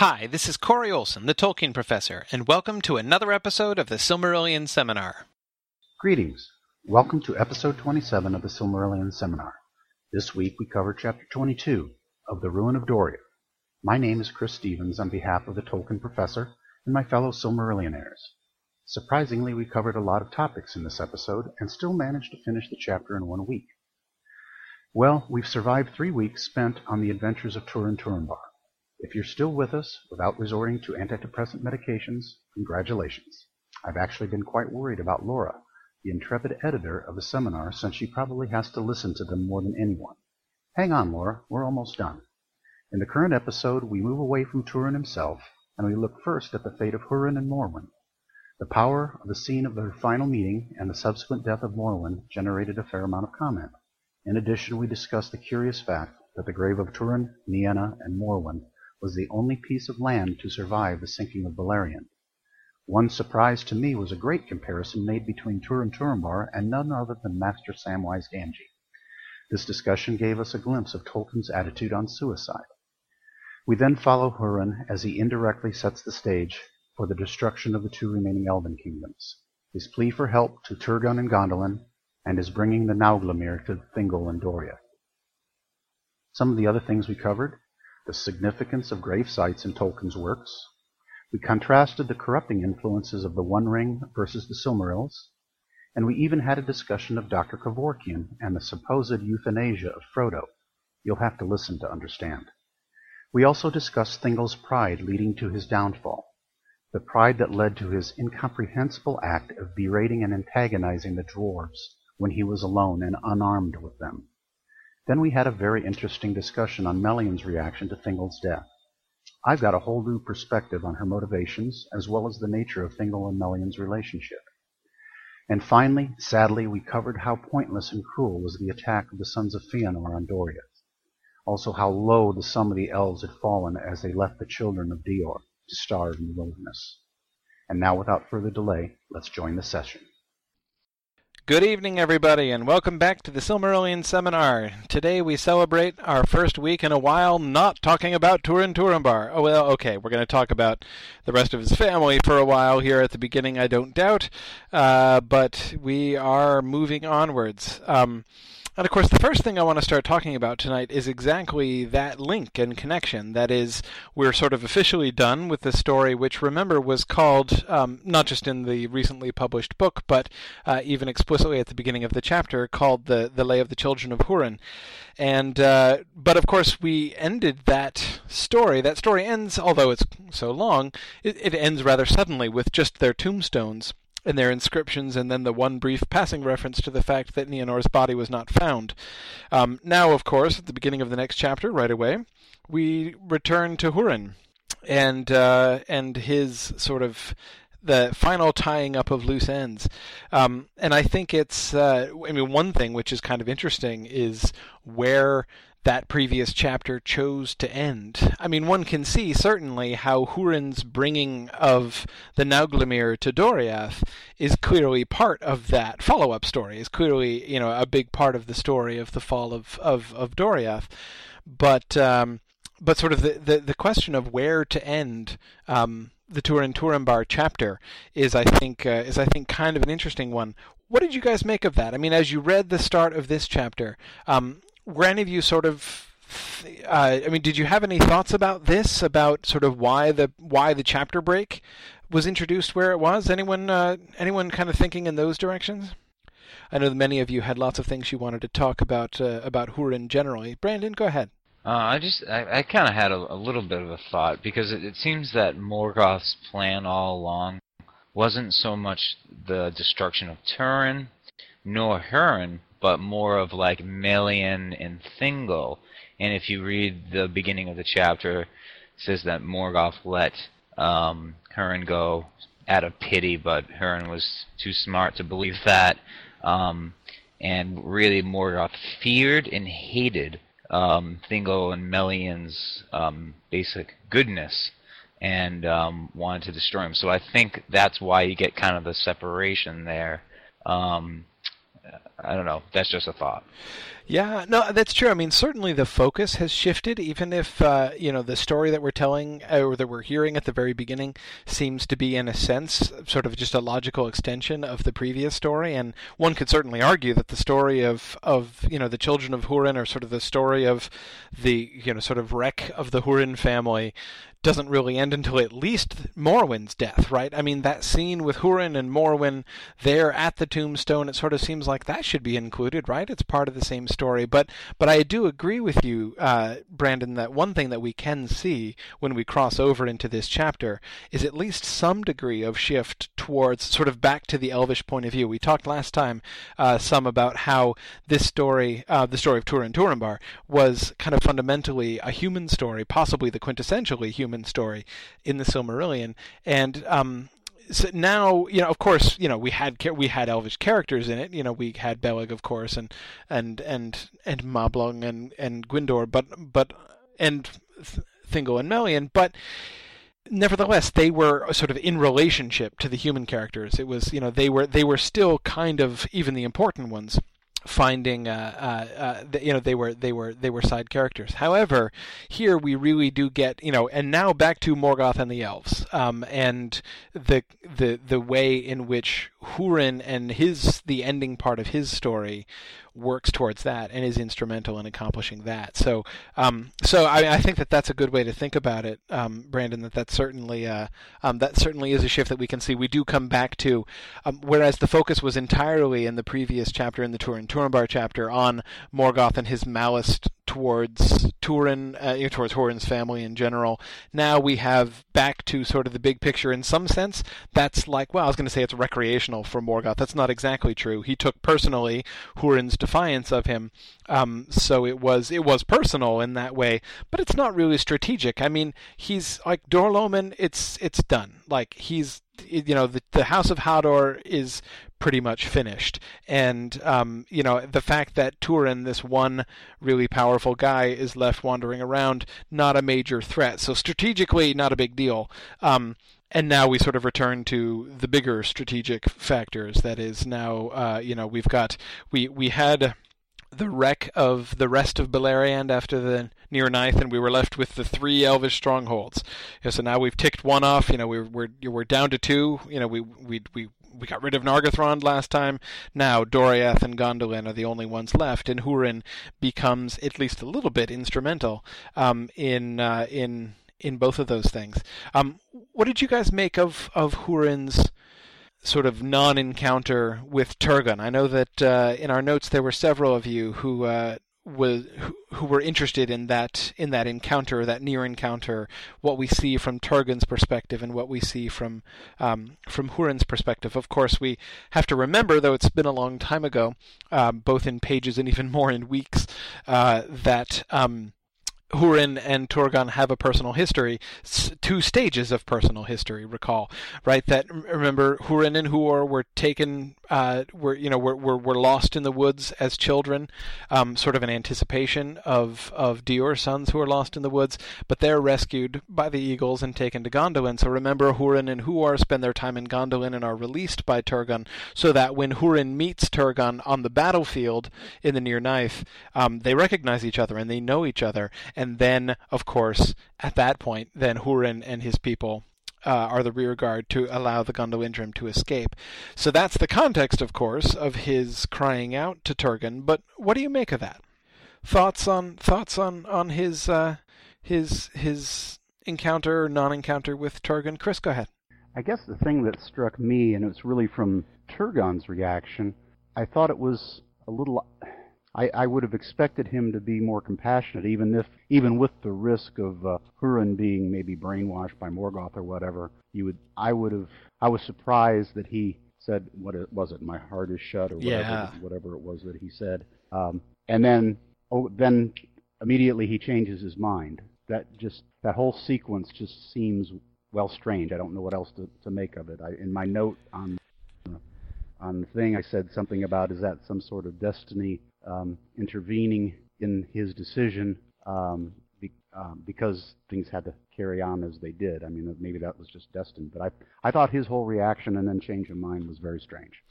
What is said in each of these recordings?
Hi, this is Corey Olsen, the Tolkien Professor, and welcome to another episode of the Silmarillion Seminar. Greetings. Welcome to episode 27 of the Silmarillion Seminar. This week we cover chapter 22 of The Ruin of Doriath. My name is Chris Stevens on behalf of the Tolkien Professor and my fellow Silmarillionaires. Surprisingly, we covered a lot of topics in this episode and still managed to finish the chapter in one week. Well, we've survived three weeks spent on the adventures of Turin Turambar. If you're still with us without resorting to antidepressant medications, congratulations. I've actually been quite worried about Laura, the intrepid editor of the seminar, since she probably has to listen to them more than anyone. Hang on, Laura, we're almost done. In the current episode, we move away from Turin himself, and we look first at the fate of Hurin and Morwen. The power of the scene of their final meeting and the subsequent death of Morwen generated a fair amount of comment. In addition, we discuss the curious fact that the grave of Turin, Nienor, and Morwen was the only piece of land to survive the sinking of Beleriand. One surprise to me was a great comparison made between Turin Turambar and none other than Master Samwise Gamgee. This discussion gave us a glimpse of Tolkien's attitude on suicide. We then follow Hurin as he indirectly sets the stage for the destruction of the two remaining elven kingdoms, his plea for help to Turgon and Gondolin, and his bringing the Nauglamir to Thingol and Doriath. Some of the other things we covered the significance of grave sites in Tolkien's works. We contrasted the corrupting influences of the One Ring versus the Silmarils, and we even had a discussion of Dr. Kevorkian and the supposed euthanasia of Frodo. You'll have to listen to understand. We also discussed Thingol's pride leading to his downfall, the pride that led to his incomprehensible act of berating and antagonizing the dwarves when he was alone and unarmed with them. Then we had a very interesting discussion on Melian's reaction to Thingol's death. I've got a whole new perspective on her motivations as well as the nature of Thingol and Melian's relationship. And finally, sadly, we covered how pointless and cruel was the attack of the sons of Fëanor on Doriath. Also how low the sum of the elves had fallen as they left the children of Dior to starve in the wilderness. And now without further delay, let's join the session. Good evening, everybody, and welcome back to the Silmarillion Seminar. Today we celebrate our first week in a while not talking about Turin Turambar. Oh, well, okay, we're going to talk about the rest of his family for a while here at the beginning, I don't doubt, uh, but we are moving onwards. Um, and of course, the first thing I want to start talking about tonight is exactly that link and connection. That is, we're sort of officially done with the story, which remember was called, um, not just in the recently published book, but uh, even explicitly at the beginning of the chapter, called the the Lay of the Children of Hurin. And uh, but of course, we ended that story. That story ends, although it's so long, it, it ends rather suddenly with just their tombstones and their inscriptions, and then the one brief passing reference to the fact that Nienor's body was not found. Um, now, of course, at the beginning of the next chapter, right away, we return to Hurin and uh, and his sort of the final tying up of loose ends. Um, and I think it's, uh, I mean, one thing which is kind of interesting is where that previous chapter chose to end. I mean, one can see certainly how Hurin's bringing of the Nauglamir to Doriath is clearly part of that follow-up story. Is clearly, you know, a big part of the story of the fall of of, of Doriath. But um, but sort of the, the, the question of where to end um, the Turin Turambar chapter is, I think, uh, is I think kind of an interesting one. What did you guys make of that? I mean, as you read the start of this chapter, um, were any of you sort of uh, I mean, did you have any thoughts about this? About sort of why the why the chapter break was introduced where it was? Anyone uh, anyone kind of thinking in those directions? I know that many of you had lots of things you wanted to talk about uh, about Hurin generally. Brandon, go ahead. Uh, I just I, I kind of had a, a, little bit of a thought because it, it seems that Morgoth's plan all along wasn't so much the destruction of Turin nor Hurin, but more of like Melian and Thingol. And if you read the beginning of the chapter, it says that Morgoth let um, Hurin go out of pity, but Hurin was too smart to believe that. Um, and really, Morgoth feared and hated um, Thingol and Melian's um, basic goodness and um, wanted to destroy him. So I think that's why you get kind of the separation there. Um, I don't know. That's just a thought. Yeah, no, that's true. I mean, certainly the focus has shifted, even if uh, you know the story that we're telling uh, or that we're hearing at the very beginning seems to be, in a sense, sort of just a logical extension of the previous story. And one could certainly argue that the story of of you know the children of Hurin, or sort of the story of the you know sort of wreck of the Hurin family, doesn't really end until at least Morwen's death, right? I mean, that scene with Hurin and Morwen there at the tombstone, it sort of seems like that should be included, right? It's part of the same story. But but I do agree with you, uh, Brandon, that one thing that we can see when we cross over into this chapter is at least some degree of shift towards sort of back to the elvish point of view. We talked last time uh, some about how this story, uh, the story of Turin Turambar, was kind of fundamentally a human story, possibly the quintessentially human story in the Silmarillion, and um, so now you know of course you know we had we had elvish characters in it. You know we had Beleg of course and and and and Mablung and and Gwindor but but and Thingol and Melian but nevertheless they were sort of in relationship to the human characters. It was you know they were they were still kind of even the important ones finding uh, uh, uh, you know they were they were they were side characters. However, here we really do get you know, and now back to Morgoth and the elves, um, and the the the way in which Hurin and his the ending part of his story works towards that and is instrumental in accomplishing that. So, um, so I, I, think that that's a good way to think about it, um, Brandon. That that certainly uh, um, that certainly is a shift that we can see. We do come back to, um, whereas the focus was entirely in the previous chapter, in the Turin Turambar chapter, on Morgoth and his malice towards Turin, uh, towards Hurin's family in general. Now we have back to sort of the big picture in some sense. That's like, well, I was going to say it's recreational for Morgoth. That's not exactly true. He took personally Hurin's defiance of him, um, so it was it was personal in that way. But it's not really strategic. I mean, he's like Dor-lómin. It's it's done. Like he's you know the the House of Hador is pretty much finished. And um, you know the fact that Turin, this one really powerful guy, is left wandering around, not a major threat. So strategically, not a big deal. Um, and now we sort of return to the bigger strategic factors. That is now, uh, you know, we've got we we had the wreck of the rest of Beleriand after the Nir-Naithi, and we were left with the three Elvish strongholds. You know, so now we've ticked one off. You know, we're we're we're down to two. You know, we we we we got rid of Nargothrond last time. Now Doriath and Gondolin are the only ones left, and Hurin becomes at least a little bit instrumental um, in uh, in in both of those things. Um, what did you guys make of of Hurin's sort of non-encounter with Turgon? I know that uh, in our notes there were several of you who uh, was who were interested in that in that encounter, that near encounter, what we see from Turgon's perspective and what we see from um, from Hurin's perspective. Of course, we have to remember, though it's been a long time ago, um, both in pages and even more in weeks, uh, that. Um, Hurin and Turgon have a personal history, two stages of personal history. Recall, right? That remember, Hurin and Huor were taken, uh, were you know, were, were were lost in the woods as children, um, sort of an anticipation of of Dior's sons who are lost in the woods, but they're rescued by the eagles and taken to Gondolin. So remember, Hurin and Huor spend their time in Gondolin and are released by Turgon, so that when Hurin meets Turgon on the battlefield in the Nir-Naithi, um, they recognize each other and they know each other and then, of course, at that point, then Hurin and his people uh, are the rear guard to allow the Gondolindrim to escape. So that's the context, of course, of his crying out to Turgon. But what do you make of that? Thoughts on thoughts on on his uh, his his encounter or non-encounter with Turgon? Chris, go ahead. I guess the thing that struck me, and it was really from Turgon's reaction, I thought it was a little I, I would have expected him to be more compassionate, even if, even with the risk of uh, Hurin being maybe brainwashed by Morgoth or whatever. You would, I would have, I was surprised that he said, what it, was it? My heart is shut, or whatever, yeah. whatever it was that he said. Um, and then, oh, then immediately he changes his mind. That just, that whole sequence just seems well strange. I don't know what else to, to make of it. I, in my note on on the thing, I said something about is that some sort of destiny um, intervening in his decision um, be, um, because things had to carry on as they did. I mean, maybe that was just destined. But I, I thought his whole reaction and then change of mind was very strange.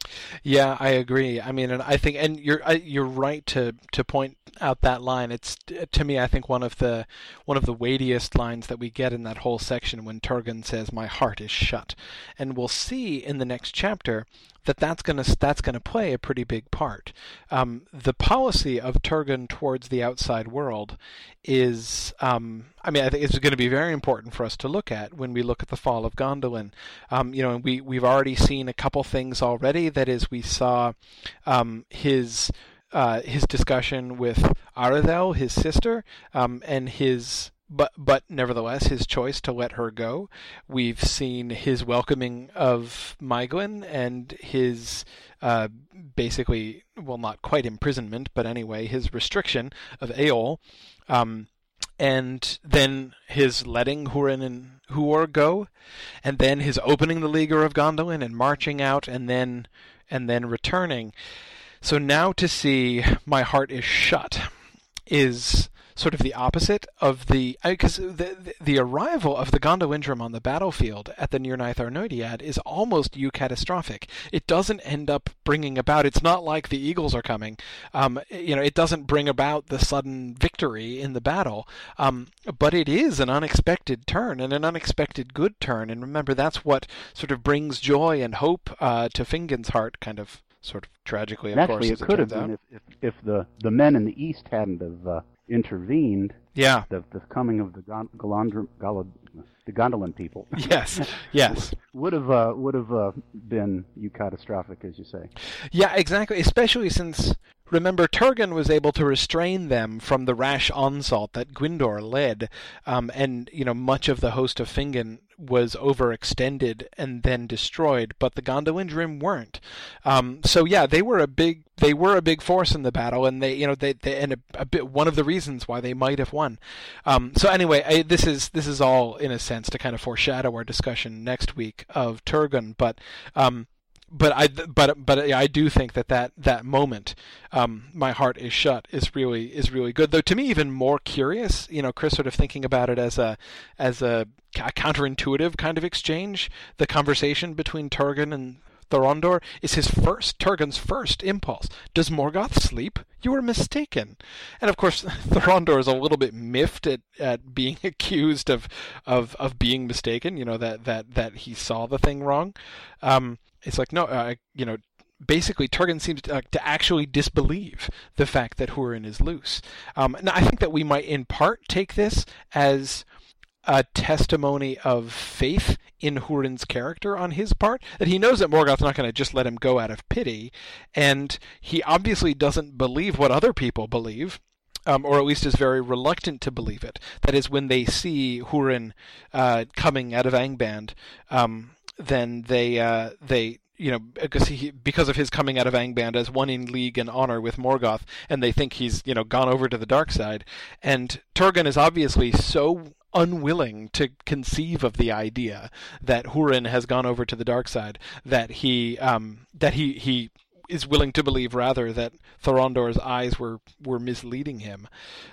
Yeah, I agree. I mean, and I think, and you're you're right to to point out that line. It's to me, I think one of the one of the weightiest lines that we get in that whole section when Turgon says, "My heart is shut," and we'll see in the next chapter that that's going to that's going to play a pretty big part. Um, the policy of Turgon towards the outside world is, um, I mean, I think it's going to be very important for us to look at when we look at the fall of Gondolin. Um, you know, we we've already seen a couple things already. That is, we saw um, his. Uh, his discussion with Aredhel, his sister, um, and his but but nevertheless his choice to let her go. We've seen his welcoming of Maeglin and his uh, basically well not quite imprisonment but anyway his restriction of Eol. Um, and then his letting Hurin and Huor go, and then his opening the Leaguer of Gondolin and marching out, and then and then returning. So now to see my heart is shut is sort of the opposite of the because the, the, the arrival of the Gondolindrim on the battlefield at the Nirnaeth Arnoediad is almost eucatastrophic. It doesn't end up bringing about. It's not like the Eagles are coming. Um, you know, it doesn't bring about the sudden victory in the battle. Um, but it is an unexpected turn and an unexpected good turn. And remember, that's what sort of brings joy and hope uh, to Fingon's heart, kind of sort of tragically, of actually, course. it could have been if, if, if, the, the men in the east hadn't have uh, intervened. Yeah. The, the coming of the Golandr, the Gondolin people. Yes. Yes. would have uh, would have uh, been catastrophic, as you say. Yeah, exactly. Especially since remember Turgon was able to restrain them from the rash onslaught that Gwindor led, um, and you know much of the host of Fingon was overextended and then destroyed, but the Gondolindrim weren't. Um, so yeah, they were a big they were a big force in the battle, and they you know they, they and a, a bit one of the reasons why they might have won. Um, so anyway, I, this is this is all in a sense to kind of foreshadow our discussion next week of Turgon, but. Um, but I but but I do think that that that moment, um, my heart is shut, is really is really good. Though to me, even more curious, you know, Chris sort of thinking about it as a as a, a counterintuitive kind of exchange. The conversation between Turgon and Thorondor is his first Turgon's first impulse. Does Morgoth sleep? You are mistaken. And of course, Thorondor is a little bit miffed at, at being accused of, of of being mistaken. You know that that that he saw the thing wrong. Um, it's like no, uh, you know, basically Turgon seems to, uh, to, actually disbelieve the fact that Hurin is loose. Um, now I think that we might in part take this as a testimony of faith in Hurin's character on his part, that he knows that Morgoth's not going to just let him go out of pity, and he obviously doesn't believe what other people believe. Um, or at least is very reluctant to believe it. That is, when they see Hurin uh, coming out of Angband, um, then they uh, they you know because he because of his coming out of Angband as one in league and honor with Morgoth, and they think he's you know gone over to the dark side. And Turgon is obviously so unwilling to conceive of the idea that Hurin has gone over to the dark side that he um, that he he is willing to believe rather that Thorondor's eyes were were misleading him.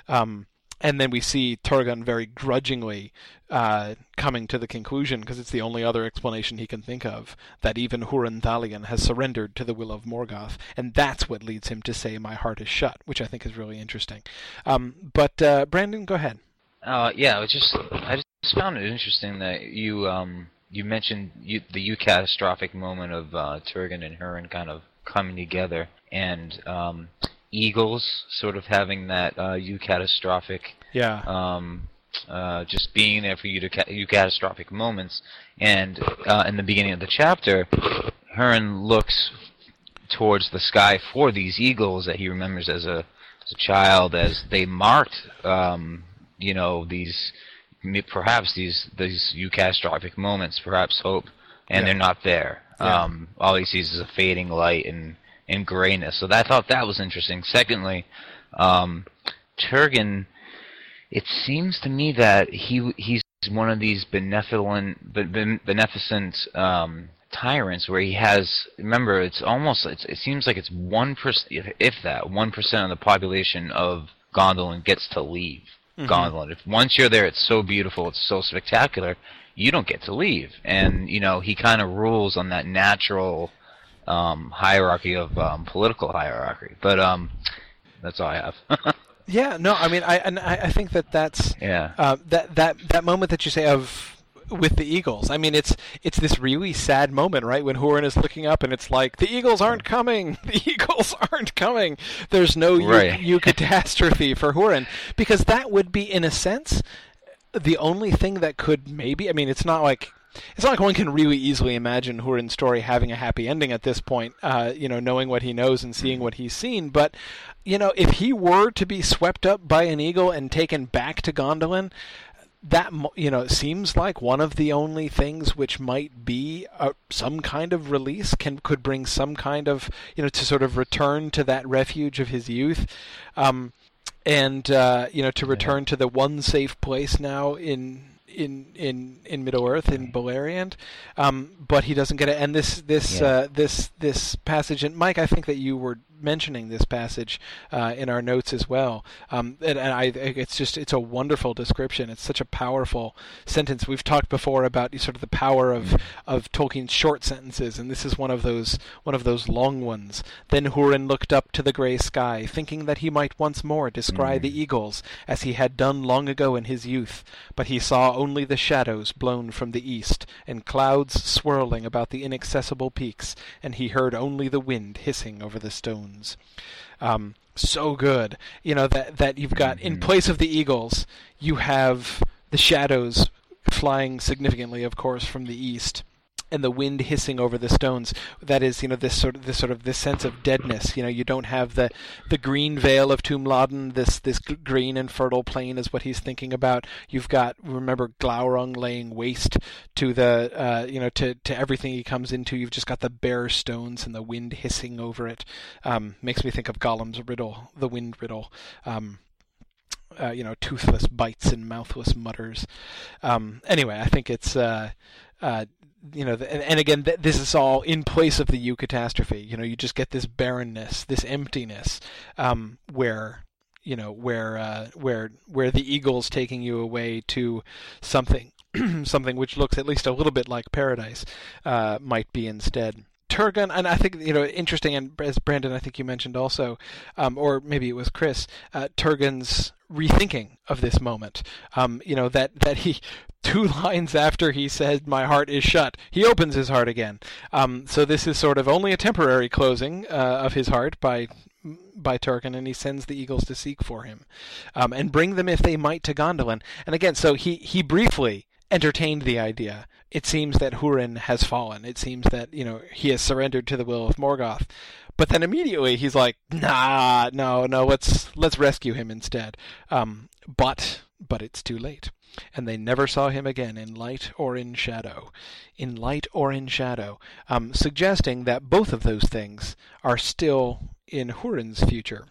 Um, and then we see Turgon very grudgingly uh, coming to the conclusion, because it's the only other explanation he can think of, that even Hurin Thalion has surrendered to the will of Morgoth, and that's what leads him to say, "My heart is shut," which I think is really interesting. Um, but uh, Brandon, go ahead. Uh, yeah, it just I just found it interesting that you um, you mentioned you, the eucatastrophic moment of uh, Turgon and Hurin kind of coming together, and um, Eagles sort of having that uh, catastrophic, yeah, um, uh, just being there for you to eucatastrophic moments. And uh, in the beginning of the chapter, Hurin looks towards the sky for these eagles that he remembers as a as a child, as they marked, um, you know, these perhaps these these eucatastrophic moments, perhaps hope, and yeah. they're not there. Yeah. Um, all he sees is a fading light and and grayness. So I thought that was interesting. Secondly, um, Turgon, it seems to me that he he's one of these benevolent, beneficent um, tyrants where he has. Remember, it's almost it's, it seems like it's one percent, if that, one percent of the population of Gondolin gets to leave mm-hmm. Gondolin. If once you're there, it's so beautiful, it's so spectacular. You don't get to leave, and you know he kind of rules on that natural um, hierarchy of um, political hierarchy. But um, that's all I have. yeah, no, I mean, I and I, I think that that's yeah uh, that that that moment that you say of with the Eagles. I mean, it's it's this really sad moment, right? When Hurin is looking up and it's like the Eagles aren't coming. The Eagles aren't coming. There's no right. you, catastrophe for Hurin because that would be, in a sense, the only thing that could maybe. I mean, it's not like it's not like one can really easily imagine Hurin's story having a happy ending at this point, uh, you know, knowing what he knows and seeing what he's seen. But, you know, if he were to be swept up by an eagle and taken back to Gondolin, that you know seems like one of the only things which might be a, some kind of release can could bring some kind of you know to sort of return to that refuge of his youth um, and uh, you know to return to the one safe place now in in in in Middle Earth in Beleriand, um, but he doesn't get it. And this this yeah. uh, this this passage, and Mike, I think that you were mentioning this passage uh, in our notes as well. Um, and, and, I, it's just it's a wonderful description. It's such a powerful sentence. We've talked before about sort of the power of of Tolkien's short sentences, and this is one of those one of those long ones. Then Hurin looked up to the grey sky, thinking that he might once more descry mm. the eagles as he had done long ago in his youth, but he saw only the shadows blown from the east and clouds swirling about the inaccessible peaks, and he heard only the wind hissing over the stones. Um, so good, you know that that you've got in mm-hmm. place of the eagles, you have the shadows flying significantly, of course, from the east and the wind hissing over the stones. That is, you know, this sort of this sort of this sense of deadness. You know, you don't have the the green veil of Tumladen. This this green and fertile plain is what he's thinking about. You've got remember Glaurung laying waste to the uh, you know to to everything he comes into. You've just got the bare stones and the wind hissing over it. Um, makes me think of Gollum's riddle, the wind riddle. Um, uh, you know, toothless bites and mouthless mutters. Um, anyway, I think it's uh, uh, you know, and, again, th- this is all in place of the U eucatastrophe. You know, you just get this barrenness, this emptiness, um, where you know where uh, where where the eagle's taking you away to something something which looks at least a little bit like paradise uh, might be instead. Turgon, and I think you know, interesting, and as Brandon, I think you mentioned also, um, or maybe it was Chris, uh, Turgon's rethinking of this moment. Um, you know that that he two lines after he said "My heart is shut," he opens his heart again. Um, so this is sort of only a temporary closing uh, of his heart by by Turgon, and he sends the eagles to seek for him um, and bring them if they might to Gondolin. And again, so he he briefly entertained the idea. It seems that Hurin has fallen. It seems that you know he has surrendered to the will of Morgoth. But then immediately he's like, "Nah, no, no. Let's let's rescue him instead." Um, but but it's too late, and they never saw him again in light or in shadow, in light or in shadow, um, suggesting that both of those things are still in Hurin's future,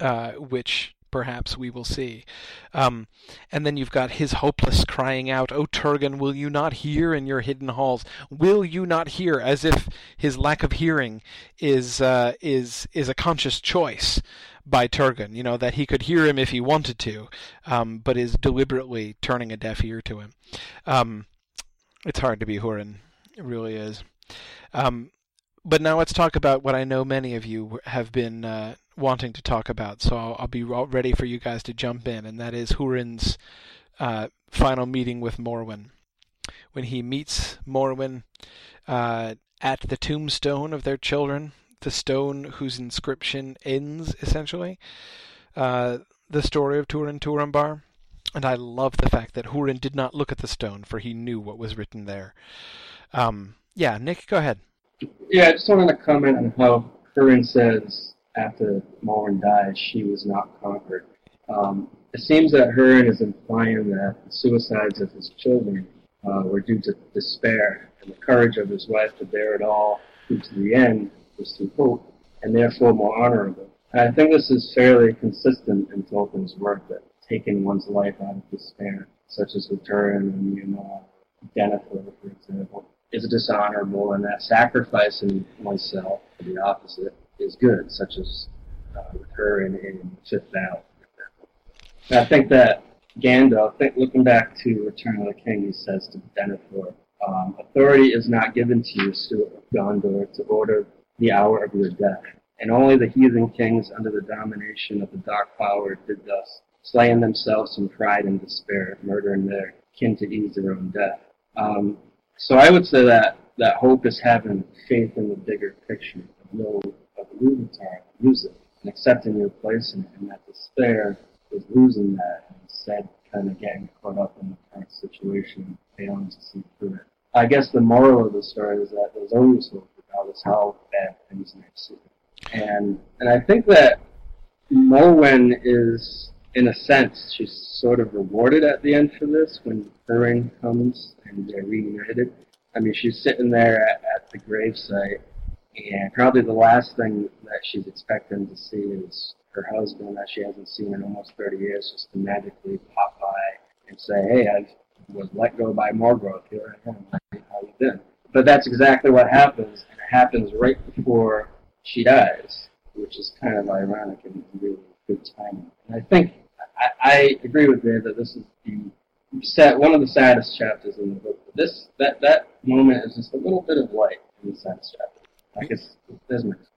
uh, which perhaps we will see. Um, and then you've got his hopeless crying out, O Turgon, will you not hear in your hidden halls? Will you not hear? As if his lack of hearing is uh, is is a conscious choice by Turgon. You know that he could hear him if he wanted to, um, but is deliberately turning a deaf ear to him. Um, it's hard to be Hurin. It really is. Um, but now let's talk about what I know many of you have been uh, wanting to talk about. So I'll, I'll, be ready for you guys to jump in, and that is Hurin's uh, final meeting with Morwen. When he meets Morwen uh, at the tombstone of their children, the stone whose inscription ends essentially uh, the story of Turin Turambar. And I love the fact that Hurin did not look at the stone, for he knew what was written there. Um, yeah, Nick, go ahead. Yeah, I just wanted to comment on how Hurin says after Morwen died, she was not conquered. Um, it seems that Hurin is implying that the suicides of his children uh, were due to despair, and the courage of his wife to bear it all through to the end was through hope, and therefore more honorable. I think this is fairly consistent in Tolkien's work that taking one's life out of despair, such as with Turin and Nienor, Denethor, for example, is dishonorable, and that sacrificing oneself for the opposite is good, such as uh, with Hurin, in Fifth Valley. I think that Gandalf, think, looking back to Return of the King, he says to Denethor, um, authority is not given to you, of Gondor, to order the hour of your death. And only the heathen kings under the domination of the dark power did thus, slaying themselves in pride and despair, murdering their kin to ease their own death. Um, so I would say that, that hope is having faith in the bigger picture of no of losing time, lose it, and accepting your place in it, and that despair is losing that and instead kind of getting caught up in the current situation, failing to see through it. I guess the moral of the story is that there's always hope, regardless how bad things may seem. And and I think that Morwen is, in a sense, she's sort of rewarded at the end for this when Hurin comes and they're reunited. I mean, she's sitting there at, at the gravesite, and probably the last thing that she's expecting to see is her husband that she hasn't seen in almost 30 years just to magically pop by and say, hey, I was let go by Morgoth. Here I am. How you been? But that's exactly what happens, and it happens right before she dies, which is kind of ironic and really good timing. And I think I, I agree with Dave that this is the set one of the saddest chapters in the book. This that that moment is just a little bit of light in the saddest chapter. Like it's there's mixed.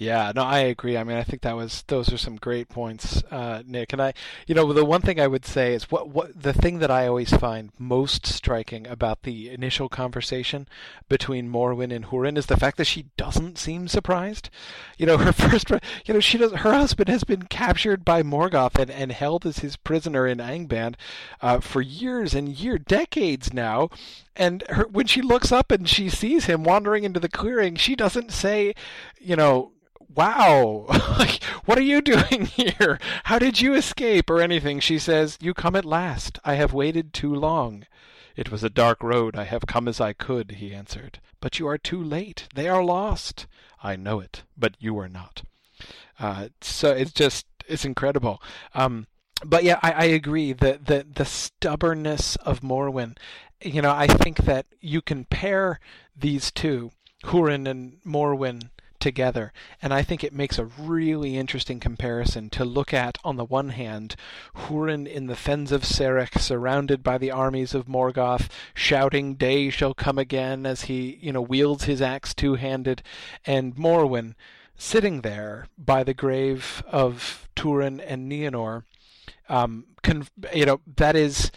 Yeah, no, I agree. I mean, I think that was those are some great points, uh, Nick. And I, you know, the one thing I would say is what what the thing that I always find most striking about the initial conversation between Morwen and Hurin is the fact that she doesn't seem surprised. You know, her first, you know, she does. Her husband has been captured by Morgoth and, and held as his prisoner in Angband uh, for years and year, decades now. And her, when she looks up and she sees him wandering into the clearing, she doesn't say, you know wow, what are you doing here? How did you escape? Or anything. She says, You come at last. I have waited too long. It was a dark road. I have come as I could, he answered. But you are too late. They are lost. I know it, but you are not. Uh, so it's just, it's incredible. Um, but yeah, I, I agree. The, the, the stubbornness of Morwen, you know, I think that you can pair these two, Hurin and Morwen, together. And I think it makes a really interesting comparison to look at, on the one hand, Hurin in the fens of Serech, surrounded by the armies of Morgoth, shouting, Day shall come again, as he, you know, wields his axe two handed, and Morwen sitting there by the grave of Turin and Nienor. Um, you know, that is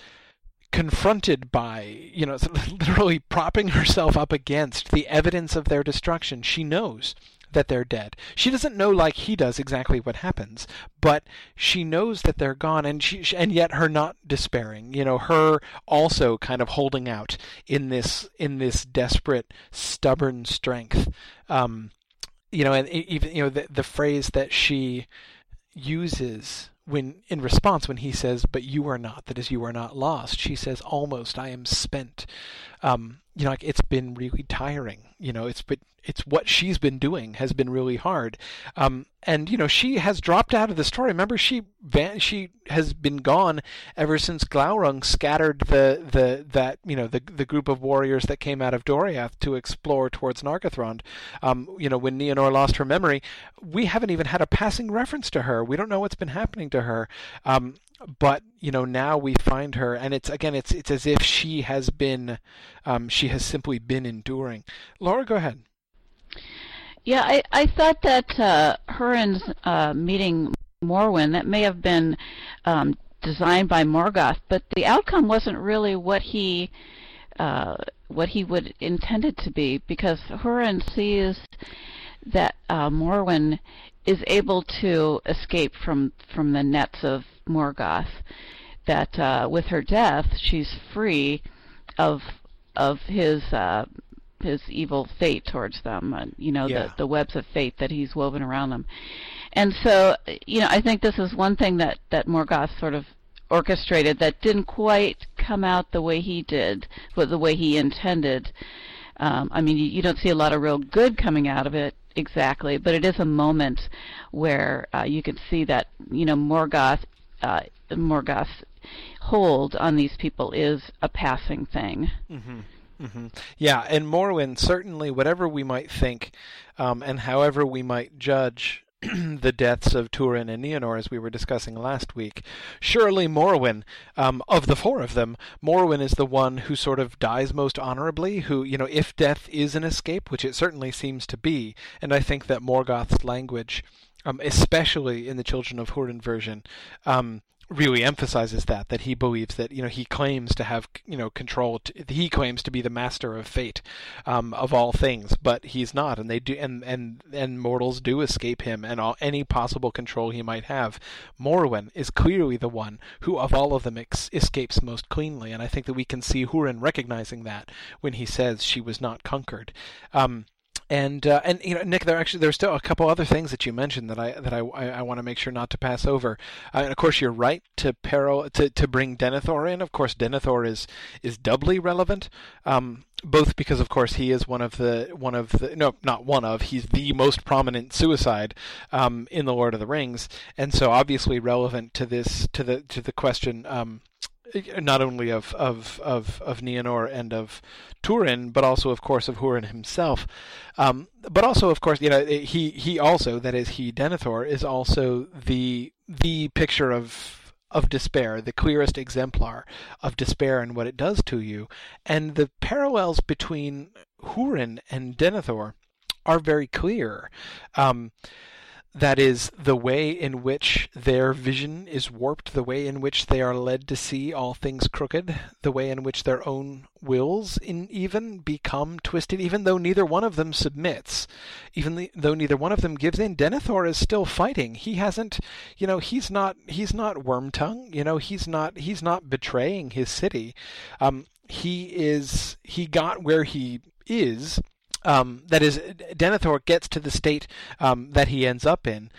confronted by, you know, literally propping herself up against the evidence of their destruction. She knows that they're dead. She doesn't know like he does exactly what happens, but she knows that they're gone and she and yet her not despairing. You know, her also kind of holding out in this in this desperate stubborn strength. Um you know, and even you know the the phrase that she uses when in response when he says but you are not that is you are not lost she says almost i am spent um you know like it's been really tiring you know it's but it's what she's been doing has been really hard. Um, and you know she has dropped out of the story. Remember, she van- she has been gone ever since Glaurung scattered the the that you know the the group of warriors that came out of Doriath to explore towards Nargothrond. Um, you know, when Nienor lost her memory, we haven't even had a passing reference to her. We don't know what's been happening to her. Um, but you know now we find her and it's again it's it's as if she has been um, she has simply been enduring. Laura go ahead. Yeah, I, I thought that uh, Hurin's uh, meeting Morwen, that may have been um, designed by Morgoth, but the outcome wasn't really what he uh, what he would intended to be, because Hurin sees that uh, Morwen is able to escape from from the nets of Morgoth. That uh, with her death, she's free of of his uh, his evil fate towards them, uh, you know, yeah. the, the webs of fate that he's woven around them. And so, you know, I think this is one thing that, that Morgoth sort of orchestrated that didn't quite come out the way he did, but the way he intended. Um, I mean, you, you don't see a lot of real good coming out of it exactly, but it is a moment where uh, you can see that, you know, Morgoth, uh, Morgoth's hold on these people is a passing thing. Mm-hmm. Mm-hmm. Yeah, and Morwen certainly, whatever we might think, um, and however we might judge the deaths of Turin and Nienor, as we were discussing last week. Surely Morwen, um, of the four of them, Morwen is the one who sort of dies most honorably. Who, you know, if death is an escape, which it certainly seems to be, and I think that Morgoth's language. Um, especially in the Children of Hurin version, um, really emphasizes that that he believes that you know he claims to have you know control to, he claims to be the master of fate um, of all things but he's not and they do and and and mortals do escape him and all any possible control he might have. Morwen is clearly the one who of all of them ex- escapes most cleanly and I think that we can see Hurin recognizing that when he says she was not conquered. Um, and uh, and you know, Nick, there actually there's still a couple other things that you mentioned that I that I, I, I want to make sure not to pass over. Uh, and of course, you're right to peril to, to bring Denethor in. Of course, Denethor is is doubly relevant, um, both because of course he is one of the one of the no not one of he's the most prominent suicide um, in the Lord of the Rings, and so obviously relevant to this to the to the question. Um, not only of of of of Nienor and of Turin, but also, of course, of Hurin himself. Um, but also, of course, you know, he he also that is he Denethor is also the the picture of of despair, the clearest exemplar of despair and what it does to you, and the parallels between Hurin and Denethor are very clear. Um, that is the way in which their vision is warped, the way in which they are led to see all things crooked, the way in which their own wills in even become twisted, even though neither one of them submits, even the, though neither one of them gives in. Denethor is still fighting. He hasn't, you know, he's not he's not Wormtongue. You know, he's not he's not betraying his city. Um, he is he got where he is um, that is, Denethor gets to the state um, that he ends up in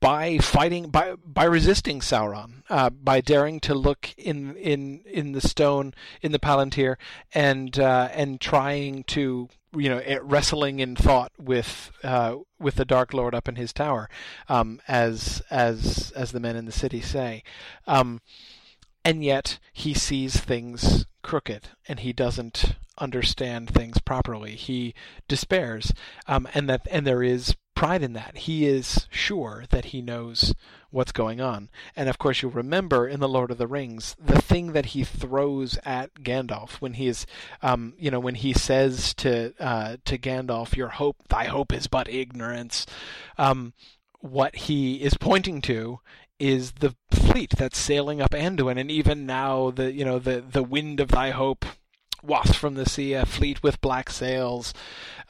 by fighting, by by resisting Sauron, uh, by daring to look in in in the stone in the Palantir and uh, and trying to you know eh, wrestling in thought with uh, with the Dark Lord up in his tower, um, as as as the men in the city say. And yet he sees things crooked and he doesn't understand things properly. He despairs, um, and that and there is pride in that. He is sure that he knows what's going on. And of course, you'll remember in the Lord of the Rings the thing that he throws at Gandalf when he is, um, you know, when he says to uh, to Gandalf, "Your hope, thy hope, is but ignorance." Um, what he is pointing to is the fleet that's sailing up Anduin, and even now the you know the the wind of thy hope wafts from the sea a fleet with black sails.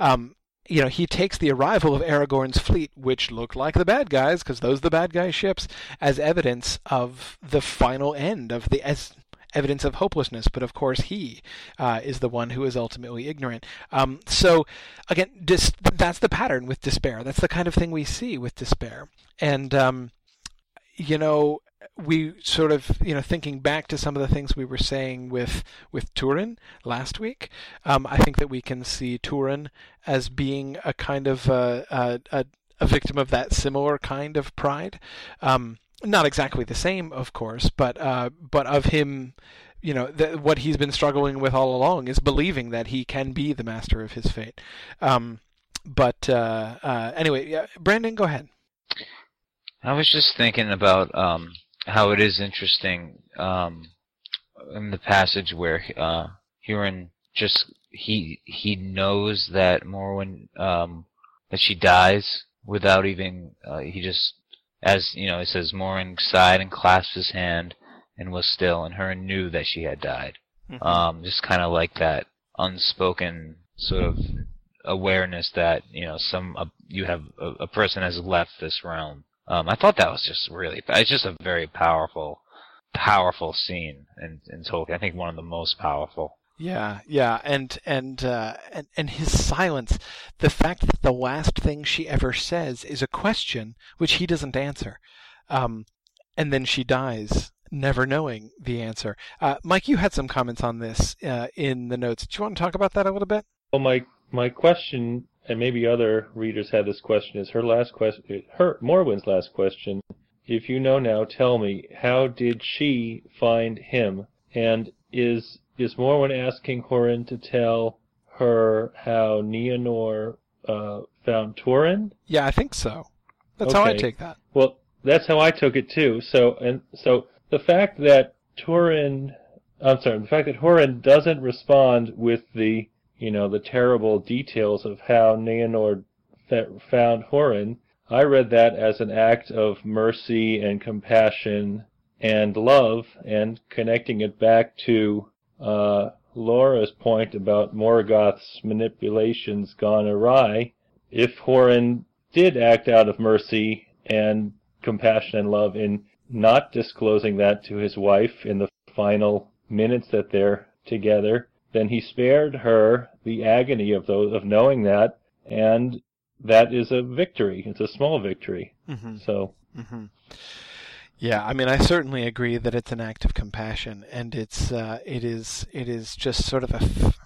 Um, you know, he takes the arrival of Aragorn's fleet, which looked like the bad guys, because those are the bad guys' ships, as evidence of the final end of the as evidence of hopelessness. But of course, he uh, is the one who is ultimately ignorant. Um, so again, dis- that's the pattern with despair. That's the kind of thing we see with despair, and um, you know, we sort of, you know, thinking back to some of the things we were saying with with Turin last week, um, I think that we can see Turin as being a kind of a, a, a victim of that similar kind of pride. Um, not exactly the same, of course, but uh, but of him you know what he's been struggling with all along is believing that he can be the master of his fate. Um, but uh, uh, anyway, yeah, Brandon, go ahead. I was just thinking about um, how it is interesting um, in the passage where uh, Hurin just he he knows that Morwen um, that she dies without even uh, he just as you know it says Morwen sighed and clasped his hand and was still and Hurin knew that she had died. Mm-hmm. Um, just kind of like that unspoken sort of awareness that you know some uh, you have a, a person has left this realm um, I thought that was just really, it's just a very powerful, powerful scene in, in Tolkien. I think one of the most powerful. Yeah, yeah, and and uh, and and his silence, the fact that the last thing she ever says is a question which he doesn't answer, um, and then she dies never knowing the answer. Uh, Mike, you had some comments on this uh, in the notes. Do you want to talk about that a little bit? Well, my my question and maybe other readers had this question, is her last question, her Morwen's last question. If you know now, tell me, how did she find him? And is is Morwen asking Hurin to tell her how Nienor uh, found Turin? Yeah, I think so. That's how I take that. Well, that's how I took it too. So and so the fact that Turin, I'm sorry, the fact that Hurin doesn't respond with the you know the terrible details of how Nienor fa- found Hurin, I read that as an act of mercy and compassion and love, and connecting it back to uh, Laura's point about Morgoth's manipulations gone awry. If Hurin did act out of mercy and compassion and love in not disclosing that to his wife in the final minutes that they're together, then he spared her the agony of those of knowing that, and that is a victory. It's a small victory. hmm So hmm Yeah, I mean, I certainly agree that it's an act of compassion, and it's uh, it is it is just sort of a f-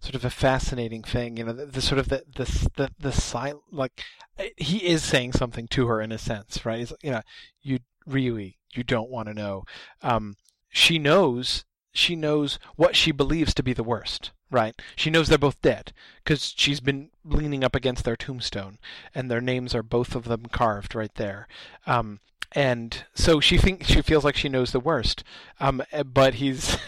sort of a fascinating thing, you know, the, the sort of the the the, the sil- like eh, he is saying something to her in a sense, right? He's, you know, you really you don't want to know. Um, she knows she knows what she believes to be the worst, right? She knows they're both dead because she's been leaning up against their tombstone, and their names are both of them carved right there. Um, and so she thinks she feels like she knows the worst. Um, eh, but he's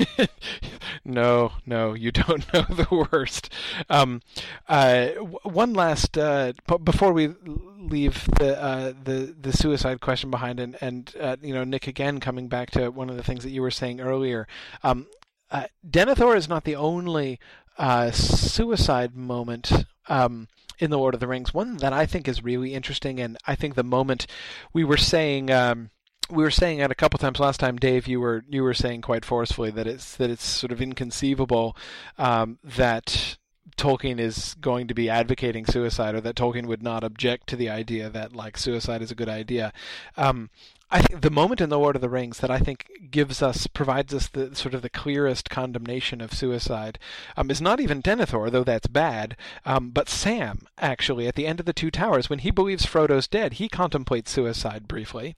no, no, you don't know the worst. Um, uh, one last uh, before we leave the uh, the the suicide question behind, and and uh, you know Nick again coming back to one of the things that you were saying earlier. Um, uh, Denethor is not the only uh, suicide moment. Um, in the Lord of the Rings, one that I think is really interesting, and I think the moment we were saying um, we were saying it a couple times last time, Dave. You were you were saying quite forcefully that it's that it's sort of inconceivable um, that Tolkien is going to be advocating suicide, or that Tolkien would not object to the idea that like suicide is a good idea. Um, I think the moment in the Lord of the Rings that I think gives us provides us the sort of the clearest condemnation of suicide um, is not even Denethor, though that's bad, um, but Sam actually at the end of the Two Towers when he believes Frodo's dead, he contemplates suicide briefly,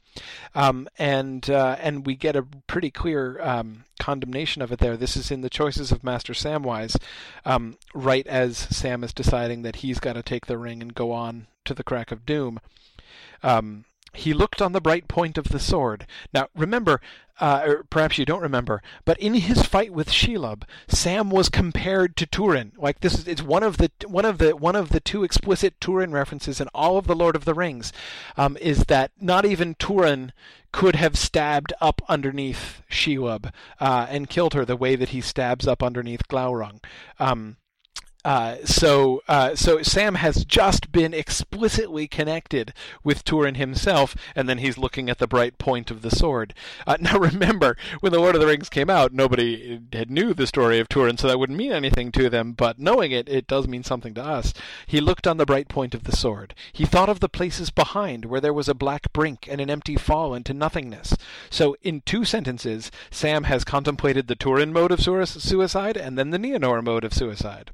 um, and uh, and we get a pretty clear um, condemnation of it there. This is in the Choices of Master Samwise, um, right as Sam is deciding that he's got to take the ring and go on to the crack of doom. Um, he looked on the bright point of the sword. Now, remember, uh, or perhaps you don't remember, but in his fight with Shelob, Sam was compared to Turin. Like this is it's one of the one of the one of the two explicit Turin references in all of the Lord of the Rings, um, is that not even Turin could have stabbed up underneath Shelob uh, and killed her the way that he stabs up underneath Glaurung. Um, uh, so, uh, so Sam has just been explicitly connected with Turin himself, and then he's looking at the bright point of the sword. Uh, now, remember, when the Lord of the Rings came out, nobody had knew the story of Turin, so that wouldn't mean anything to them. But knowing it, it does mean something to us. He looked on the bright point of the sword. He thought of the places behind, where there was a black brink and an empty fall into nothingness. So, in two sentences, Sam has contemplated the Turin mode of sui- suicide and then the Nienor mode of suicide.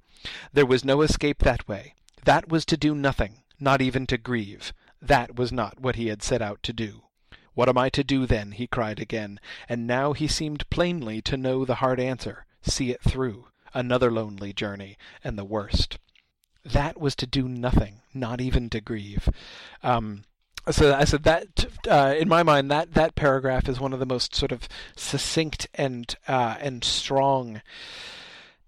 There was no escape that way. That was to do nothing, not even to grieve. That was not what he had set out to do. What am I to do then? he cried again, and now he seemed plainly to know the hard answer. See it through. Another lonely journey, and the worst. That was to do nothing, not even to grieve. Um, so I said that uh, in my mind that that paragraph is one of the most sort of succinct and uh, and strong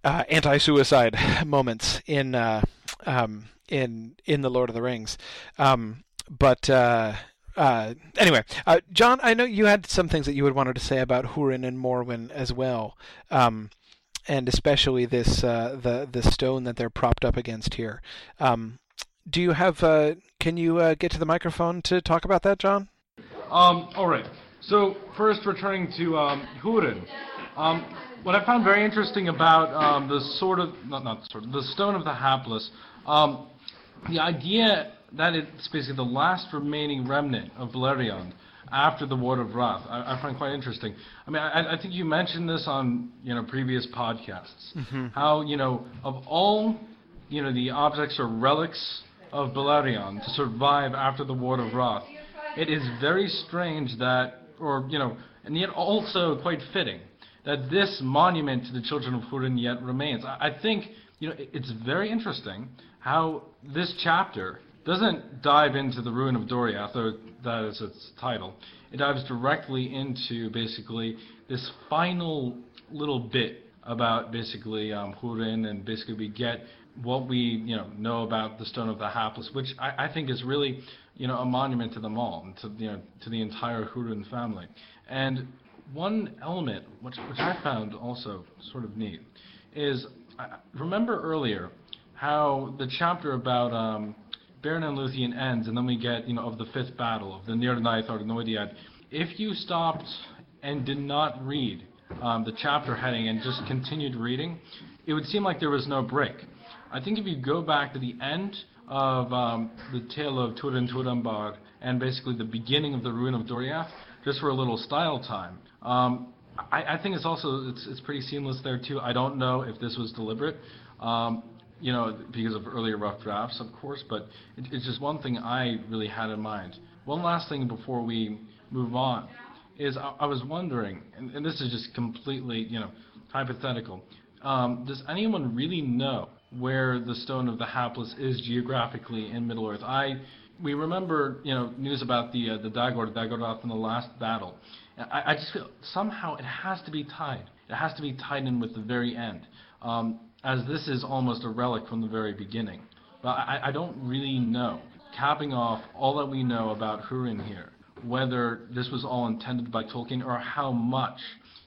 uh, anti-suicide moments in uh, um, in in the Lord of the Rings. Um, but uh, uh, anyway, uh, John, I know you had some things that you had wanted to say about Hurin and Morwen as well, um, and especially this uh, the the stone that they're propped up against here. Um, do you have? Can you get to the microphone to talk about that, John? Um, all right. So first, returning to um, Hurin. What I found very interesting about um, the sort of not not sort of the stone of the hapless, um, the idea that it's basically the last remaining remnant of Beleriand after the War of Wrath. I, I find quite interesting. I mean, I, I think you mentioned this on you know previous podcasts. How you know of all you know the objects or relics of Beleriand to survive after the War of Wrath, it is very strange that, or you know, and yet also quite fitting that this monument to the children of Hurin yet remains. I, think you know it's very interesting how this chapter doesn't dive into the ruin of Doriath, though that is its title. It dives directly into basically this final little bit about basically um, Hurin, and basically we get what we you know know about the Stone of the Hapless, which I, I think is really you know a monument to them all, to you know to the entire Hurin family. And one element which which I found also sort of neat is I remember earlier how the chapter about um, Beren and Luthien ends, and then we get you know of the fifth battle of the Nirnaeth Arnoediad. If you stopped and did not read um, the chapter heading and just continued reading, it would seem like there was no break. I think if you go back to the end of um, the tale of Turin Turambar and basically the beginning of the ruin of Doriath, just for a little style time, um, I, I, think it's also it's, it's pretty seamless there too. I don't know if this was deliberate, um, you know, because of earlier rough drafts, of course, but it, it's just one thing I really had in mind. One last thing before we move on is I, I was wondering, and, and, this is just completely you know hypothetical. Um, does anyone really know where the Stone of the Hapless is geographically in Middle Earth. I we remember you know news about the uh, the Dagor Dagorath in the last battle. I, I, just feel somehow it has to be tied. It has to be tied in with the very end, um, as this is almost a relic from the very beginning. But I, I don't really know. Capping off all that we know about Hurin here, whether this was all intended by Tolkien or how much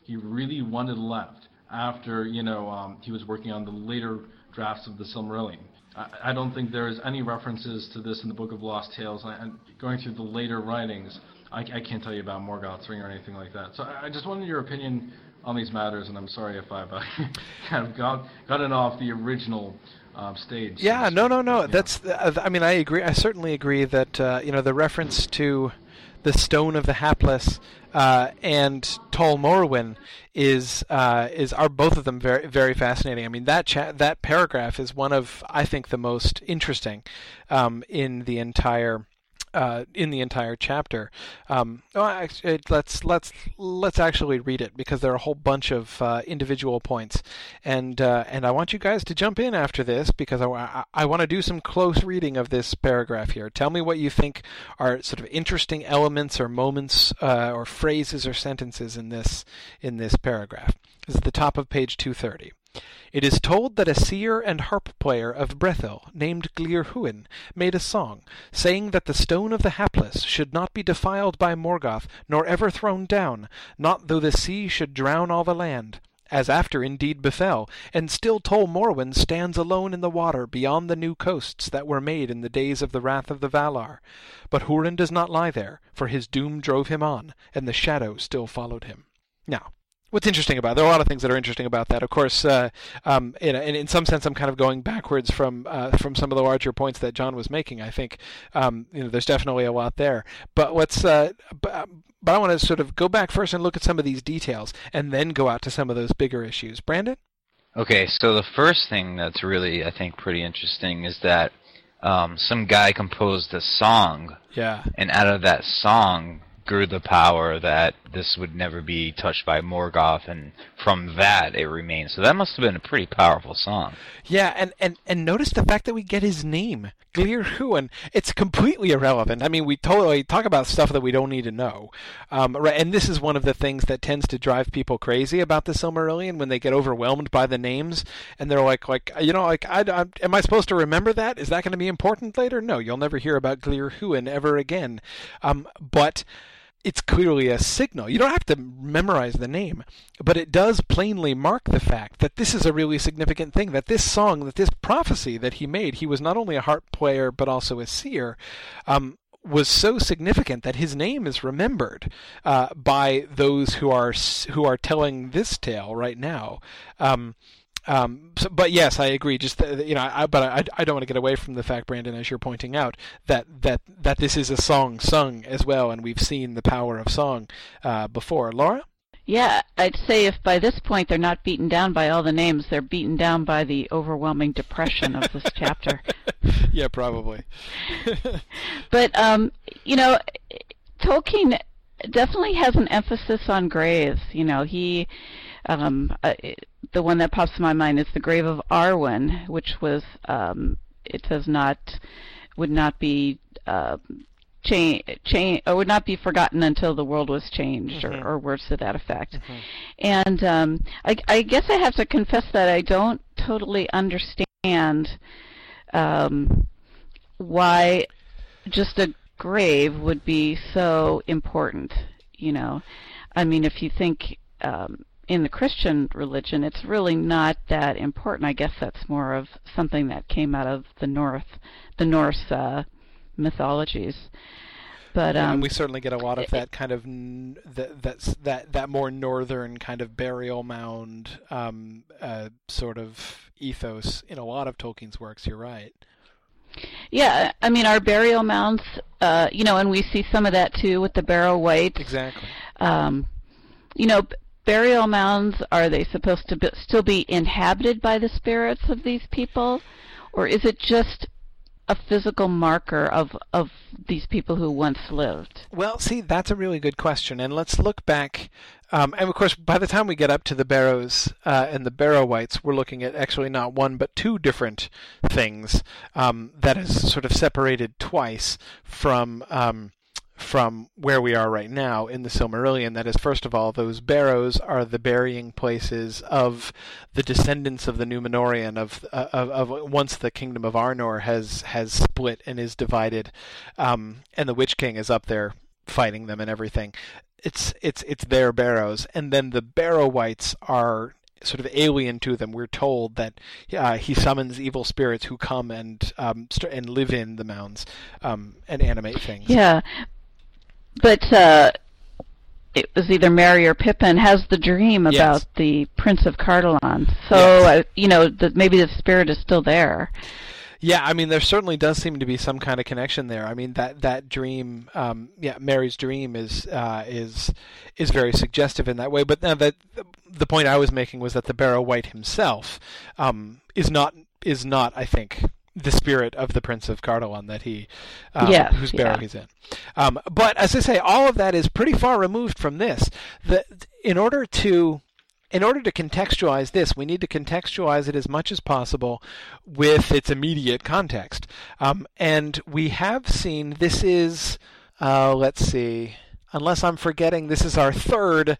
he really wanted left after you know um, he was working on the later drafts of the Silmarillion. I, I don't think there is any references to this in the Book of Lost Tales. And going through the later writings, I, I can't tell you about Morgoth's Ring or anything like that. So I, I just wanted your opinion on these matters, and I'm sorry if I've uh, kind of got, gotten off the original um, stage. Yeah, no, no, no. That's. Uh, I mean, I agree. I certainly agree that uh, you know the reference to the Stone of the Hapless uh, and Tol Morwen is uh, is are both of them very very fascinating. I mean that cha- that paragraph is one of I think the most interesting um, in the entire uh, in the entire chapter. Um, oh, let's let's let's actually read it because there are a whole bunch of uh, individual points, and uh, and I want you guys to jump in after this because I, I, I want to do some close reading of this paragraph here. Tell me what you think are sort of interesting elements or moments uh, or phrases or sentences in this in this paragraph. This is the top of page 230. It is told that a seer and harp player of Brethil, named Glirhuin, made a song, saying that the stone of the hapless should not be defiled by Morgoth, nor ever thrown down, not though the sea should drown all the land. As after indeed befell, and still Tol Morwen stands alone in the water beyond the new coasts that were made in the days of the wrath of the Valar. But Hurin does not lie there, for his doom drove him on, and the shadow still followed him. Now, what's interesting about it, there are a lot of things that are interesting about that. Of course, uh, um, in, in, in, some sense, I'm kind of going backwards from uh, from some of the larger points that John was making. I think um, you know there's definitely a lot there. But what's uh, but, but I want to sort of go back first and look at some of these details, and then go out to some of those bigger issues. Brandon. Okay, so the first thing that's really I think pretty interesting is that um, some guy composed a song. Yeah. And out of that song, grew the power that this would never be touched by Morgoth, and from that it remains. So that must have been a pretty powerful song. Yeah, and, and, and notice the fact that we get his name, Glir Huan. It's completely irrelevant. I mean, we totally talk about stuff that we don't need to know. Um, right, and this is one of the things that tends to drive people crazy about the Silmarillion when they get overwhelmed by the names, and they're like, like you know, like, I, I, am I supposed to remember that? Is that going to be important later? No, you'll never hear about Glirhuin ever again. Um, but it's clearly a signal. You don't have to memorize the name, but it does plainly mark the fact that this is a really significant thing. That this song, that this prophecy that he made, he was not only a harp player but also a seer, um, was so significant that his name is remembered uh, by those who are who are telling this tale right now. Um, um, so, but yes, I agree. Just you know, I, but I, I don't want to get away from the fact, Brandon, as you're pointing out, that that that this is a song sung as well, and we've seen the power of song uh, before. Laura. Yeah, I'd say if by this point they're not beaten down by all the names, they're beaten down by the overwhelming depression of this chapter. Yeah, probably. but um, you know, Tolkien definitely has an emphasis on graves. You know, he um, uh, the one that pops to my mind is the grave of Arwen, which was um, it does not would not be uh, change, change, or would not be forgotten until the world was changed, Mhm. or, or words to that effect. Mhm. And um, I, I guess I have to confess that I don't totally understand um, why just a grave would be so important. You know, I mean, if you think um, in the Christian religion, it's really not that important. I guess that's more of something that came out of the North, the Norse uh, mythologies. But um, and we certainly get a lot of that kind of n- that that's that that more northern kind of burial mound um, uh, sort of ethos in a lot of Tolkien's works. You're right. Yeah, I mean our burial mounds, uh, you know, and we see some of that too with the Barrow Wight. Exactly. Um, you know, burial mounds are they supposed to be, still be inhabited by the spirits of these people, or is it just a physical marker of of these people who once lived? Well, see, that's a really good question, and let's look back. Um, and of course, by the time we get up to the Barrows uh, and the Barrow Wights, we're looking at actually not one but two different things um, that is sort of separated twice from um, from where we are right now in the Silmarillion. That is, first of all, those barrows are the burying places of the descendants of the Numenorean. Of of, of once the kingdom of Arnor has has split and is divided, um, and the Witch King is up there fighting them and everything. It's it's it's their barrows, and then the Barrow Wights are sort of alien to them. We're told that uh, he summons evil spirits who come and um, st- and live in the mounds um, and animate things. Yeah, but uh, it was either Merry or Pippin has the dream Yes. about the Prince of Cardolan. So Yes. uh, you know, the, maybe the spirit is still there. Yeah, I mean, there certainly does seem to be some kind of connection there. I mean, that that dream, um, yeah, Merry's dream is uh, is is very suggestive in that way. But now that the point I was making was that the Barrow Wight himself um, is not is not, I think, the spirit of the Prince of Cardolan that he um, whose barrow yeah. he's in. Um, but as I say, all of that is pretty far removed from this. The in order to in order to contextualize this, we need to contextualize it as much as possible with its immediate context. Um, and we have seen this is, uh, let's see, unless I'm forgetting, this is our third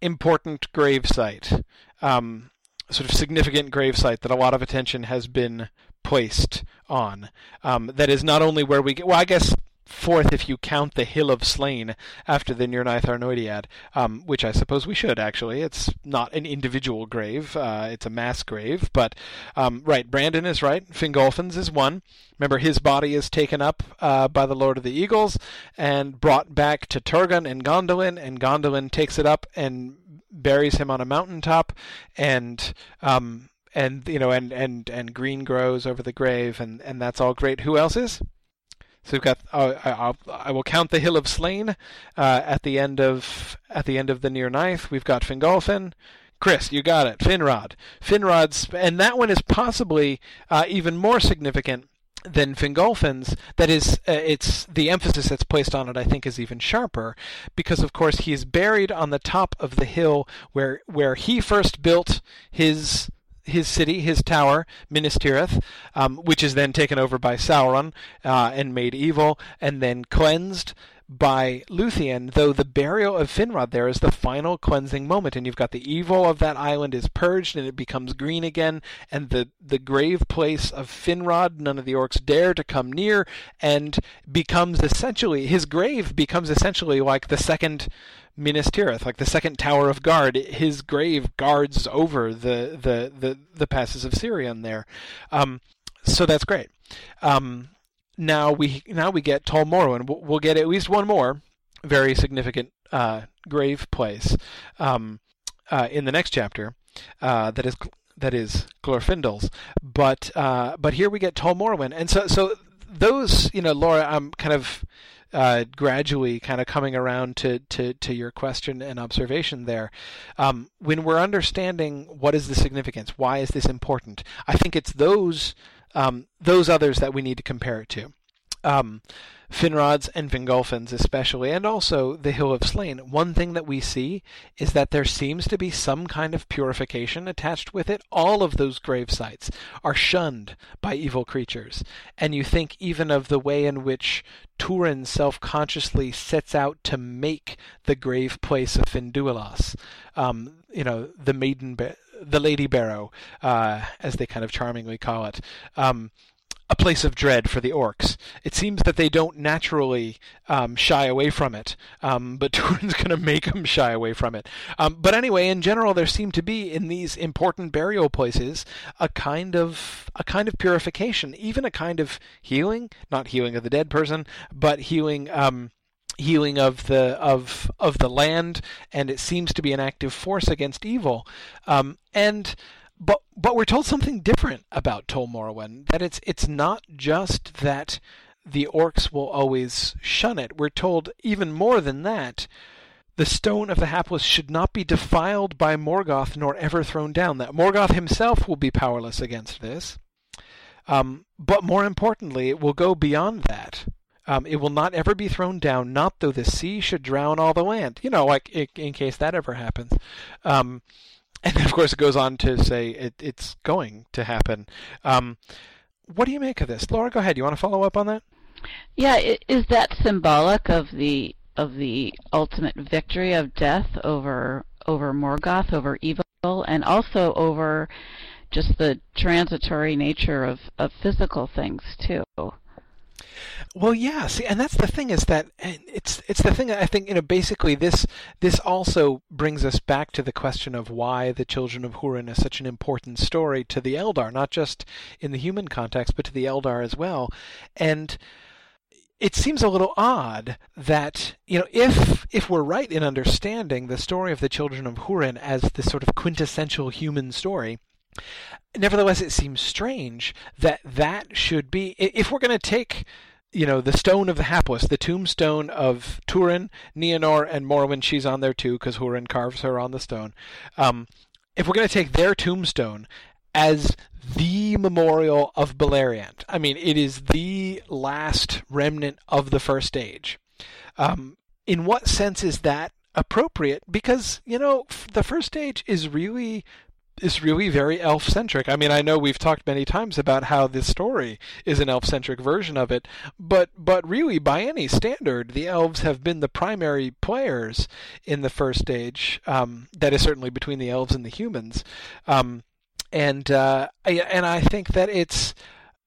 important grave site, um, sort of significant grave site that a lot of attention has been placed on. Um, that is not only where we get, well, I guess fourth if you count the Hill of Slain after the Nirnaeth Arnoediad, um, which I suppose we should actually. It's not an individual grave; uh, it's a mass grave. But um, right, Brandon is right. Fingolfin's is one. Remember, his body is taken up uh, by the Lord of the Eagles and brought back to Turgon and Gondolin, and Gondolin takes it up and buries him on a mountaintop, and um, and you know, and and and green grows over the grave, and and that's all great. Who else is? So we've got. Uh, I, I'll, I will count the Hill of Slain uh, at the end of at the end of the Nirnaeth. We've got Fingolfin. Chris, you got it. Finrod. Finrod's, and that one is possibly uh, even more significant than Fingolfin's. That is, uh, it's the emphasis that's placed on it. I think is even sharper because, of course, he is buried on the top of the hill where where he first built his his city, his tower, Minas Tirith, um, which is then taken over by Sauron uh, and made evil, and then cleansed by Luthien. Though the burial of Finrod there is the final cleansing moment, and you've got the evil of that island is purged and it becomes green again, and the the grave place of Finrod, none of the orcs dare to come near, and becomes essentially his grave becomes essentially like the second. Minas Tirith, like the second tower of guard, his grave guards over the the the, the passes of Sirion there. Um, so that's great. Um, now we now we get Tol Morwen. We'll, get at least one more very significant uh, grave place um, uh, in the next chapter. Uh, that is that is Glorfindel's. But uh, but here we get Tol Morwen, and so so those you know Laura, I'm kind of uh, gradually kind of coming around to, to, to your question and observation there. Um, when we're understanding what is the significance, why is this important, I think it's those um, those others that we need to compare it to. um, Finrods and Fingolfins especially, and also the Hill of Slain, one thing that we see is that there seems to be some kind of purification attached with it. All of those grave sites are shunned by evil creatures. And you think even of the way in which Turin self-consciously sets out to make the grave place of Finduilas, um, you know, the maiden, the Lady Barrow, uh, as they kind of charmingly call it. Um, a place of dread for the orcs. It seems that they don't naturally um, shy away from it, um, but Turin's going to make them shy away from it. Um, but anyway, in general, there seem to be in these important burial places a kind of a kind of purification, even a kind of healing, not healing of the dead person, but healing um, healing of the of of the land, and it seems to be an active force against evil. Um, and but but we're told something different about Tol Morwen. That it's it's not just that the orcs will always shun it. We're told even more than that. The stone of the hapless should not be defiled by Morgoth nor ever thrown down. That Morgoth himself will be powerless against this. Um, but more importantly, it will go beyond that. Um, it will not ever be thrown down, not though the sea should drown all the land. You know, like in, in case that ever happens. Um, and of course, it goes on to say it, it's going to happen. Um, what do you make of this, Laura? Go ahead. You want to follow up on that? Yeah, is that symbolic of the of the ultimate victory of death over over Morgoth, over evil, and also over just the transitory nature of, of physical things too? Well, yeah. See, and that's the thing is that it's it's the thing I think you know. Basically, this this also brings us back to the question of why the children of Hurin is such an important story to the Eldar, not just in the human context, but to the Eldar as well. And it seems a little odd that you know if if we're right in understanding the story of the children of Hurin as this sort of quintessential human story nevertheless it seems strange that that should be if we're going to take you know, the stone of the hapless, the tombstone of Turin, Nienor, and Morwen. She's on there too because Hurin carves her on the stone. Um, if we're going to take their tombstone as the memorial of Beleriand, I mean, it is the last remnant of the first age. Um, in what sense is that appropriate? Because, you know, the first age is really is really very elf centric. I mean, I know we've talked many times about how this story is an elf centric version of it, but but really by any standard, the elves have been the primary players in the first age. Um, that is certainly between the elves and the humans, um, and uh, I, and I think that it's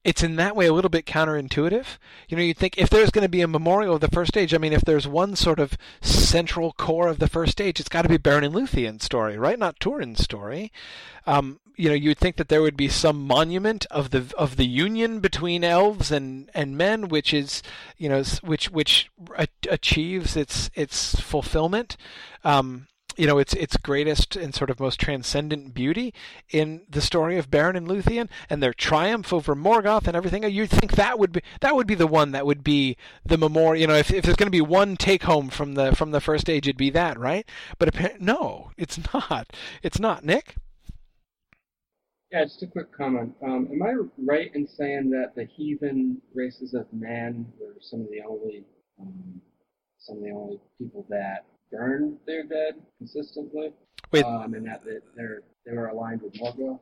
it's in that way a little bit counterintuitive. You know, you'd think if there's going to be a memorial of the first age, I mean, if there's one sort of central core of the first age, it's got to be Beren and Luthien's story, right? Not Turin's story. Um, you know, you'd think that there would be some monument of the of the union between elves and, and men, which is, you know, which which achieves its its fulfillment. Um, you know its its greatest and sort of most transcendent beauty in the story of Beren and Luthien and their triumph over Morgoth and everything. You'd think that would be that would be the one that would be the memorial. You know, if, if there's going to be one take home from the from the first age, it'd be that, right? But no, it's not. It's not. Nick. Yeah, just a quick comment. Um, am I right in saying that the heathen races of man were some of the only um, some of the only people that burn their dead consistently. Wait. Um, and that they're they were aligned with Morgoth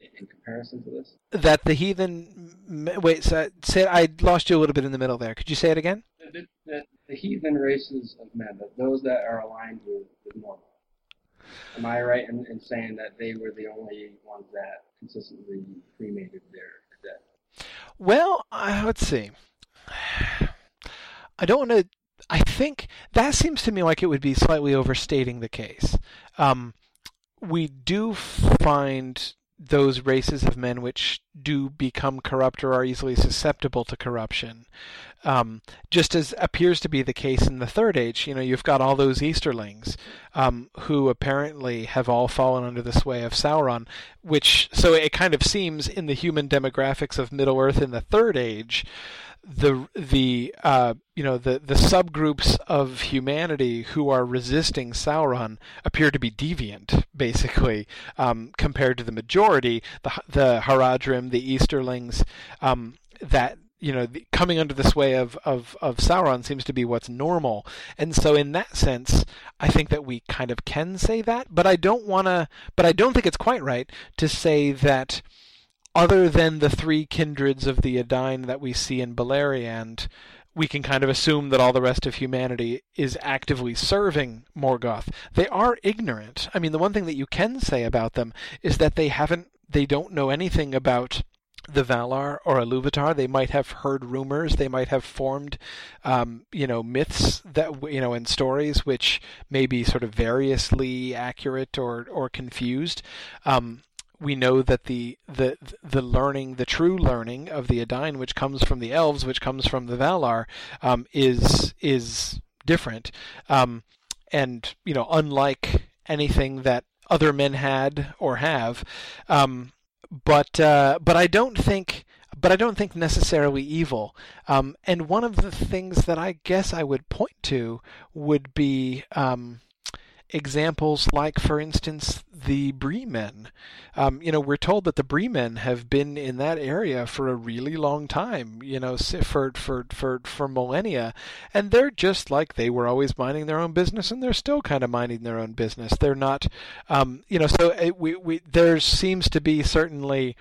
in comparison to this. That the heathen. Wait, so say I lost you a little bit in the middle there. Could you say it again? The, the, the heathen races of men, those that are aligned with, with Morgoth. Am I right in, in saying that they were the only ones that consistently cremated their dead? Well, uh, let's see. I don't want to I think that seems to me like it would be slightly overstating the case. Um, we do find those races of men which do become corrupt or are easily susceptible to corruption. Um, just as appears to be the case in the Third Age, you know, you've got all those Easterlings um, who apparently have all fallen under the sway of Sauron, which so it kind of seems in the human demographics of Middle Earth in the Third Age the the uh, you know the the subgroups of humanity who are resisting Sauron appear to be deviant, basically, um, compared to the majority, the the Haradrim, the Easterlings, um, that you know, the, coming under the sway of, of, of Sauron seems to be what's normal. And so in that sense, I think that we kind of can say that, but I don't want to, but I don't think it's quite right to say that other than the three kindreds of the Edain that we see in Beleriand, we can kind of assume that all the rest of humanity is actively serving Morgoth. They are ignorant. I mean, the one thing that you can say about them is that they haven't, they don't know anything about the Valar or Iluvatar. They might have heard rumors. They might have formed, um, you know, myths that you know and stories which may be sort of variously accurate or or confused. Um, we know that the the the learning, the true learning of the Edain, which comes from the elves, which comes from the Valar, um, is is different, um, and you know, unlike anything that other men had or have. Um, but uh, but I don't think but I don't think necessarily evil. Um, and one of the things that I guess I would point to would be um, examples like, for instance, the Bremen. Um, you know, we're told that the Bremen have been in that area for a really long time. You know, for for for for millennia, and they're just like they were always minding their own business, and they're still kind of minding their own business. They're not, um, you know, so it, we we there seems to be certainly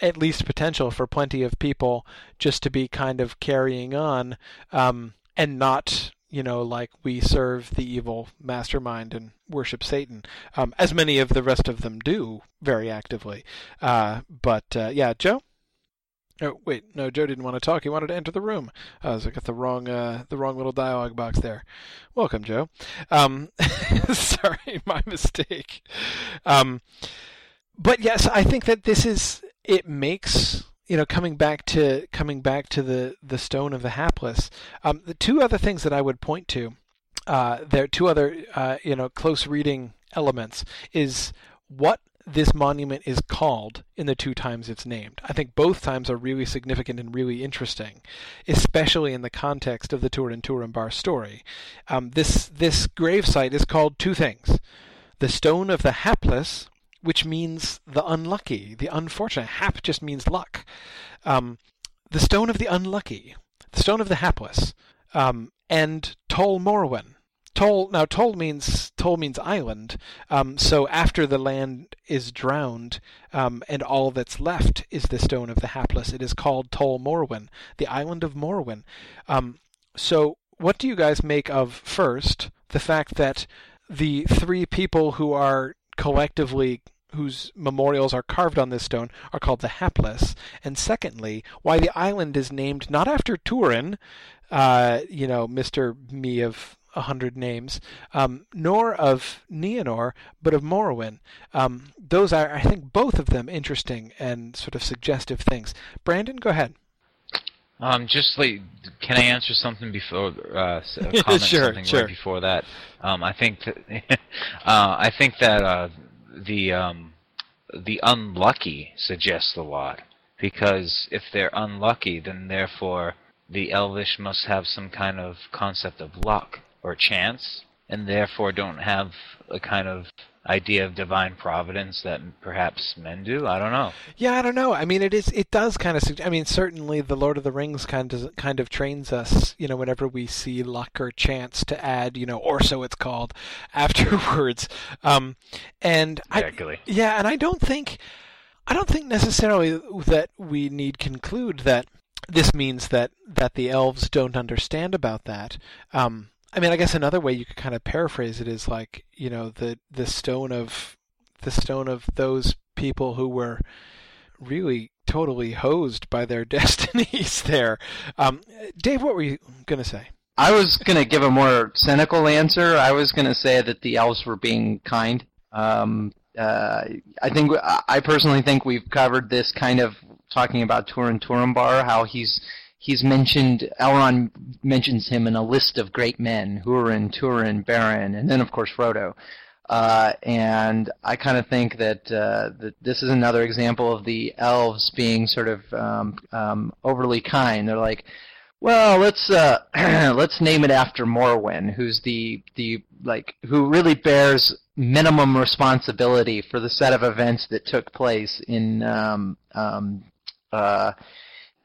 at least potential for plenty of people just to be kind of carrying on um, and not you know, like we serve the evil mastermind and worship Satan, um, as many of the rest of them do very actively. Uh, but uh, yeah, Joe. Oh wait, no, Joe didn't want to talk. He wanted to enter the room. I was got the wrong, uh, the wrong little dialogue box there. Welcome, Joe. Um, sorry, my mistake. Um, but yes, I think that this is it makes you know, coming back to coming back to the the stone of the hapless, um, the two other things that I would point to, uh, there are two other uh, you know close reading elements is what this monument is called in the two times it's named. I think both times are really significant and really interesting, especially in the context of the Turin Turambar story. Um, this this gravesite is called two things: the Stone of the Hapless, which means the unlucky, the unfortunate. Hap just means luck. Um, the stone of the unlucky, the stone of the hapless, um, and Tol Morwen. Tol now Tol means Tol means island. Um, so after the land is drowned, um, and all that's left is the stone of the hapless, it is called Tol Morwen, the island of Morwen. Um, so what do you guys make of first the fact that the three people who are collectively whose memorials are carved on this stone are called the hapless and secondly why the island is named not after turin uh, you know mr me of a hundred names um, nor of Nienor, but of Morwen. Um, those are, I think, both of them interesting and sort of suggestive things. Brandon, go ahead. Um, just like, can I answer something before? Uh, comment sure, something sure. right before that. Um, I think that uh, I think that uh, the um, the unlucky suggests a lot because if they're unlucky, then therefore the Elvish must have some kind of concept of luck or chance, and therefore don't have a kind of idea of divine providence that perhaps men do. I don't know. Yeah, I don't know. I mean, it is. It does kind of. I mean, certainly the Lord of the Rings kind of kind of trains us. You know, whenever we see luck or chance to add, you know, or so it's called afterwards. Um, and exactly. I, yeah, and I don't think, I don't think necessarily that we need conclude that this means that that the elves don't understand about that. Um, I mean, I guess another way you could kind of paraphrase it is like, you know, the the stone of the stone of those people who were really totally hosed by their destinies there. Um, Dave, what were you going to say? I was going to give a more cynical answer. I was going to say that the elves were being kind. Um, uh, I think I personally think we've covered this kind of talking about Turin Turambar, how he's he's mentioned Elrond mentions him in a list of great men: Hurin, Turin, Beren, and then of course Frodo. Uh, and I kind of think that, uh, that this is another example of the elves being sort of um, um, overly kind. They're like, well, let's uh, let's name it after Morwen, who's the the like who really bears minimum responsibility for the set of events that took place in um, um, uh,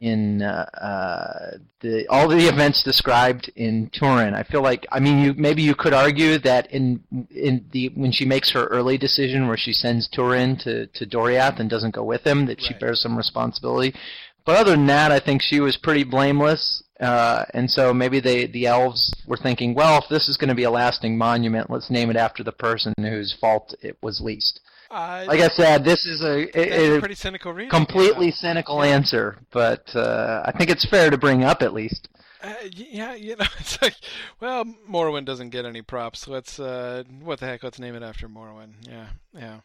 in uh, uh, the all the events described in Turin. I feel like I mean you maybe you could argue that in in the when she makes her early decision where she sends Turin to to Doriath and doesn't go with him that she bears some responsibility. But other than that, I think she was pretty blameless. Uh, and so maybe they the elves were thinking, well, if this is going to be a lasting monument, let's name it after the person whose fault it was least. Uh, Like I said, this is a, that's a, a a pretty cynical reading. completely yeah. cynical answer, but uh, I think it's fair to bring up at least. Uh, yeah, you know, it's like, well, Morwen doesn't get any props. Let's, uh, what the heck? Let's name it after Morwen. Yeah, yeah,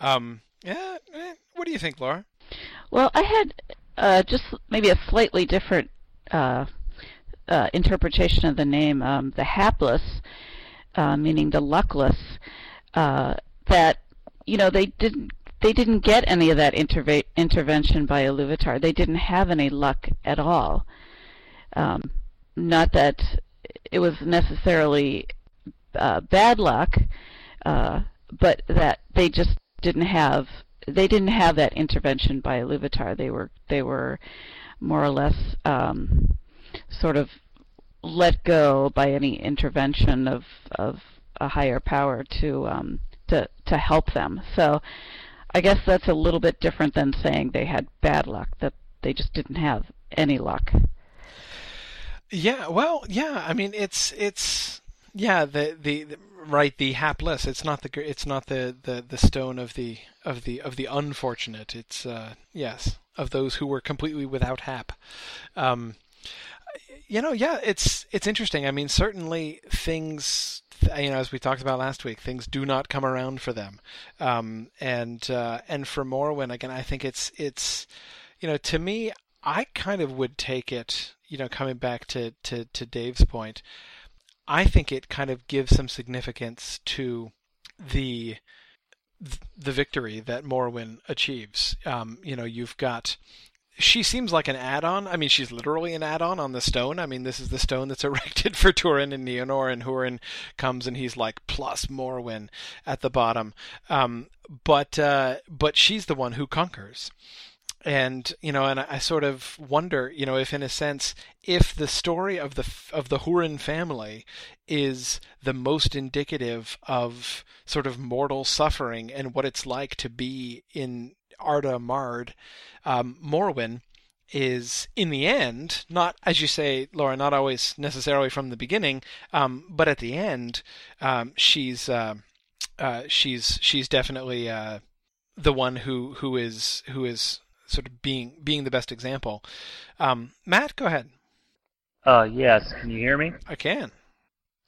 um, yeah. eh, what do you think, Laura? Well, I had uh, just maybe a slightly different uh, uh, interpretation of the name, um, the hapless, uh, meaning the luckless. Uh, that you know they didn't they didn't get any of that interve- intervention by Iluvatar. They didn't have any luck at all. Um, not that it was necessarily uh, bad luck, uh, but that they just didn't have they didn't have that intervention by Iluvatar. They were they were more or less um, sort of let go by any intervention of of a higher power to um, to to help them. So I guess that's a little bit different than saying they had bad luck. That they just didn't have any luck. Yeah, well, yeah. I mean, it's it's yeah. The, the the right the hapless. It's not the it's not the, the, the stone of the of the of the unfortunate. It's uh, yes of those who were completely without hap. Um, you know, yeah, it's it's interesting. I mean, certainly things. You know, as we talked about last week, things do not come around for them, um, and uh, and for Morwen again, I think it's it's you know to me, I kind of would take it. You know, coming back to to to Dave's point, I think it kind of gives some significance to the the victory that Morwen achieves. Um, you know, you've got she seems like an add-on. I mean, she's literally an add-on on the stone. I mean, this is the stone that's erected for Turin and Nienor, and Hurin comes and he's like plus Morwen at the bottom. Um, but uh, but she's the one who conquers. And you know, and I, I sort of wonder, you know, if in a sense, if the story of the of the Hurin family is the most indicative of sort of mortal suffering and what it's like to be in Arda Marred, um, Morwen is in the end not, as you say, Laura, not always necessarily from the beginning, um, but at the end, um, she's uh, uh, she's she's definitely uh, the one who who is who is sort of being being the best example. Um, Matt, go ahead. Uh, yes. Can you hear me? I can.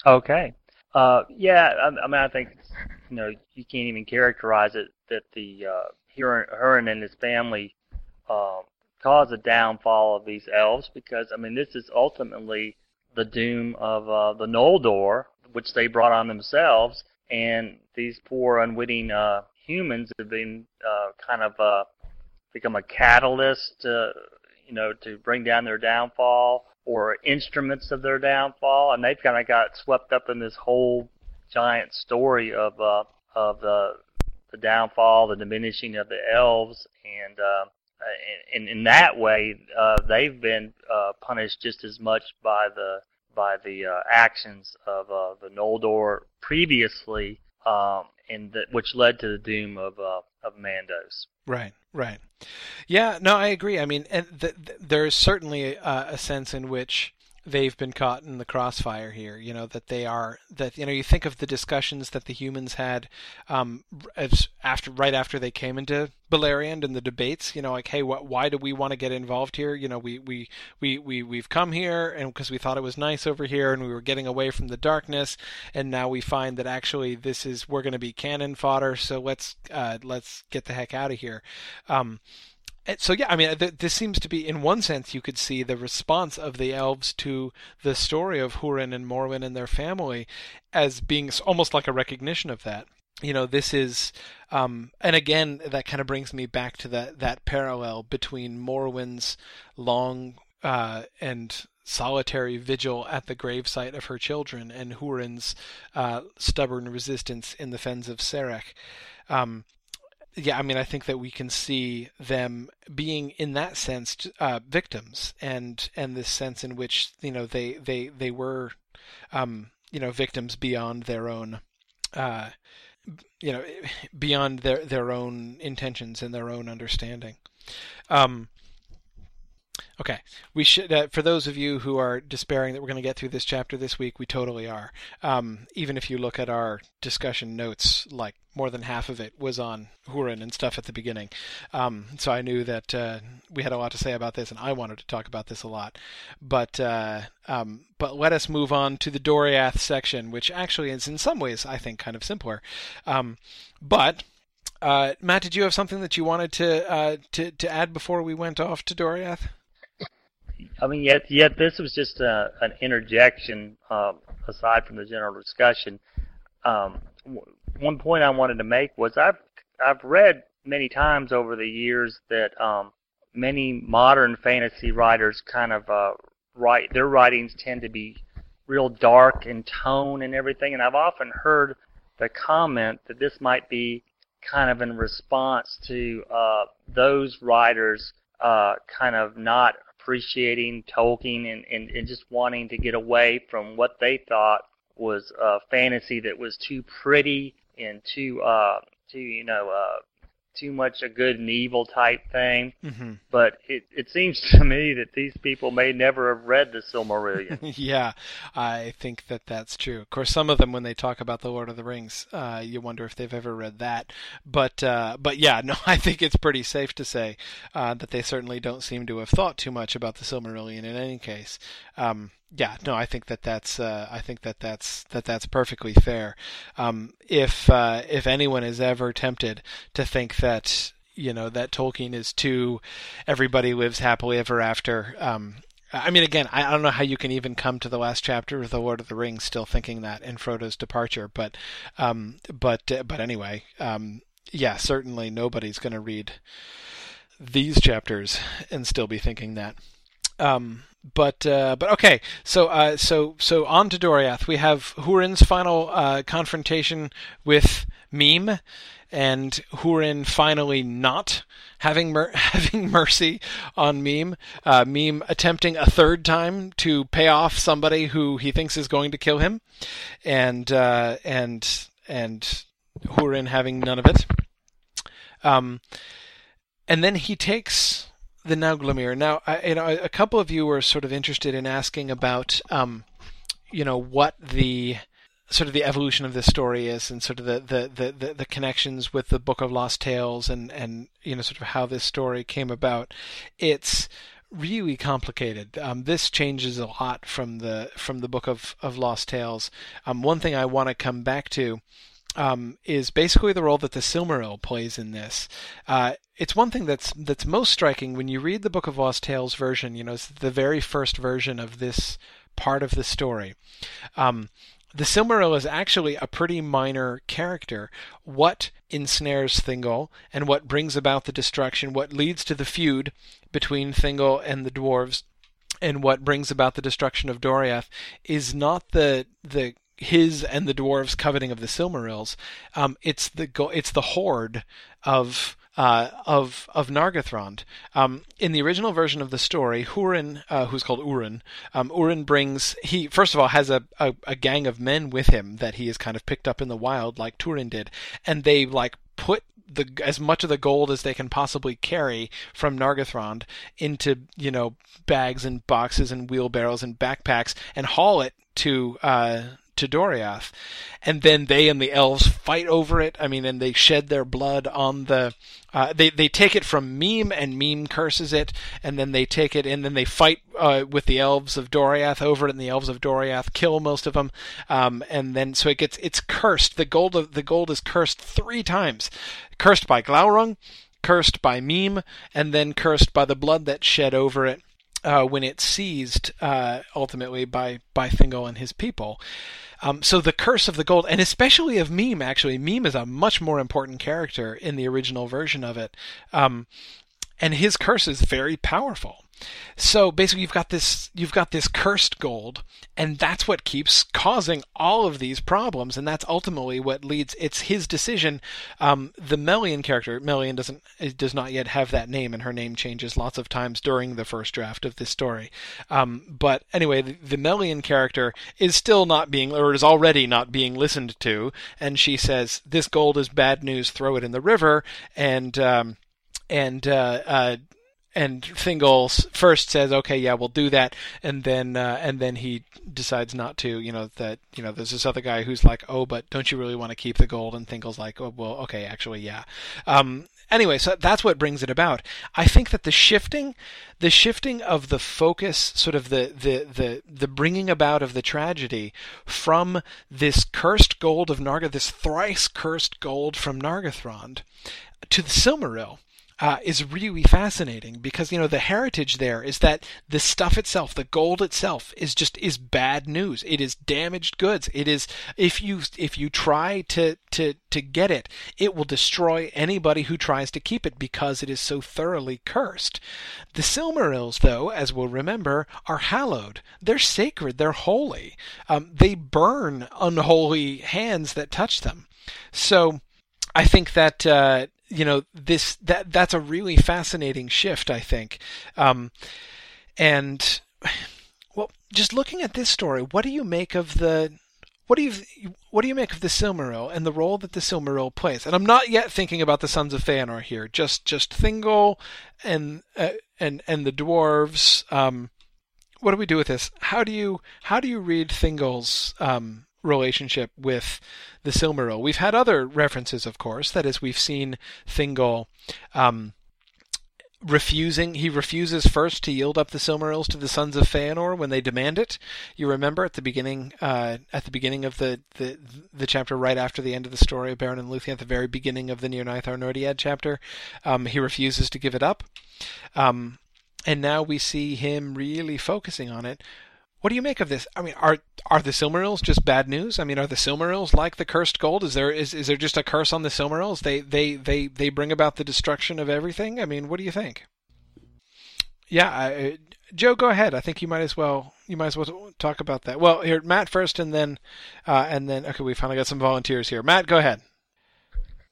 Okay. Uh, yeah. I, I mean, I think you know you can't even characterize it that the uh, Hurin and his family uh, caused the downfall of these elves because I mean this is ultimately the doom of uh, the Noldor, which they brought on themselves, and these poor unwitting uh, humans have been uh, kind of uh, become a catalyst, uh, you know, to bring down their downfall or instruments of their downfall, and they've kind of got swept up in this whole giant story of uh, of the the downfall, the diminishing of the elves, and uh, and in that way, uh, they've been uh, punished just as much by the by the uh, actions of uh, the Noldor previously, um, and that which led to the doom of uh, of Mandos. Right, right. Yeah, no, I agree. I mean, and th- th- there's certainly uh, a sense in which they've been caught in the crossfire here. You know that they are that you know you think of the discussions that the humans had um, after right after they came into Beleriand and the debates. You know, like, hey, what? Why do we want to get involved here? You know, we we we we we've come here and because we thought it was nice over here and we were getting away from the darkness, and now we find that actually this is we're going to be cannon fodder. So let's uh, let's get the heck out of here. Um, so yeah, I mean, th- this seems to be, in one sense, you could see the response of the elves to the story of Hurin and Morwen and their family as being almost like a recognition of that. You know, this is, um, and again, that kind of brings me back to that that parallel between Morwen's long uh, and solitary vigil at the gravesite of her children and Hurin's uh, stubborn resistance in the fens of Serech. Um, yeah, I mean, I think that we can see them being, in that sense, uh, victims, and and this sense in which you know they they they were, um, you know, victims beyond their own, uh, you know, beyond their their own intentions and their own understanding. Um, Okay, we should. Uh, for those of you who are despairing that we're going to get through this chapter this week, we totally are. Um, even if you look at our discussion notes, like more than half of it was on Hurin and stuff at the beginning. Um, so I knew that uh, we had a lot to say about this, and I wanted to talk about this a lot. But uh, um, but let us move on to the Doriath section, which actually is in some ways, I think, kind of simpler. Um, but uh, Matt, did you have something that you wanted to uh, to to add before we went off to Doriath? I mean, yet yet this was just a, an interjection um, aside from the general discussion. Um, w- one point I wanted to make was I've I've read many times over the years that um, many modern fantasy writers kind of uh, write their writings tend to be real dark in tone and everything, and I've often heard the comment that this might be kind of in response to uh, those writers uh, kind of not appreciating Tolkien and, and, and just wanting to get away from what they thought was a fantasy that was too pretty and too uh too you know uh too much a good and evil type thing. Mm-hmm. But it it seems to me that these people may never have read the Silmarillion. yeah, I think that that's true. Of course, some of them, when they talk about the Lord of the Rings, uh, you wonder if they've ever read that. But uh, but yeah, no, I think it's pretty safe to say uh, that they certainly don't seem to have thought too much about the Silmarillion in any case. Um, yeah, no, I think that that's uh, I think that that's that that's perfectly fair. Um, if uh, if anyone is ever tempted to think that you know that Tolkien is too everybody lives happily ever after. Um, I mean, again, I don't know how you can even come to the last chapter of the Lord of the Rings still thinking that in Frodo's departure, but um, but uh, but anyway, um, yeah, certainly nobody's going to read these chapters and still be thinking that. Um, but uh, but okay, so uh, so so on to Doriath. We have Hurin's final uh, confrontation with Mim, and Hurin finally not having mer- having mercy on Mim. Uh, Mim attempting a third time to pay off somebody who he thinks is going to kill him, and uh, and and Hurin having none of it. Um, and then he takes the Nauglamir. Now, I, you know, a couple of you were sort of interested in asking about, um, you know, what the sort of the evolution of this story is, and sort of the, the, the, the, connections with the Book of Lost Tales, and and you know, sort of how this story came about. It's really complicated. Um, this changes a lot from the from the Book of of Lost Tales. Um, one thing I want to come back to um, is basically the role that the Silmaril plays in this. Uh, it's one thing that's that's most striking when you read the Book of Lost Tales version. You know, it's the very first version of this part of the story. Um, the Silmaril is actually a pretty minor character. What ensnares Thingol and what brings about the destruction, what leads to the feud between Thingol and the dwarves, and what brings about the destruction of Doriath is not the the his and the dwarves coveting of the Silmarils. Um, it's the it's the horde of uh, of of Nargothrond. Um, in the original version of the story, Hurin, uh, who's called Urin, um, Urin brings he first of all has a, a, a gang of men with him that he has kind of picked up in the wild, like Turin did, and they like put the as much of the gold as they can possibly carry from Nargothrond into you know bags and boxes and wheelbarrows and backpacks and haul it to uh, to Doriath, and then they and the elves fight over it. I mean, and they shed their blood on the. Uh, they they take it from Mim, and Mim curses it, and then they take it, and then they fight uh, with the elves of Doriath over it, and the elves of Doriath kill most of them, um, and then so it gets it's cursed. The gold of the gold is cursed three times, cursed by Glaurung, cursed by Mim, and then cursed by the blood that shed over it. Uh, when it's seized uh, ultimately by by Thingol and his people. Um, so the curse of the gold, and especially of Mim, actually, Mim is a much more important character in the original version of it. Um, and his curse is very powerful. So basically, you've got this you've got this cursed gold, and that's what keeps causing all of these problems, and that's ultimately what leads. It's his decision. Um, the Melian character, Melian doesn't does not yet have that name, and her name changes lots of times during the first draft of this story. Um, but anyway, the, the Melian character is still not being, or is already not being listened to, and she says, "This gold is bad news. Throw it in the river." And um, and uh, uh, and Thingol first says, "Okay, yeah, we'll do that," and then uh, and then he decides not to. You know that you know there's this other guy who's like, "Oh, but don't you really want to keep the gold?" And Thingol's like, "Oh, well, okay, actually, yeah." Um, anyway, so that's what brings it about. I think that the shifting, the shifting of the focus, sort of the the the the bringing about of the tragedy from this cursed gold of Narga, this thrice cursed gold from Nargothrond, to the Silmaril uh, is really fascinating because you know the heritage there is that the stuff itself, the gold itself, is just is bad news. It is damaged goods. It is if you if you try to to to get it, it will destroy anybody who tries to keep it because it is so thoroughly cursed. The Silmarils, though, as we'll remember, are hallowed. They're sacred. They're holy. Um, they burn unholy hands that touch them. So. I think that uh, you know this that that's a really fascinating shift i think um, and well just looking at this story what do you make of the what do you what do you make of the Silmaril and the role that the Silmaril plays? And I'm not yet thinking about the Sons of Feanor here. Just just Thingol and uh, and and the dwarves. Um, what do we do with this? How do you how do you read Thingol's um, relationship with the Silmaril. We've had other references, of course. That is, we've seen Thingol um, refusing. He refuses first to yield up the Silmarils to the sons of Feanor when they demand it. You remember at the beginning, uh, at the beginning of the, the the chapter right after the end of the story of Beren and Luthien, at the very beginning of the Nirnaeth Arnoediad chapter, um, he refuses to give it up. Um, and now we see him really focusing on it. What do you make of this? I mean, are are the Silmarils just bad news? I mean, are the Silmarils like the cursed gold? Is there is is there just a curse on the Silmarils? They they they they bring about the destruction of everything. I mean, what do you think? Yeah, I, Joe, go ahead. I think you might as well you might as well talk about that. Well, here, Matt first, and then uh, and then okay, we finally got some volunteers here. Matt, go ahead.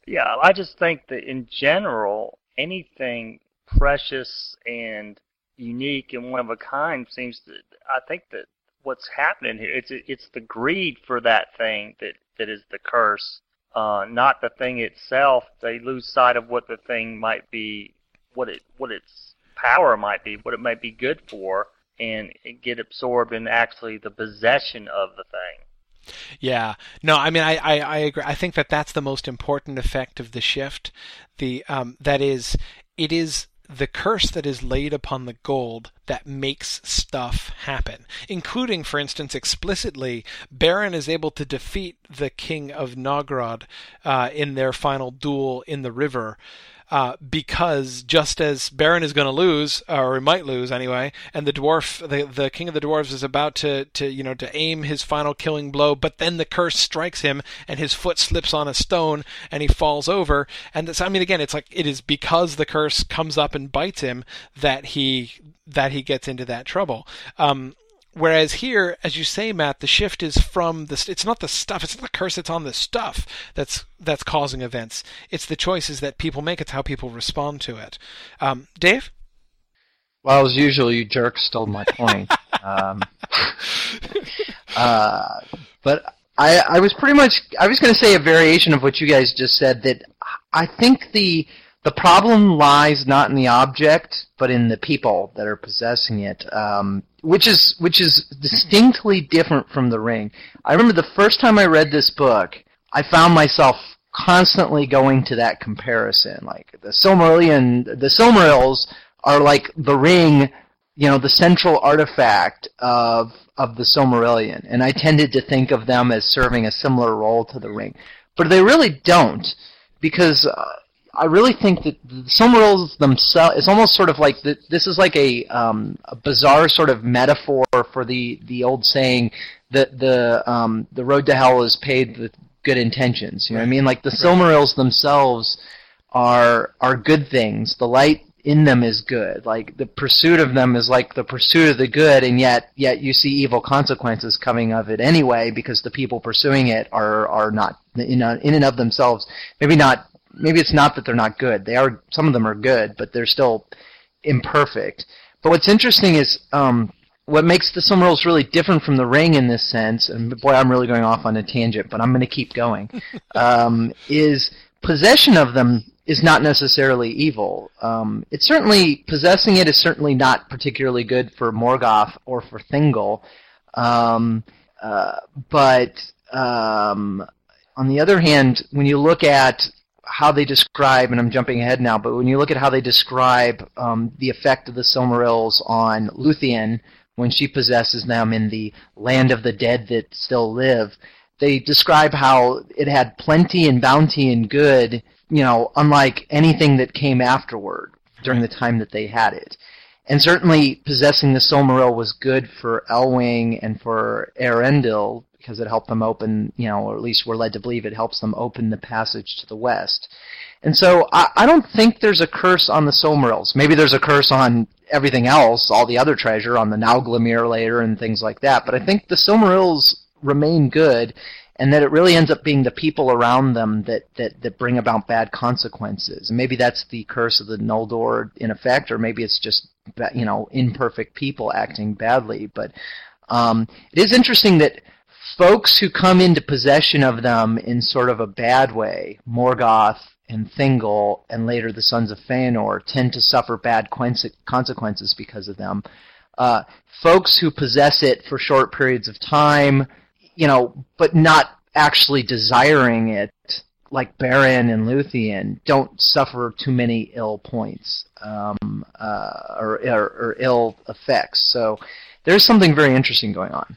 Yeah, I just think that in general, anything precious and unique and one of a kind seems to I think that what's happening here it's it's the greed for that thing that that is the curse uh not the thing itself they lose sight of what the thing might be what it what its power might be what it might be good for and get absorbed in actually the possession of the thing yeah, no, I mean, I, I, I, agree. I think that that's the most important effect of the shift. The um, that is, it is the curse that is laid upon the gold that makes stuff happen, including, for instance, explicitly, Beren is able to defeat the king of Nogrod uh, in their final duel in the river uh, because just as Beren is going to lose, or he might lose anyway, and the dwarf, the the king of the dwarves, is about to to you know to aim his final killing blow, but then the curse strikes him, and his foot slips on a stone, and he falls over. And this, I mean, again, it's like it is because the curse comes up and bites him that he that he gets into that trouble. Um, Whereas here, as you say, Matt, the shift is from the. It's not the stuff. It's not the curse. It's on the stuff that's that's causing events. It's the choices that people make. It's how people respond to it. Um, Dave. Well, as usual, you jerk stole my point. um, uh, but I, I was pretty much. I was going to say a variation of what you guys just said. That I think the the problem lies not in the object, but in the people that are possessing it, um, which is which is distinctly different from the ring. I remember the first time I read this book, I found myself constantly going to that comparison. Like the Silmarillion, the Silmarils are like the ring, you know, the central artifact of of the Silmarillion, and I tended to think of them as serving a similar role to the ring, but they really don't, because. Uh, I really think that the Silmarils themselves, it's almost sort of like the, this is like a, um, a bizarre sort of metaphor for the, the old saying that the um, the road to hell is paved with good intentions. You know what I mean? Like the Silmarils themselves are are good things. The light in them is good. Like the pursuit of them is like the pursuit of the good, and yet yet you see evil consequences coming of it anyway because the people pursuing it are are not in in and of themselves maybe not maybe it's not that they're not good. They are some of them are good, but they're still imperfect. But what's interesting is um, what makes the Silmarils really different from the Ring in this sense. And boy, I'm really going off on a tangent, but I'm going to keep going. um, is possession of them is not necessarily evil. Um, it's certainly possessing it is certainly not particularly good for Morgoth or for Thingol. Um, uh, but um, on the other hand, when you look at how they describe, and I'm jumping ahead now, but when you look at how they describe um, the effect of the Silmarils on Luthien when she possesses them in the land of the dead that still live, they describe how it had plenty and bounty and good, you know, unlike anything that came afterward during the time that they had it. And certainly possessing the Silmaril was good for Elwing and for Eärendil because it helped them open, you know, or at least we're led to believe it helps them open the passage to the west. And so I, I don't think there's a curse on the Silmarils. Maybe there's a curse on everything else, all the other treasure, on the Nauglamir later and things like that. But I think the Silmarils remain good, and that it really ends up being the people around them that, that, that bring about bad consequences. And maybe that's the curse of the Noldor in effect, or maybe it's just you know imperfect people acting badly. But um, it is interesting that folks who come into possession of them in sort of a bad way, Morgoth and Thingol, and later the Sons of Feanor, tend to suffer bad consequences because of them. Uh, folks who possess it for short periods of time, you know, but not actually desiring it, like Beren and Luthien, don't suffer too many ill points um, uh, or, or, or ill effects. So there's something very interesting going on.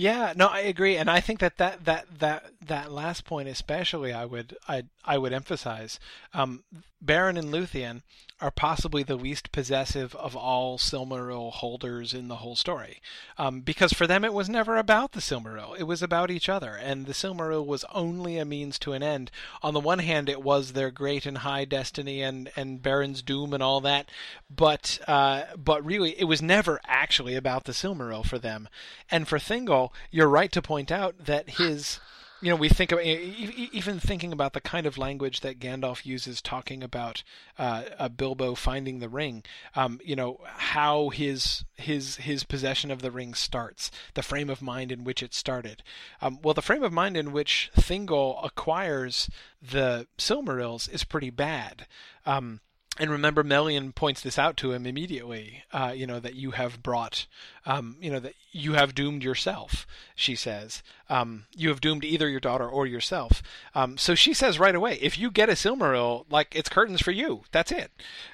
Yeah, no, I agree, and I think that that that that, that last point especially, I would I I would emphasize. Um, Beren and Luthien are possibly the least possessive of all Silmaril holders in the whole story. Um, because for them it was never about the Silmaril, it was about each other, and the Silmaril was only a means to an end. On the one hand, it was their great and high destiny and, and Beren's doom and all that, but, uh, but really it was never actually about the Silmaril for them. And for Thingol, you're right to point out that his you know, we think of even thinking about the kind of language that Gandalf uses talking about uh, Bilbo finding the ring. Um, you know how his his his possession of the ring starts, the frame of mind in which it started. Um, well, the frame of mind in which Thingol acquires the Silmarils is pretty bad. Um, and remember, Melian points this out to him immediately. Uh, you know that you have brought, um, you know that you have doomed yourself. She says, um, you have doomed either your daughter or yourself. Um, so she says right away, if you get a Silmaril, like it's curtains for you. That's it.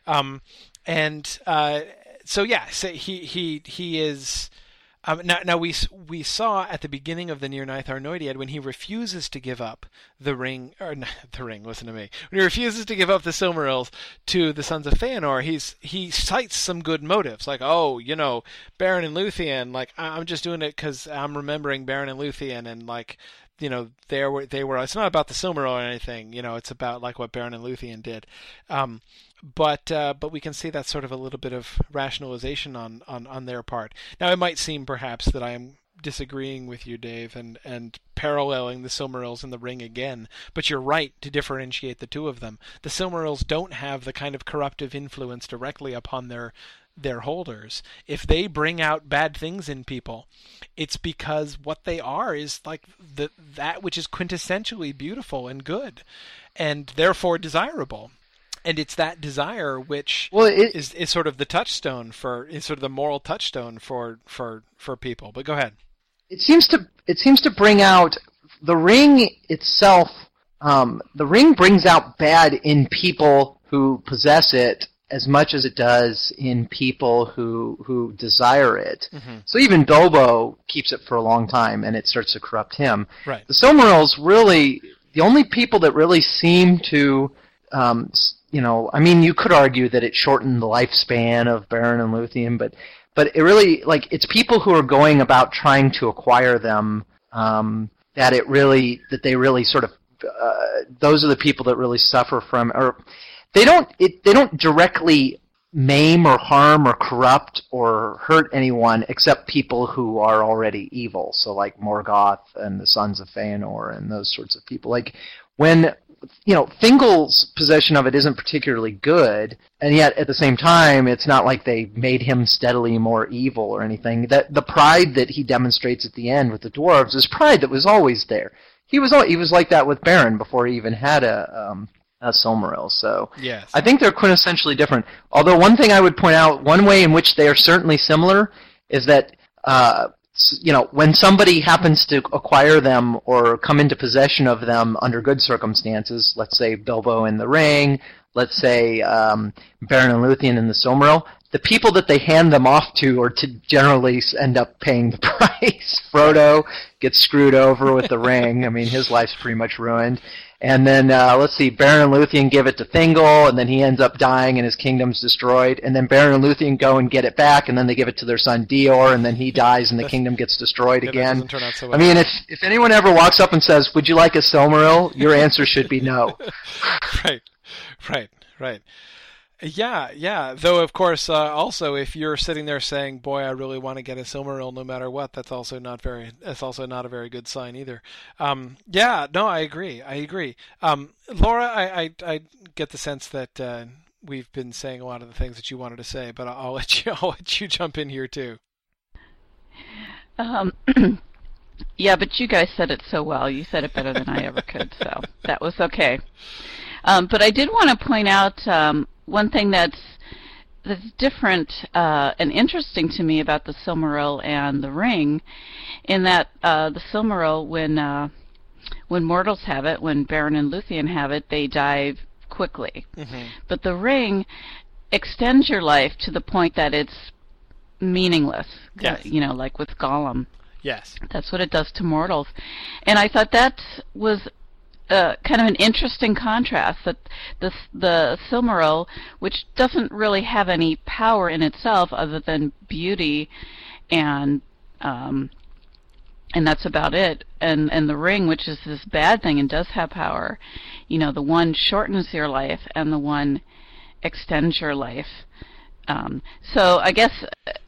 Um, and uh, so yeah, so he he he is. Um, now, now we we saw at the beginning of the Nirnaeth Arnoediad when he refuses to give up the ring, or not, the ring. Listen to me. When he refuses to give up the Silmarils to the sons of Feanor, he's he cites some good motives, like oh, you know, Beren and Luthien. Like I'm just doing it because I'm remembering Beren and Luthien, and like you know they were they were. It's not about the Silmaril or anything. You know, it's about like what Beren and Luthien did. Um, but uh, but we can see that sort of a little bit of rationalization on, on, on their part. Now it might seem perhaps that I am disagreeing with you, Dave, and, and paralleling the Silmarils and the Ring again, but you're right to differentiate the two of them. The Silmarils don't have the kind of corruptive influence directly upon their their holders. If they bring out bad things in people, it's because what they are is like the that which is quintessentially beautiful and good and therefore desirable and it's that desire which well, it, is is sort of the touchstone for is sort of the moral touchstone for for for people. But go ahead. It seems to it seems to bring out the ring itself. Um, the ring brings out bad in people who possess it as much as it does in people who who desire it. Mm-hmm. So even Bilbo keeps it for a long time, and it starts to corrupt him. Right. The Silmarils really the only people that really seem to um, you know, I mean, you could argue that it shortened the lifespan of Beren and Luthien, but but it really like it's people who are going about trying to acquire them um, that it really that they really sort of uh, those are the people that really suffer from or they don't it, they don't directly maim or harm or corrupt or hurt anyone except people who are already evil. So like Morgoth and the Sons of Feanor and those sorts of people. Like when you know, Thingol's possession of it isn't particularly good, and yet at the same time, it's not like they made him steadily more evil or anything. That the pride that he demonstrates at the end with the dwarves is pride that was always there. He was he was like that with Beren before he even had a um, a Silmaril. So Yes. I think they're quintessentially different. Although one thing I would point out, one way in which they are certainly similar, is that uh, you know when somebody happens to acquire them or come into possession of them under good circumstances, let's say Bilbo in the Ring, let's say um, Beren and Luthien in the Silmaril, the people that they hand them off to are to generally end up paying the price. Frodo gets screwed over with the ring. I mean, his life's pretty much ruined. And then uh, let's see, Beren and Luthien give it to Thingol, and then he ends up dying, and his kingdom's destroyed. And then Beren and Luthien go and get it back, and then they give it to their son Dior, and then he dies, and the kingdom gets destroyed Yeah, again. doesn't turn out so I mean, if if anyone ever walks up and says, "Would you like a Silmaril?" your answer should be no. right, right, right. Yeah, yeah. Though, of course, uh, also if you're sitting there saying, "Boy, I really want to get a Silmaril no matter what," that's also not very. That's also not a very good sign either. Um, yeah, no, I agree. I agree. Um, Laura, I, I, I get the sense that uh, we've been saying a lot of the things that you wanted to say, but I'll, I'll let you. I'll let you jump in here too. Um, yeah, but you guys said it so well. You said it better than I ever could, so that was okay. Um, but I did want to point out um, one thing that's that's different uh, and interesting to me about the Silmaril and the Ring, in that uh, the Silmaril, when uh, when mortals have it, when Beren and Luthien have it, they die quickly. Mm-hmm. But the ring extends your life to the point that it's meaningless. Yes. You know, like with Gollum. Yes. That's what it does to mortals. And I thought that was uh, kind of an interesting contrast that the the Silmaril, which doesn't really have any power in itself other than beauty, and um, and that's about it. And and the ring, which is this bad thing and does have power, you know, the one shortens your life and the one extends your life. Um, so I guess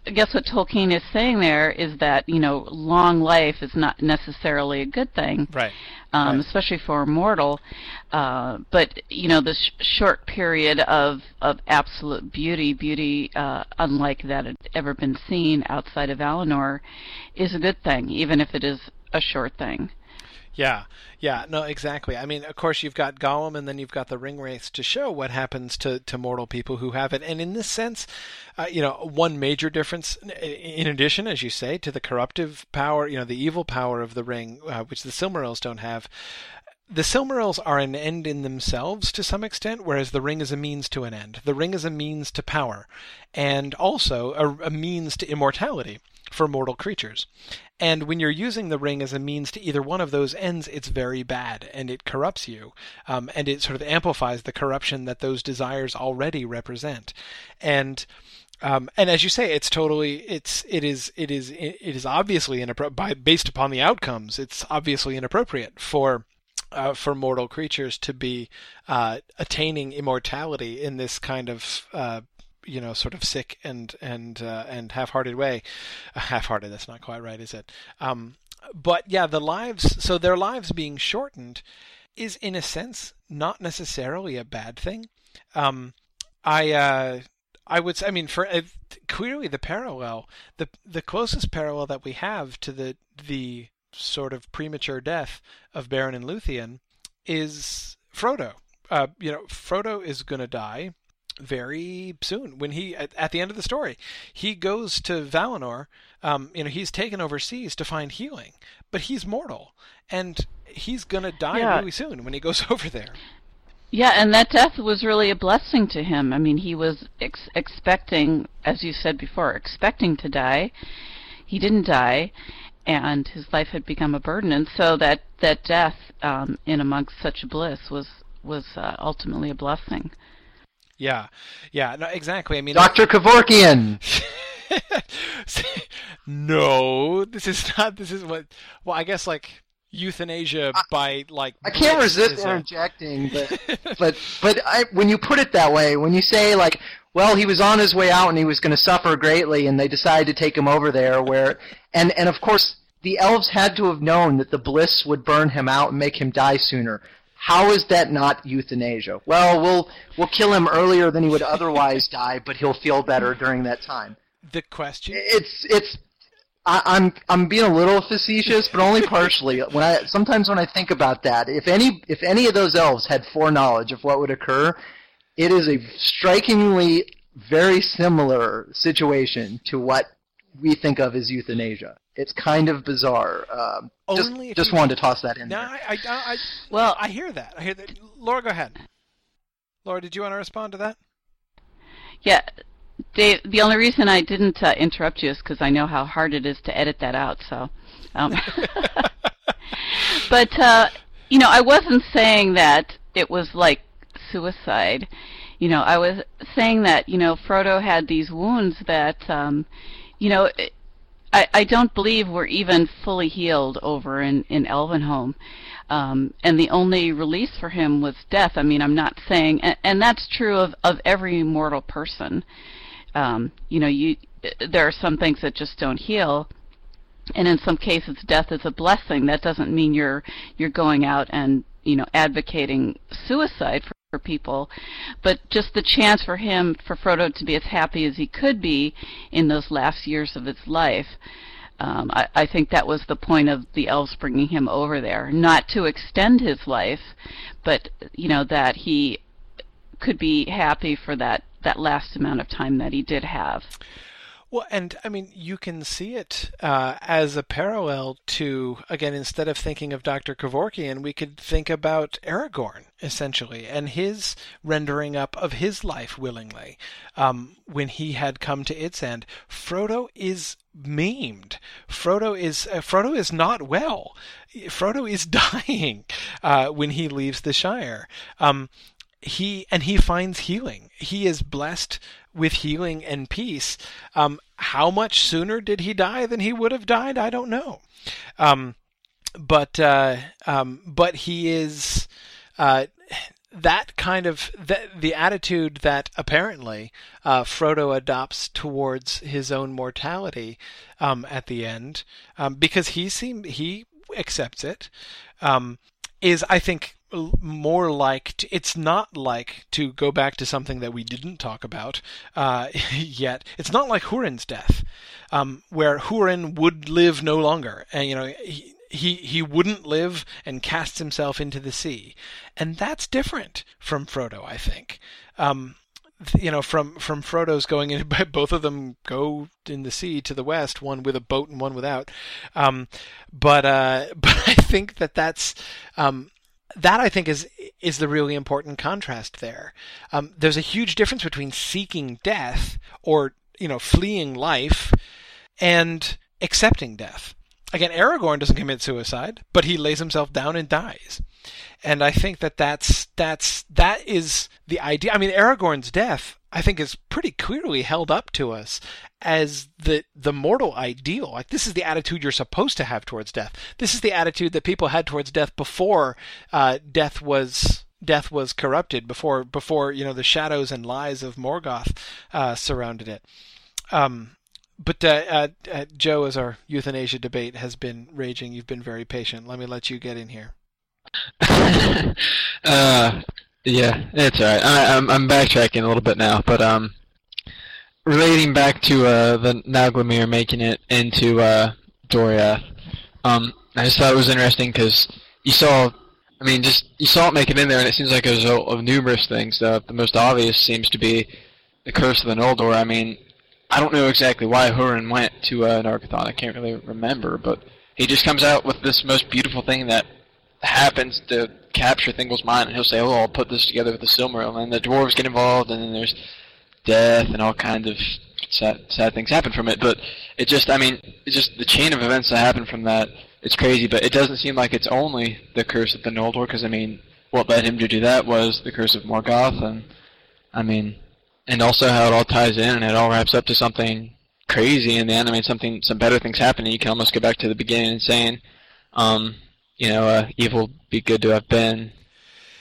I guess what Tolkien is saying there is that you know long life is not necessarily a good thing, Right. um, Right. especially for a mortal. Uh, but you know the sh- short period of of absolute beauty, beauty uh, unlike that had ever been seen outside of Valinor, is a good thing, even if it is a short thing. Yeah, yeah, no, exactly. I mean, of course, you've got Gollum, and then you've got the ring wraiths to show what happens to, to mortal people who have it. And in this sense, uh, you know, one major difference, in addition, as you say, to the corruptive power, you know, the evil power of the ring, uh, which the Silmarils don't have. The Silmarils are an end in themselves to some extent, whereas the ring is a means to an end. The ring is a means to power, and also a, a means to immortality for mortal creatures. And when you're using the ring as a means to either one of those ends, it's very bad and it corrupts you. Um, and it sort of amplifies the corruption that those desires already represent. And um, and as you say, it's totally it's it is it is it is obviously inappro- by based upon the outcomes. It's obviously inappropriate for uh, for mortal creatures to be uh, attaining immortality in this kind of uh, you know sort of sick and and uh, and half-hearted way. Uh, half-hearted. That's not quite right, is it? Um, but yeah, the lives. So their lives being shortened is in a sense not necessarily a bad thing. Um, I. Uh, I would say, I mean, for uh, clearly the parallel, the the closest parallel that we have to the the sort of premature death of Beren and Luthien is Frodo. Uh, you know, Frodo is going to die very soon when he at, at, the end of the story he goes to Valinor. Um, you know, he's taken overseas to find healing, but he's mortal and he's going to die Yeah. really soon when he goes over there. Yeah, and that death was really a blessing to him. I mean, he was ex- expecting, as you said before, expecting to die. He didn't die, and his life had become a burden. And so that that death, um, in amongst such bliss, was was uh, ultimately a blessing. Yeah, yeah, no, exactly. I mean, Dr. Kevorkian. no, this is not. This is what. Well, I guess like euthanasia by like. I can't resist is interjecting, but but but I, when you put it that way, when you say like, well, he was on his way out and he was going to suffer greatly, and they decided to take him over there, where and and of course the elves had to have known that the bliss would burn him out and make him die sooner. How is that not euthanasia? Well, we'll we'll kill him earlier than he would otherwise die, but he'll feel better during that time. the question. It's it's. I, I'm I'm being a little facetious, but only partially. When I sometimes when I think about that, if any if any of those elves had foreknowledge of what would occur, it is a strikingly very similar situation to what we think of as euthanasia. It's kind of bizarre. Um, just Only if just wanted to toss that in No, there. I, I, I, Well, I hear that. I hear that. Laura, go ahead. Laura, did you want to respond to that? Yeah, Dave. The only reason I didn't uh, interrupt you is because I know how hard it is to edit that out. So, um, but uh, you know, I wasn't saying that it was like suicide. You know, I was saying that you know Frodo had these wounds that um, you know. It, I, I don't believe we're even fully healed over in, in Elvenhome. Um, and the only release for him was death. I mean, I'm not saying, and, and that's true of, of every mortal person. Um, you know, you there are some things that just don't heal, and in some cases, death is a blessing. That doesn't mean you're you're going out and you know advocating suicide for, for people, but just the chance for him, for Frodo, to be as happy as he could be in those last years of his life. Um, I, I think that was the point of the elves bringing him over there, not to extend his life, but you know that he could be happy for that that last amount of time that he did have. Well, and I mean, you can see it uh, as a parallel to, again, instead of thinking of Dr. Kevorkian, we could think about Aragorn, essentially, and his rendering up of his life willingly um, when he had come to its end. Frodo is maimed. Frodo is uh, Frodo is not well. Frodo is dying uh, when he leaves the Shire. Um, he and he finds healing. He is blessed with healing and peace. Um, how much sooner did he die than he would have died? I don't know. Um, but uh, um, but he is uh, that kind of the, attitude that apparently uh, Frodo adopts towards his own mortality um, at the end, um, because he seem he accepts it, um, is I think more like to, it's not like to go back to something that we didn't talk about uh, yet. It's not like Hurin's death, um, where Hurin would live no longer, and you know. He, he he wouldn't live and casts himself into the sea, and that's different from Frodo, I think. Um, you know, from from Frodo's going in, both of them go in the sea to the west, one with a boat and one without. Um, but uh, but I think that that's um, that I think is is the really important contrast there. Um, there's a huge difference between seeking death or you know fleeing life and accepting death. Again, Aragorn doesn't commit suicide, but he lays himself down and dies. And I think that that's that's that is the idea. I mean, Aragorn's death, I think, is pretty clearly held up to us as the the mortal ideal. Like this is the attitude you're supposed to have towards death. This is the attitude that people had towards death before uh, death was death was corrupted. Before before you know the shadows and lies of Morgoth uh, surrounded it. Um, but uh, uh, uh, Joe, as our euthanasia debate has been raging, you've been very patient. Let me let you get in here. uh, yeah, it's alright. I, I'm I'm backtracking a little bit now, but um, relating back to uh the Nauglamir making it into uh Doriath, um, I just thought it was interesting because you saw, I mean, just you saw it make it in there, and it seems like a result of numerous things. The the most obvious seems to be the curse of the Noldor. I mean, I don't know exactly why Hurin went to uh. I can't really remember, but he just comes out with this most beautiful thing that happens to capture Thingol's mind, and he'll say, "Oh, I'll put this together with the Silmaril," and the dwarves get involved, and then there's death and all kinds of sad, sad things happen from it. But it just, I mean, it's just the chain of events that happen from that. It's crazy, but it doesn't seem like it's only the curse of the Noldor, because I mean, what led him to do that was the curse of Morgoth, and I mean, and also how it all ties in and it all wraps up to something crazy in the end. I mean, something, some better things happen, and you can almost go back to the beginning and saying, um, you know, uh, evil be good to have been,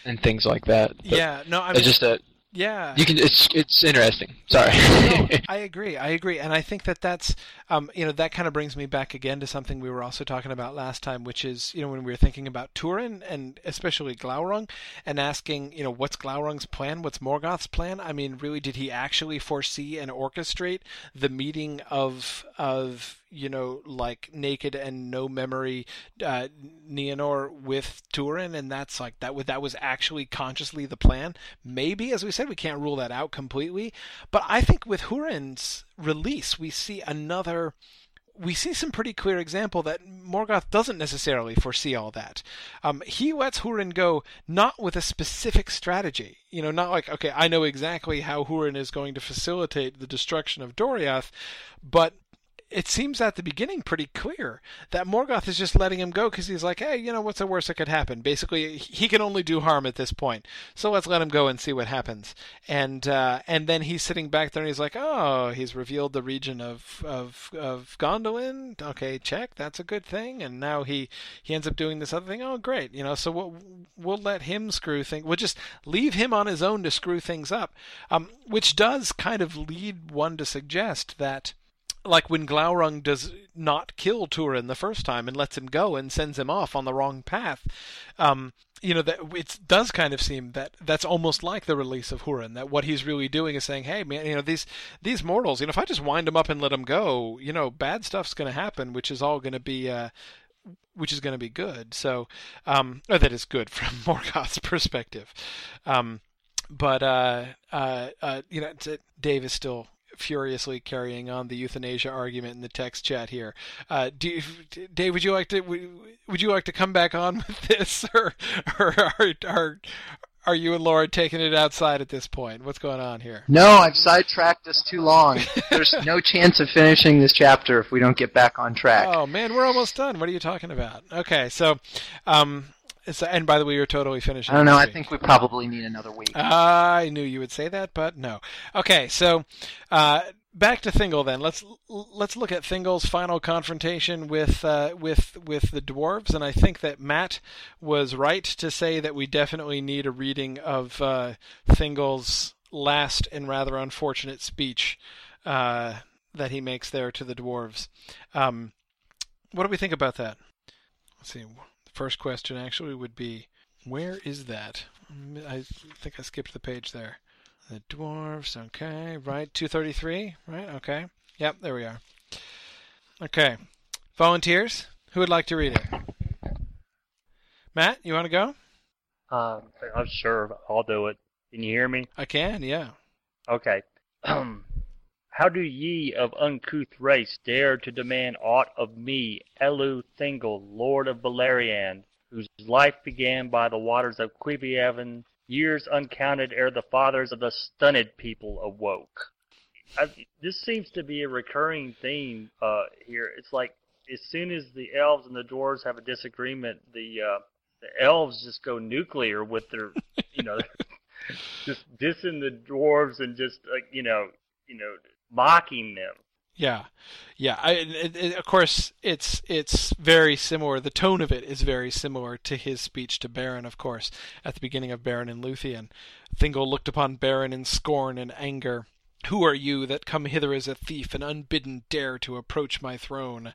and things like that. But yeah, no, I mean, it's just a yeah. you can. It's it's interesting. Sorry. no, I agree. I agree, and I think that that's, um, you know, that kind of brings me back again to something we were also talking about last time, which is, you know, when we were thinking about Turin and especially Glaurung, and asking, you know, what's Glaurung's plan? What's Morgoth's plan? I mean, really, did he actually foresee and orchestrate the meeting of of you know, like naked and no memory uh, Nienor with Turin, and that's like that. That was actually consciously the plan. Maybe, as we said, we can't rule that out completely. But I think with Hurin's release, we see another we see some pretty clear example that Morgoth doesn't necessarily foresee all that. Um, he lets Hurin go not with a specific strategy. You know, not like, okay, I know exactly how Hurin is going to facilitate the destruction of Doriath, but it seems at the beginning pretty clear that Morgoth is just letting him go because he's like, hey, you know, what's the worst that could happen? Basically, he can only do harm at this point, so let's let him go and see what happens. And uh, and then he's sitting back there and he's like, oh, he's revealed the region of of of Gondolin. Okay, check, that's a good thing. And now he he ends up doing this other thing. Oh, great, you know. So we'll we'll let him screw things. We'll just leave him on his own to screw things up, um, which does kind of lead one to suggest that like when Glaurung does not kill Turin the first time and lets him go and sends him off on the wrong path, um, you know that it does kind of seem that that's almost like the release of Hurin. That what he's really doing is saying, "Hey, man, you know these these mortals. You know, if I just wind them up and let them go, you know, bad stuff's going to happen, which is all going to be." Uh, which is going to be good. So, um, that is good from Morgoth's perspective. Um, but uh, uh, uh, you know, Dave is still furiously carrying on the euthanasia argument in the text chat here. Uh, do you, Dave? Would you like to would you like to come back on with this, or or are, are are you and Laura taking it outside at this point? What's going on here? No, I've sidetracked us too long. There's no chance of finishing this chapter if we don't get back on track. Oh man, we're almost done. What are you talking about? Okay, so um, and by the way, you're totally finished. I don't know. I think we probably need another week. I knew you would say that, but no. Okay, so uh, back to Thingol then. Let's let's look at Thingol's final confrontation with uh, with with the dwarves, and I think that Matt was right to say that we definitely need a reading of uh, Thingol's last and rather unfortunate speech uh, that he makes there to the dwarves. Um, what do we think about that? Let's see first question actually would be, where is that? I think I skipped the page there. The dwarves, okay, right, 233, right, okay. Yep, there we are. Okay. Volunteers? Who would like to read it? Matt, you want to go? Uh, I'm sure I'll do it. Can you hear me? I can, yeah. Okay. How do ye of uncouth race dare to demand aught of me, Elu Thingol, Lord of Beleriand, whose life began by the waters of Cuiviénen, years uncounted ere the fathers of the stunted people awoke? I, this seems to be a recurring theme uh, here. It's like as soon as the elves and the dwarves have a disagreement, the uh, the elves just go nuclear with their, you know, just dissing the dwarves and just like you know, you know, mocking them. Yeah, yeah. I, it, it, of course, it's it's very similar. The tone of it is very similar to his speech to Beren, of course, at the beginning of Beren and Luthien. Thingol looked upon Beren in scorn and anger. Who are you that come hither as a thief and unbidden dare to approach my throne?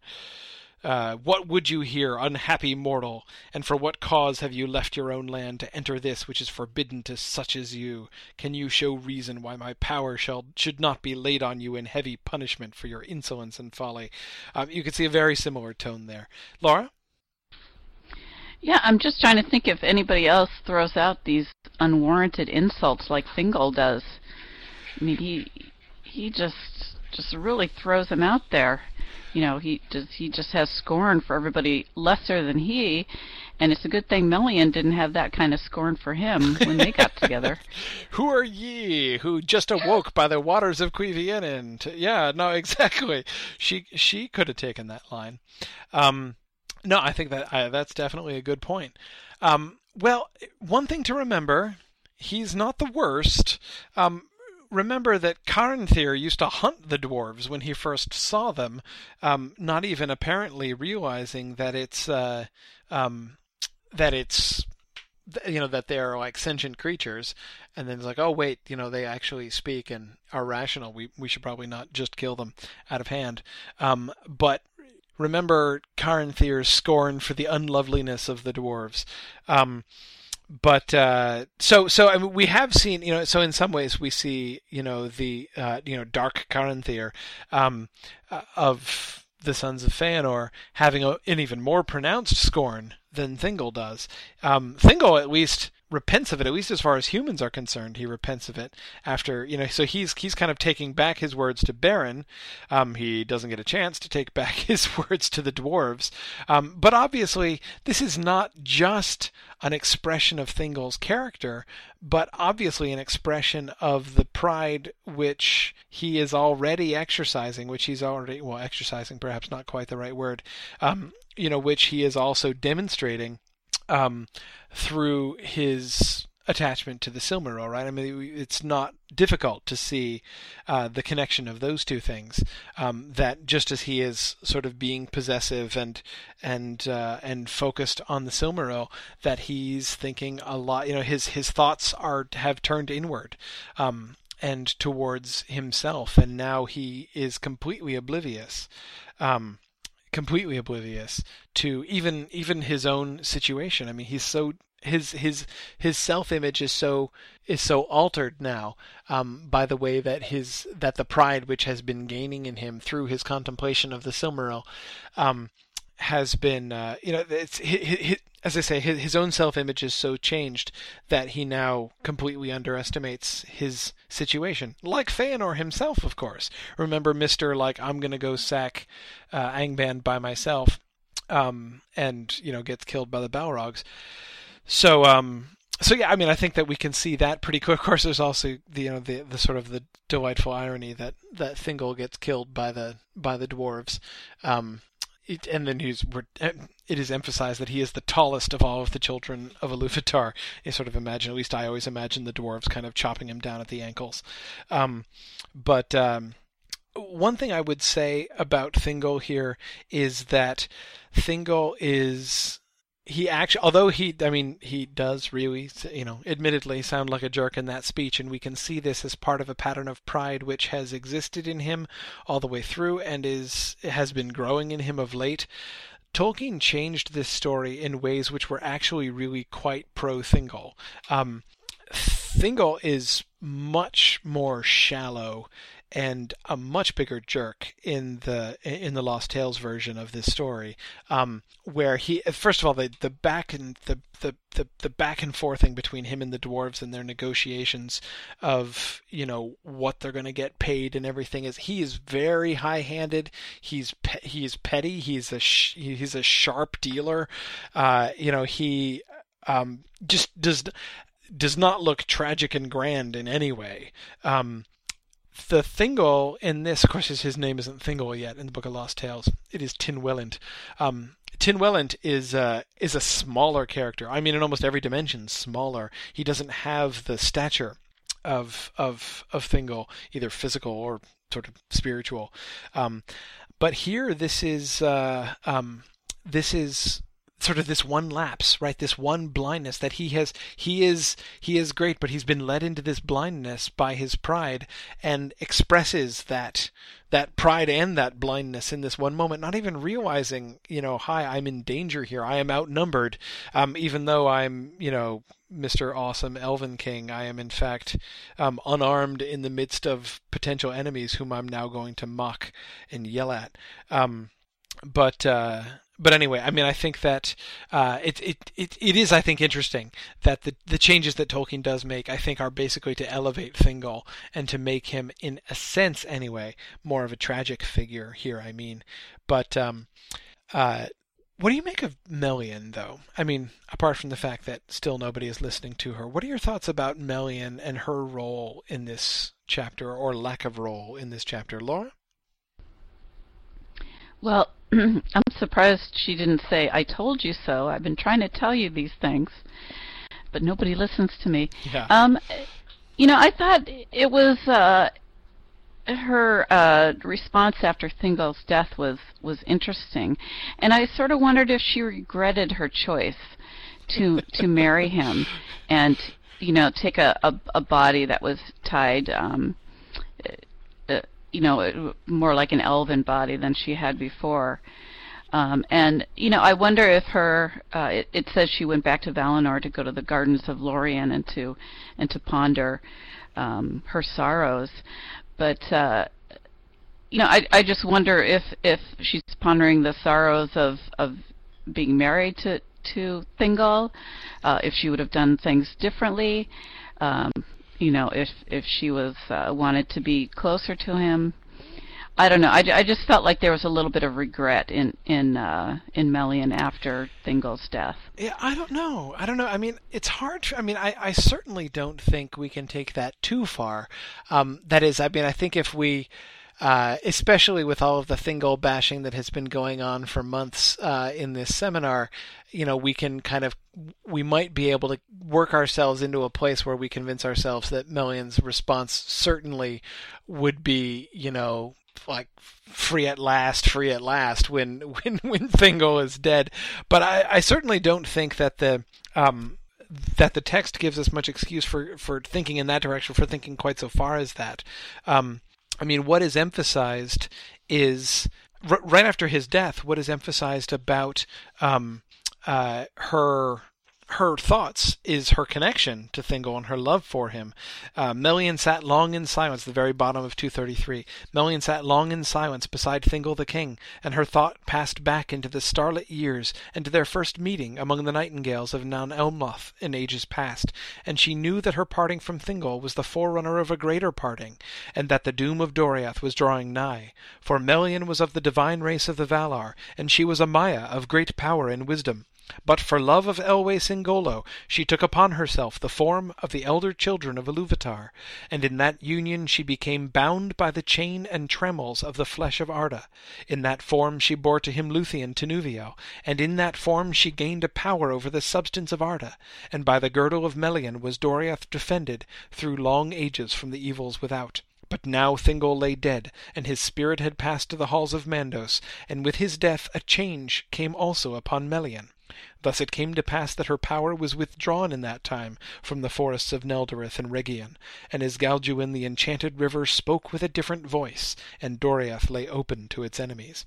Uh, what would you here, unhappy mortal? And for what cause have you left your own land to enter this which is forbidden to such as you? Can you show reason why my power shall should not be laid on you in heavy punishment for your insolence and folly? Um, you can see a very similar tone there. Laura? Yeah, I'm just trying to think if anybody else throws out these unwarranted insults like Thingol does. I mean, he he just just really throws them out there you know he just he just has scorn for everybody lesser than he and it's a good thing Melian didn't have that kind of scorn for him when they got together. who are ye who just awoke by the waters of Cuiviénen? Yeah, no, exactly. She she could have taken that line. Um, no, I think that uh, that's definitely a good point. Um, well, one thing to remember, he's not the worst. Um, remember that Caranthir used to hunt the dwarves when he first saw them, um, not even apparently realizing that it's uh, um, that it's you know that they're like sentient creatures. And then it's like oh wait you know they actually speak and are rational. We we should probably not just kill them out of hand. Um, but remember Caranthir's scorn for the unloveliness of the dwarves. Um, but uh, so so I mean, we have seen you know so in some ways we see you know the uh, you know dark Caranthir um, uh, of the sons of Feanor having a, an even more pronounced scorn than Thingol does. Um, Thingol at least repents of it, at least as far as humans are concerned. He repents of it after, you know, so he's he's kind of taking back his words to Beren Um, he doesn't get a chance to take back his words to the dwarves. Um, but obviously, this is not just an expression of Thingol's character, but obviously an expression of the pride which he is already exercising, which he's already, well, exercising, perhaps not quite the right word, um, you know, which he is also demonstrating um, through his attachment to the Silmaril, right? I mean, it's not difficult to see uh, the connection of those two things. Um, that just as he is sort of being possessive and and uh, and focused on the Silmaril, that he's thinking a lot. You know, his his thoughts are have turned inward. Um, and towards himself, and now he is completely oblivious. Um, completely oblivious to even even his own situation. I mean, he's so his his his self image is so is so altered now um, by the way that his that the pride which has been gaining in him through his contemplation of the Silmaril um, has been uh, you know it's as I say his, his own self image is so changed that he now completely underestimates his situation. Like Feanor himself of course. Remember Mister like I'm gonna go sack uh, Angband by myself um, and you know gets killed by the Balrogs. So um so yeah, I mean, I think that we can see that pretty quick. Of course, there's also the you know the the sort of the delightful irony that that Thingol gets killed by the by the dwarves, um, it, and then he's it is emphasized that he is the tallest of all of the children of Iluvatar. You sort of imagine, at least I always imagine the dwarves kind of chopping him down at the ankles. Um, but um, one thing I would say about Thingol here is that Thingol is he actually, although he, I mean, he does really, you know, admittedly sound like a jerk in that speech, and we can see this as part of a pattern of pride which has existed in him all the way through and is has been growing in him of late. Tolkien changed this story in ways which were actually really quite pro Thingol. Um, Thingol is much more shallow and a much bigger jerk in the in the Lost Tales version of this story, um, where he first of all the the back and the, the the the back and forthing between him and the dwarves and their negotiations of you know what they're going to get paid and everything is he is very high handed. He's pe- he's petty. He's a sh- he's a sharp dealer. Uh, you know he um, just does does not look tragic and grand in any way. Um, the Thingol in this, of course, his name isn't Thingol yet in the Book of Lost Tales. It is Tinwelint. Um, Tinwelint is uh, is a smaller character. I mean, in almost every dimension, smaller. He doesn't have the stature of of of Thingol, either physical or sort of spiritual. Um, but here, this is uh, um, this is sort of this one lapse, right? This one blindness that he has he is he is great, but he's been led into this blindness by his pride and expresses that that pride and that blindness in this one moment, not even realizing, you know, hi, I'm in danger here. I am outnumbered. Um, even though I'm, you know, Mr. Awesome Elven King, I am in fact um, unarmed in the midst of potential enemies whom I'm now going to mock and yell at. Um, but uh, but anyway, I mean, I think that uh, it, it it it is, I think, interesting that the the changes that Tolkien does make, I think, are basically to elevate Thingol and to make him, in a sense, anyway, more of a tragic figure here. I mean, but um, uh, what do you make of Melian, though? I mean, apart from the fact that still nobody is listening to her, what are your thoughts about Melian and her role in this chapter, or lack of role in this chapter, Laura? Well, I'm surprised she didn't say, I told you so. I've been trying to tell you these things, but nobody listens to me. Yeah. Um, you know, I thought it was uh, her uh, response after Thingol's death was was interesting, and I sort of wondered if she regretted her choice to to marry him, and you know take a a, a body that was tied. Um, you know, more like an elven body than she had before. Um, and you know, I wonder if her. Uh, it, it says she went back to Valinor to go to the gardens of Lorien and to and to ponder um, her sorrows. But uh, you know, I I just wonder if if she's pondering the sorrows of of being married to to Thingol, uh, if she would have done things differently. Um, you know, if if she was uh, wanted to be closer to him. I don't know. I, I just felt like there was a little bit of regret in in uh, in Melian after Thingol's death. Yeah, I don't know. I don't know. I mean, it's hard. I mean, I, I certainly don't think we can take that too far. Um, that is, I mean, I think if we, uh, especially with all of the Thingol bashing that has been going on for months uh, in this seminar, you know, we can kind of we might be able to work ourselves into a place where we convince ourselves that Melian's response certainly would be, you know, like free at last, free at last when when when Thingol is dead. But I, I certainly don't think that the um, that the text gives us much excuse for for thinking in that direction, for thinking quite so far as that. Um, I mean, what is emphasized is r- right after his death. What is emphasized about um, uh, her her thoughts is her connection to Thingol and her love for him. Uh, Melian sat long in silence, the very bottom of 233. Melian sat long in silence beside Thingol the king, and her thought passed back into the starlit years and to their first meeting among the nightingales of Nan Elmoth in ages past, and she knew that her parting from Thingol was the forerunner of a greater parting, and that the doom of Doriath was drawing nigh. For Melian was of the divine race of the Valar, and she was a Maia of great power and wisdom. But for love of Elwë Singollo, she took upon herself the form of the elder children of Iluvatar, and in that union she became bound by the chain and trammels of the flesh of Arda. In that form she bore to him Luthien Tinuviel, and in that form she gained a power over the substance of Arda, and by the girdle of Melian was Doriath defended through long ages from the evils without. But now Thingol lay dead, and his spirit had passed to the halls of Mandos, and with his death a change came also upon Melian. Thus it came to pass that her power was withdrawn in that time from the forests of Neldoreth and Region, and Esgalduin the enchanted river spoke with a different voice, and Doriath lay open to its enemies.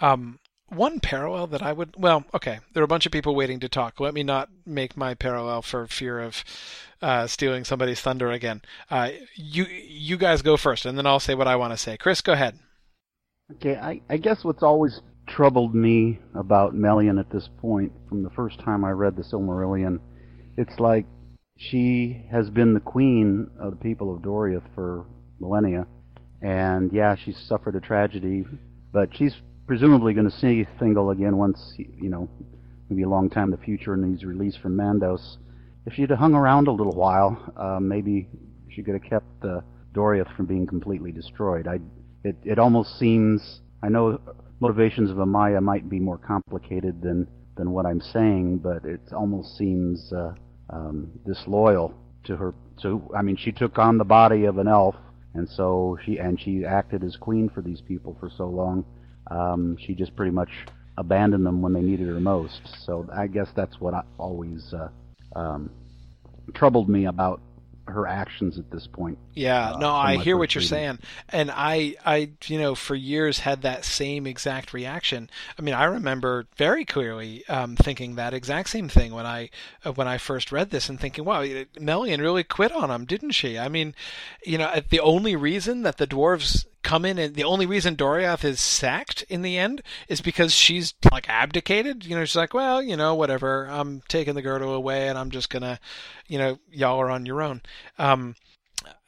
Um, one parallel that I would well, okay, there are a bunch of people waiting to talk. Let me not make my parallel for fear of uh, stealing somebody's thunder again. Uh, you you guys go first, and then I'll say what I want to say. Chris, go ahead. Okay, I, I guess what's always troubled me about Melian at this point from the first time I read the Silmarillion, it's like she has been the queen of the people of Doriath for millennia, and yeah, she's suffered a tragedy, but she's presumably going to see Thingol again once, you know, maybe a long time in the future, and he's released from Mandos. If she'd hung around a little while, uh, maybe she could have kept the Doriath from being completely destroyed. I, it, it almost seems. I know motivations of a Maia might be more complicated than than what I'm saying, but it almost seems uh, um, disloyal to her. So I mean, she took on the body of an elf, and so she and she acted as queen for these people for so long. Um, she just pretty much abandoned them when they needed her most. So I guess that's what I always uh, um, troubled me about her actions at this point. Yeah, uh, no, I hear what you're reading. saying, and I, I, you know, for years had that same exact reaction. I mean, I remember very clearly um, thinking that exact same thing when I, uh, when I first read this, and thinking, wow, Melian really quit on him, didn't she? I mean, you know, the only reason that the dwarves come in and the only reason Doriath is sacked in the end is because she's like abdicated. You know, she's like, well, you know, whatever. I'm taking the girdle away and I'm just gonna, you know, y'all are on your own. Um,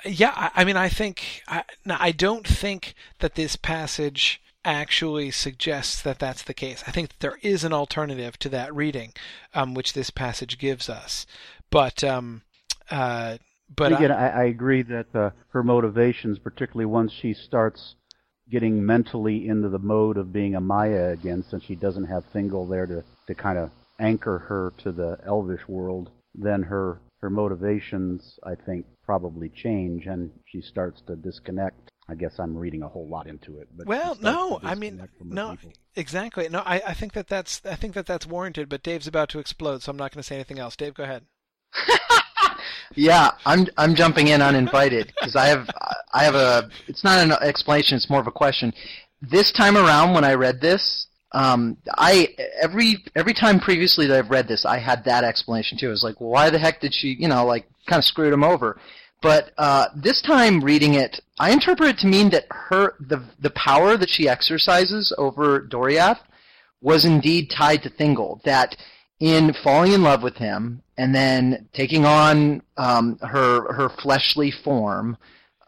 yeah, I, I mean, I think I, I don't think that this passage actually suggests that that's the case. I think there is an alternative to that reading, um, which this passage gives us. But um, uh, but again, I- I, agree that uh, her motivations, particularly once she starts getting mentally into the mode of being a Maia again, since she doesn't have Thingol there to, to kind of anchor her to the Elvish world, then her her motivations, I think, probably change, and she starts to disconnect I guess I'm reading a whole lot into it. But well, no, I mean, disconnect from her no, people. exactly. No, I, I think that that's I think that that's warranted. But Dave's about to explode, so I'm not going to say anything else. Dave, go ahead. Yeah, I'm I'm jumping in uninvited because I have I have a it's not an explanation it's more of a question. This time around when I read this, um, I every every time previously that I've read this, I had that explanation too. I was like, why the heck did she you know like kind of screwed him over? But uh, this time reading it, I interpret it to mean that her the the power that she exercises over Doriath was indeed tied to Thingol. That in falling in love with him and then taking on um, her her fleshly form,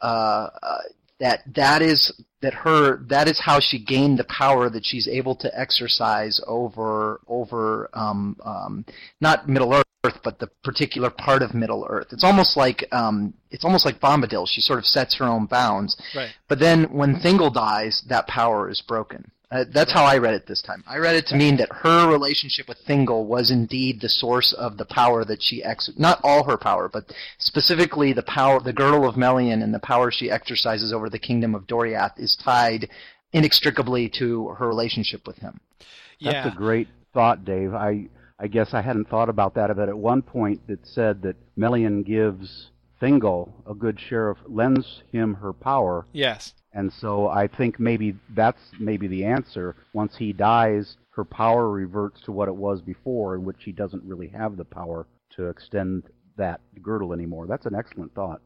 uh, uh, that that is that her that is how she gained the power that she's able to exercise over over um, um, not Middle Earth, but the particular part of Middle Earth. It's almost like um, it's almost like Bombadil. She sort of sets her own bounds. Right. But then when Thingol dies, that power is broken. Uh, that's how I read it this time. I read it to mean that her relationship with Thingol was indeed the source of the power that she ex not all her power, but specifically the power the girdle of Melian and the power she exercises over the kingdom of Doriath is tied inextricably to her relationship with him. Yeah. That's a great thought, Dave. I I guess I hadn't thought about that, but at one point it said that Melian gives Thingol a good share of lends him her power, yes. And so I think maybe that's maybe the answer. Once he dies, her power reverts to what it was before, in which she doesn't really have the power to extend that girdle anymore. That's an excellent thought.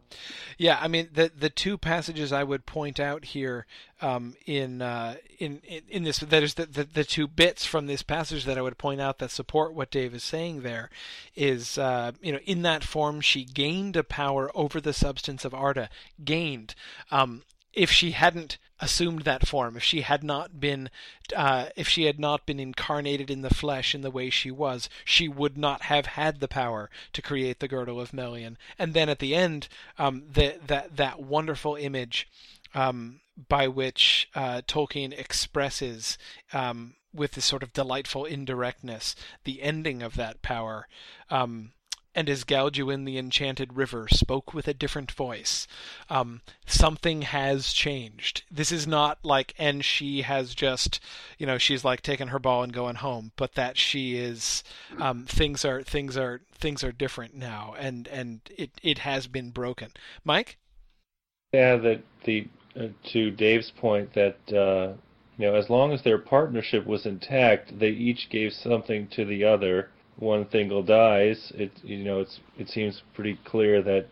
Yeah, I mean the the two passages I would point out here um, in, uh, in in in this that is the, the the two bits from this passage that I would point out that support what Dave is saying there is uh, you know in that form she gained a power over the substance of Arda gained um, if she hadn't assumed that form if she had not been uh, if she had not been incarnated in the flesh in the way she was she would not have had the power to create the girdle of Melian. And then at the end um, the, that that wonderful image um, by which uh, Tolkien expresses um, with this sort of delightful indirectness the ending of that power um, and Esgalduin the Enchanted River spoke with a different voice. Um, something has changed. This is not like, and she has just, you know, she's like taking her ball and going home, but that she is, um, things are, things are, things are different now, and and it it has been broken. Mike. Yeah, that the uh, to Dave's point that uh, you know as long as their partnership was intact, they each gave something to the other. One Thingol dies, it you know it's it seems pretty clear that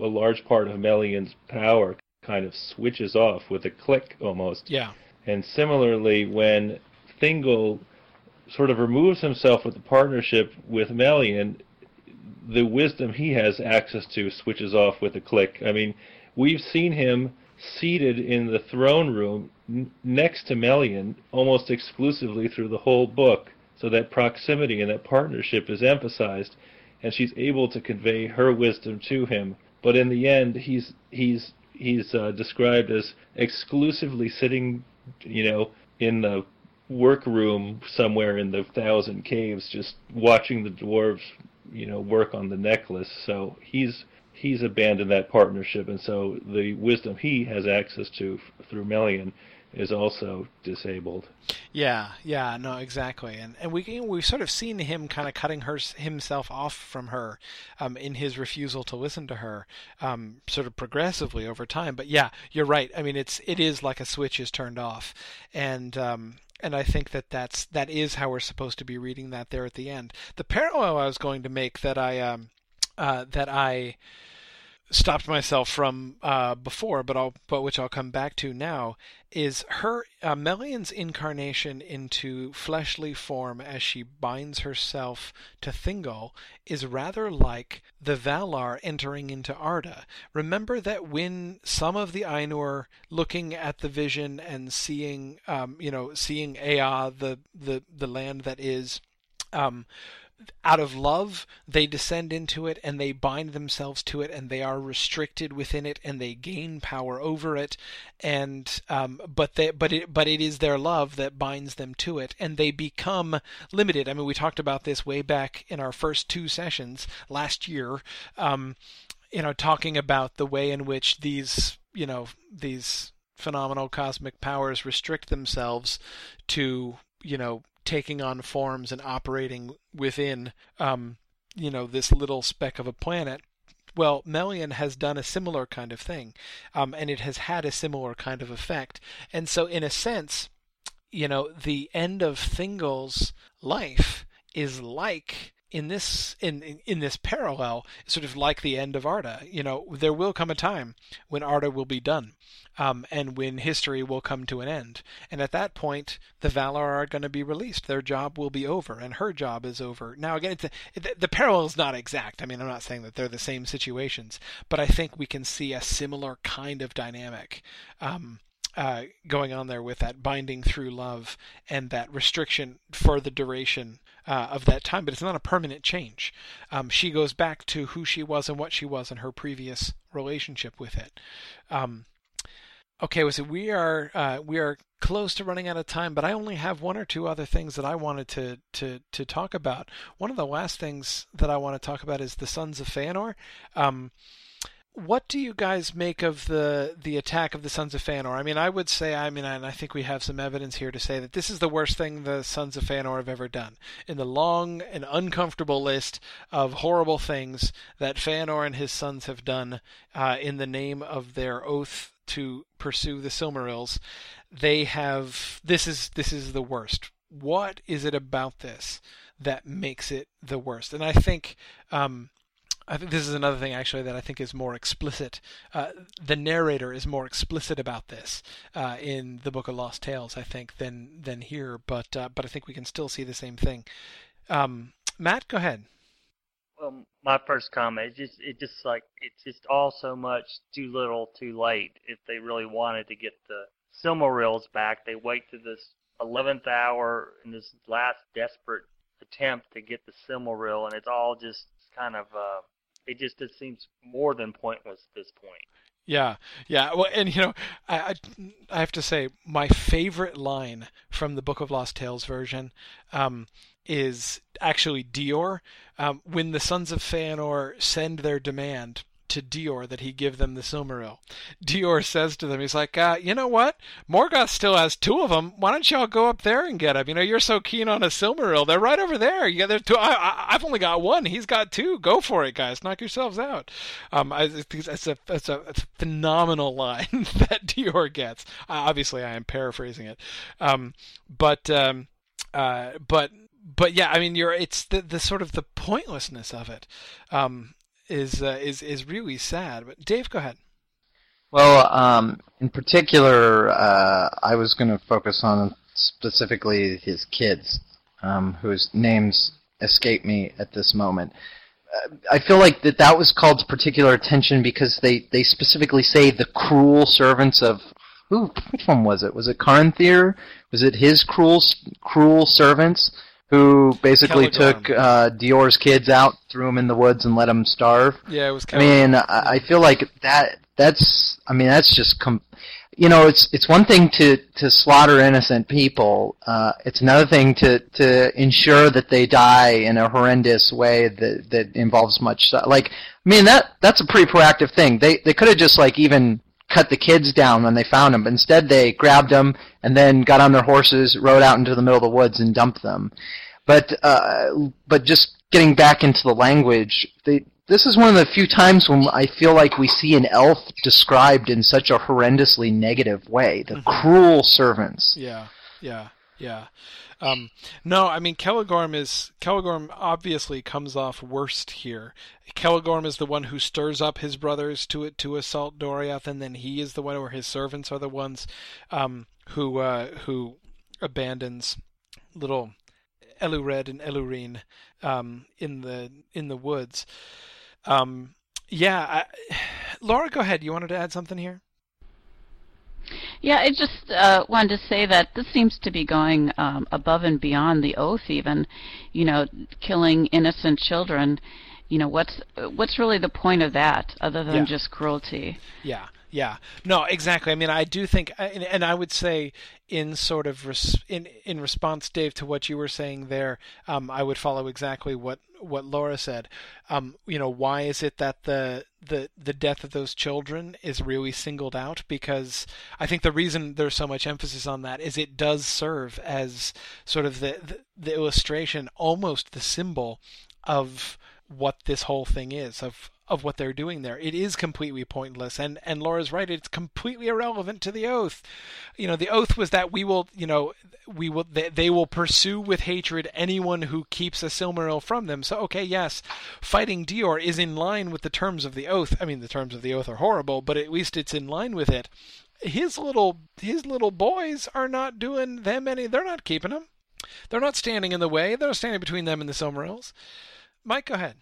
a large part of Melian's power kind of switches off with a click almost. Yeah. And similarly, when Thingol sort of removes himself with the partnership with Melian, the wisdom he has access to switches off with a click. I mean, we've seen him seated in the throne room n- next to Melian almost exclusively through the whole book, so that proximity and that partnership is emphasized, and she's able to convey her wisdom to him. But in the end, he's he's he's uh, described as exclusively sitting, you know, in the workroom somewhere in the Thousand Caves, just watching the dwarves, you know, work on the necklace. So he's he's abandoned that partnership, and so the wisdom he has access to f- through Melian is also disabled. Yeah, yeah, no, exactly, and and we we've sort of seen him kind of cutting her himself off from her, um, in his refusal to listen to her, um, sort of progressively over time. But yeah, you're right. I mean, it's it is like a switch is turned off, and um, and I think that that's that is how we're supposed to be reading that there at the end. The parallel I was going to make that I um, uh, that I stopped myself from uh, before, but I'll but which I'll come back to now is her uh, Melian's incarnation into fleshly form as she binds herself to Thingol is rather like the Valar entering into Arda. Remember that when some of the Ainur looking at the vision and seeing, um, you know, seeing Ea, the the the land that is. Um, out of love, they descend into it and they bind themselves to it, and they are restricted within it, and they gain power over it. And um, but they but it but it is their love that binds them to it, and they become limited. I mean, we talked about this way back in our first two sessions last year. Um, you know, talking about the way in which these you know these phenomenal cosmic powers restrict themselves to you know taking on forms and operating within um, you know this little speck of a planet. Well, Melian has done a similar kind of thing, um, and it has had a similar kind of effect. And so, in a sense, you know, the end of Thingol's life is like in this in in this parallel sort of like the end of Arda. You know, there will come a time when Arda will be done, um, and when history will come to an end. And at that point, the Valar are going to be released. Their job will be over, and her job is over. Now, again, a, the, the parallel is not exact. I mean, I'm not saying that they're the same situations, but I think we can see a similar kind of dynamic. Um, uh, going on there with that binding through love and that restriction for the duration uh, of that time, but it's not a permanent change. Um, she goes back to who she was and what she was in her previous relationship with it. Um, okay, so we are uh, we are close to running out of time, but I only have one or two other things that I wanted to to to talk about. One of the last things that I want to talk about is the Sons of Feanor. Um, what do you guys make of the the attack of the Sons of Feanor? I mean, I would say, I mean, and I think we have some evidence here to say that this is the worst thing the Sons of Feanor have ever done. In the long and uncomfortable list of horrible things that Feanor and his sons have done uh, in the name of their oath to pursue the Silmarils, they have this is this is the worst. What is it about this that makes it the worst? And I think. Um, I think this is another thing actually that I think is more explicit. Uh, the narrator is more explicit about this uh, in the Book of Lost Tales, I think, than than here. But uh, but I think we can still see the same thing. Um, Matt, go ahead. Well, my first comment is just it just like it's just all so much too little, too late. If they really wanted to get the Silmarils back, they wait to this eleventh hour in this last desperate attempt to get the Silmaril, and it's all just kind of uh, it just it seems more than pointless at this point. Yeah, yeah. Well, and you know, I, I, have to say my favorite line from the Book of Lost Tales version um, is actually Dior um, when the sons of Feanor send their demand to Dior that he give them the Silmaril. Dior says to them, he's like, uh, you know what? Morgoth still has two of them. Why don't y'all go up there and get them? You know, you're so keen on a Silmaril. They're right over there. You got two. I, have only got one. He's got two. Go for it, guys. Knock yourselves out. Um, I, it's a it's a, it's a phenomenal line that Dior gets. Uh, obviously, I am paraphrasing it, um, but um, uh, but but yeah, I mean, you're it's the the sort of the pointlessness of it. Um, is uh, is is really sad. But Dave, go ahead. Well, um, in particular, uh, I was going to focus on specifically his kids, um, whose names escape me at this moment. Uh, I feel like that that was called to particular attention because they, they specifically say the cruel servants of who? Which one was it? Was it Caranthir? Was it his cruel cruel servants? Who basically took uh, Dior's kids out, threw them in the woods, and let them starve. Yeah, it was. Kind of I mean, I, I feel like that. That's. I mean, that's just. Com- you know, it's it's one thing to to slaughter innocent people. Uh, it's another thing to to ensure that they die in a horrendous way that that involves much. Like, I mean, that that's a pretty proactive thing. They they could have just like even cut the kids down when they found them. But instead, they grabbed them and then got on their horses, rode out into the middle of the woods, and dumped them. But uh, but just getting back into the language, they, this is one of the few times when I feel like we see an elf described in such a horrendously negative way. The mm-hmm. cruel servants. Yeah, yeah, yeah. Um, no, I mean Celegorm is Celegorm obviously comes off worst here. Celegorm is the one who stirs up his brothers to to assault Doriath, and then he is the one where his servants are the ones um, who uh, who abandons little Elured and Elurin um, in the in the woods. Um, yeah, I, Laura, go ahead. You wanted to add something here? Yeah, I just uh, wanted to say that this seems to be going um, above and beyond the oath, even, you know, killing innocent children. You know, what's what's really the point of that, other than yeah. just cruelty? Yeah, Yeah, no, exactly. I mean, I do think, and, and I would say, in sort of res, in in response, Dave, to what you were saying there, um, I would follow exactly what what Laura said. Um, you know, why is it that the the the death of those children is really singled out? Because I think the reason there's so much emphasis on that is it does serve as sort of the the, the illustration, almost the symbol of what this whole thing is of of what they're doing there. It is completely pointless, and and Laura's right. It's completely irrelevant to the oath. You know, the oath was that we will, you know, we will they, they will pursue with hatred anyone who keeps a Silmaril from them. So okay, yes, fighting Dior is in line with the terms of the oath. I mean, the terms of the oath are horrible, but at least it's in line with it. His little his little boys are not doing them any. They're not keeping them. They're not standing in the way. They're standing between them and the Silmarils. Mike, go ahead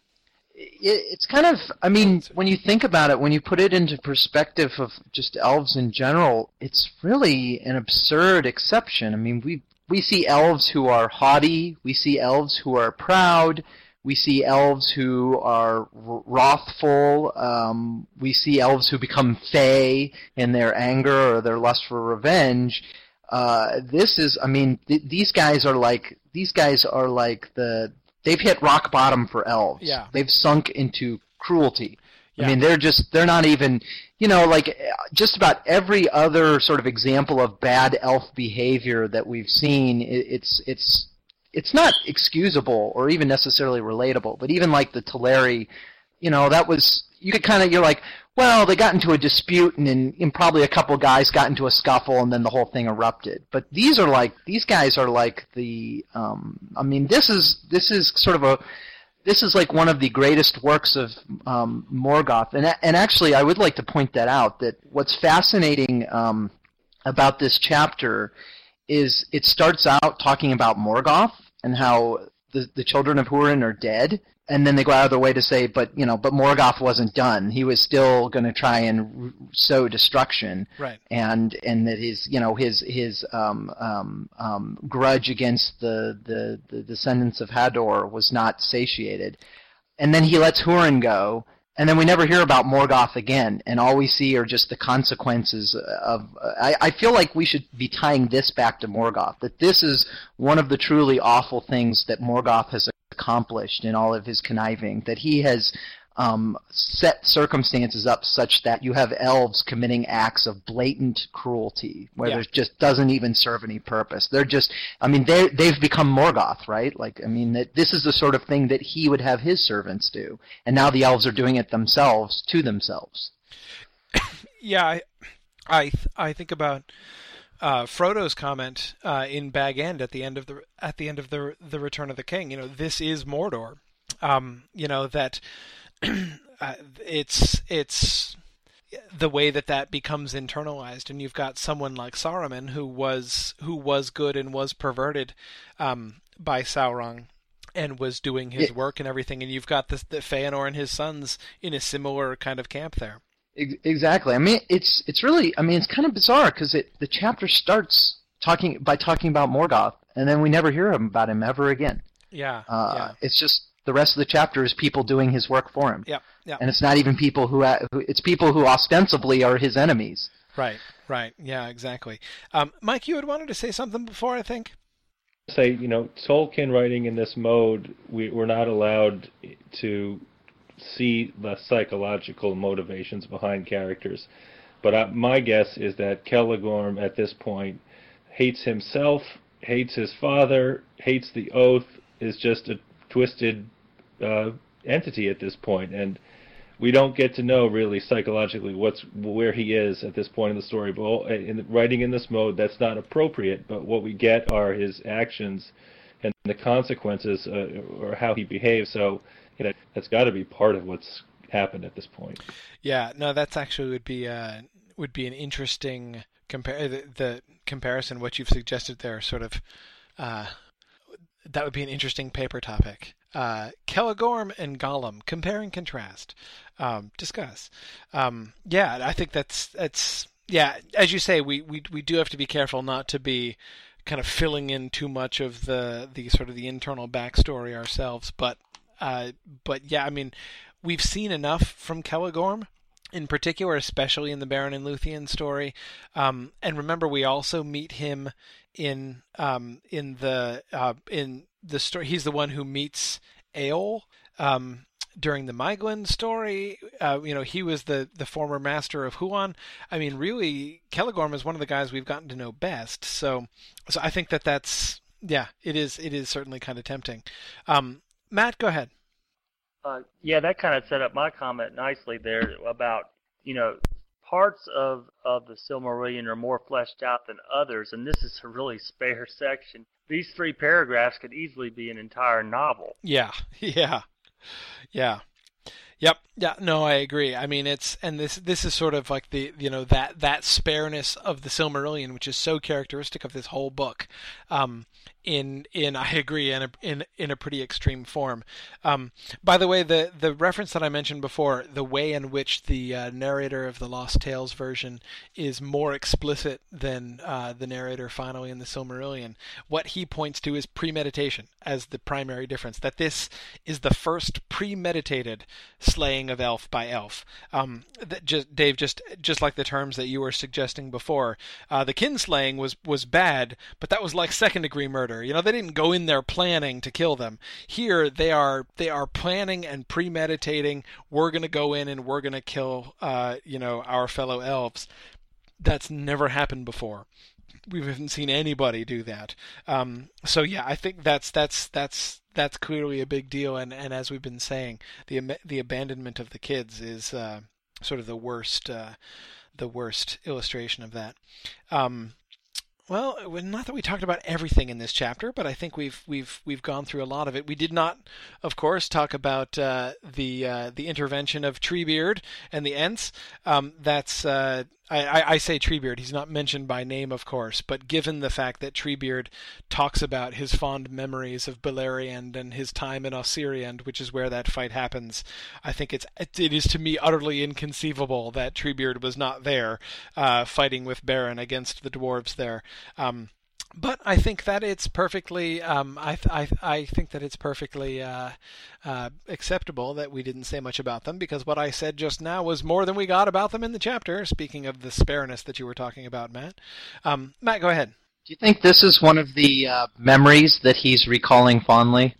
it's kind of i mean when you think about it when you put it into perspective of just elves in general it's really an absurd exception i mean we we see elves who are haughty we see elves who are proud we see elves who are wrathful. Um, we see elves who become fey in their anger or their lust for revenge. Uh, this is, I mean, th- these guys are like these guys are like the they've hit rock bottom for elves. Yeah. They've sunk into cruelty. Yeah. I mean, they're just they're not even you know like just about every other sort of example of bad elf behavior that we've seen. It's it's it's not excusable or even necessarily relatable. But even like the Teleri, you know, that was you could kind of you're like, well, they got into a dispute and, and, and probably a couple guys got into a scuffle and then the whole thing erupted. But these are like these guys are like the um, I mean this is this is sort of a this is like one of the greatest works of um, Morgoth, and and actually I would like to point that out. That what's fascinating um, about this chapter is it starts out talking about Morgoth and how the the children of Hurin are dead, and then they go out of their way to say, but you know, but Morgoth wasn't done. He was still going to try and sow destruction, right? And and that his you know his his um, um, um, grudge against the, the the descendants of Hador was not satiated, and then he lets Hurin go. And then we never hear about Morgoth again, and all we see are just the consequences of. Uh, I, I feel like we should be tying this back to Morgoth. That this is one of the truly awful things that Morgoth has accomplished in all of his conniving, that he has um, set circumstances up such that you have elves committing acts of blatant cruelty, where Yeah. there just doesn't even serve any purpose. They're just, I mean, they they've become Morgoth, right? Like, I mean, that this is the sort of thing that he would have his servants do, and now the elves are doing it themselves to themselves. Yeah, I I, th- I think about uh, Frodo's comment uh, in Bag End at the end of the at the end of the the Return of the King. You know, this is Mordor. Um, you know that uh, it's it's the way that that becomes internalized, and you've got someone like Saruman who was who was good and was perverted um, by Sauron. And was doing his Yeah. work and everything, and you've got the, the Feanor and his sons in a similar kind of camp there. Ex- Exactly. I mean, it's it's really. I mean, it's kind of bizarre because it the chapter starts talking by talking about Morgoth, and then we never hear about him ever again. Yeah, Uh, yeah. It's just the rest of the chapter is people doing his work for him, Yep, yep. and it's not even people who, who it's people who ostensibly are his enemies. Right, right. Yeah, exactly. Um, Mike, you had wanted to say something before, I think? say, you know, Tolkien writing in this mode, we, we're not allowed to see the psychological motivations behind characters. But uh, my guess is that Celegorm at this point hates himself, hates his father, hates the oath, is just a twisted uh, entity at this point, and we don't get to know really psychologically what's where he is at this point in the story. But in writing in this mode, that's not appropriate. But what we get are his actions and the consequences, uh, or how he behaves. So you know, that's got to be part of what's happened at this point. Yeah, no, that's actually would be uh, would be an interesting compare the, the comparison. What you've suggested there, sort of, uh, that would be an interesting paper topic. Uh, Celegorm and Gollum, compare and contrast. Um, discuss. Um, yeah, I think that's that's yeah. As you say, we, we we do have to be careful not to be kind of filling in too much of the the sort of the internal backstory ourselves. But uh, but yeah, I mean, we've seen enough from Celegorm in particular, especially in the Beren and Luthien story. Um, and remember, we also meet him in um, in the uh, in the story. He's the one who meets Eol. Um, during the Maeglin story, uh, you know, he was the, the former master of Huan. I mean, really, Celegorm is one of the guys we've gotten to know best. So, so I think that that's yeah, it is it is certainly kind of tempting. Um, Matt, go ahead. Uh, yeah, that kind of set up my comment nicely there about you know parts of of the Silmarillion are more fleshed out than others, and this is a really spare section. These three paragraphs could easily be an entire novel. Yeah, yeah, yeah. Yep. Yeah. No, I agree. I mean, it's and this this is sort of like the you know that that spareness of the Silmarillion, which is so characteristic of this whole book. Um, in in I agree in a in in a pretty extreme form. Um, by the way, the the reference that I mentioned before, the way in which the uh, narrator of the Lost Tales version is more explicit than uh, the narrator finally in the Silmarillion, what he points to is premeditation as the primary difference. That this is the first premeditated slaying of elf by elf. Um, that just Dave, just just like the terms that you were suggesting before, uh, the kinslaying was was bad, but that was like second degree murder You know, they didn't go in there planning to kill them. Here they are they are planning and premeditating, we're going to go in and we're going to kill uh, you know, our fellow elves. That's never happened before. We haven't seen anybody do that. Um, so yeah, I think that's that's that's that's clearly a big deal. And, and as we've been saying, the the abandonment of the kids is uh, sort of the worst uh, the worst illustration of that. Um, well, not that we talked about everything in this chapter, but I think we've we've we've gone through a lot of it. We did not, of course, talk about uh, the uh, the intervention of Treebeard and the Ents. Um, that's uh, I, I, say Treebeard. He's not mentioned by name, of course, but given the fact that Treebeard talks about his fond memories of Beleriand and his time in Ossiriand, which is where that fight happens, I think it's it is to me utterly inconceivable that Treebeard was not there, uh, fighting with Beren against the dwarves there. Um, but I think that it's perfectly. Um, I, I I think that it's perfectly uh, uh, acceptable that we didn't say much about them because what I said just now was more than we got about them in the chapter. Speaking of the spareness that you were talking about, Matt. Um, Matt, go ahead. Do you think this is one of the uh, memories that he's recalling fondly?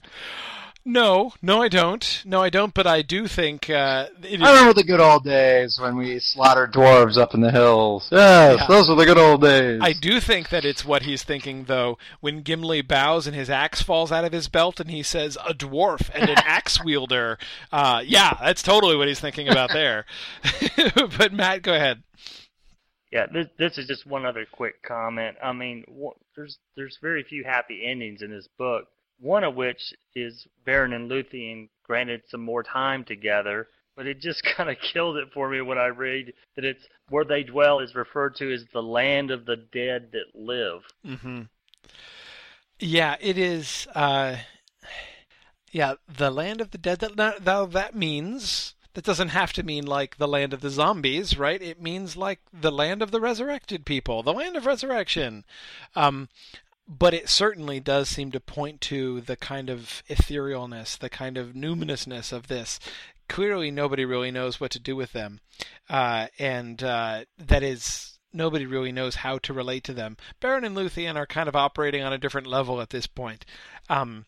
No, no, I don't. No, I don't. But I do think uh, I remember the good old days when we slaughtered dwarves up in the hills. Yes, yeah. those were the good old days. I do think that it's what he's thinking, though. When Gimli bows and his axe falls out of his belt, and he says, "A dwarf and an axe wielder." Uh, yeah, that's totally what he's thinking about there. but Matt, go ahead. Yeah, this, this is just one other quick comment. I mean, there's there's very few happy endings in this book one of which is Beren and Luthien granted some more time together, but it just kind of killed it for me when I read that it's where they dwell is referred to as the land of the dead that live. Mm-hmm. Yeah, it is. Uh, yeah, the land of the dead that now that means that doesn't have to mean like the land of the zombies, right? It means like the land of the resurrected people, the land of resurrection. Um, but it certainly does seem to point to the kind of etherealness, the kind of numinousness of this. Clearly, nobody really knows what to do with them, uh, and uh, that is nobody really knows how to relate to them. Beren and Luthien are kind of operating on a different level at this point, um,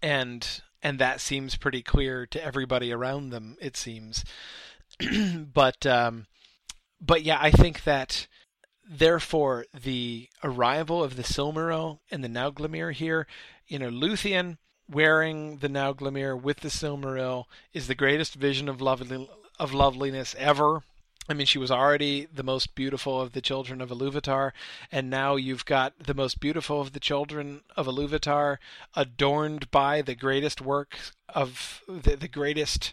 and and that seems pretty clear to everybody around them. It seems, but um, but yeah, I think that therefore, the arrival of the Silmaril and the Nauglamir here, you know, Luthien wearing the Nauglamir with the Silmaril is the greatest vision of lovely, of loveliness ever. I mean, she was already the most beautiful of the children of Iluvatar, and now you've got the most beautiful of the children of Iluvatar adorned by the greatest work of the, the greatest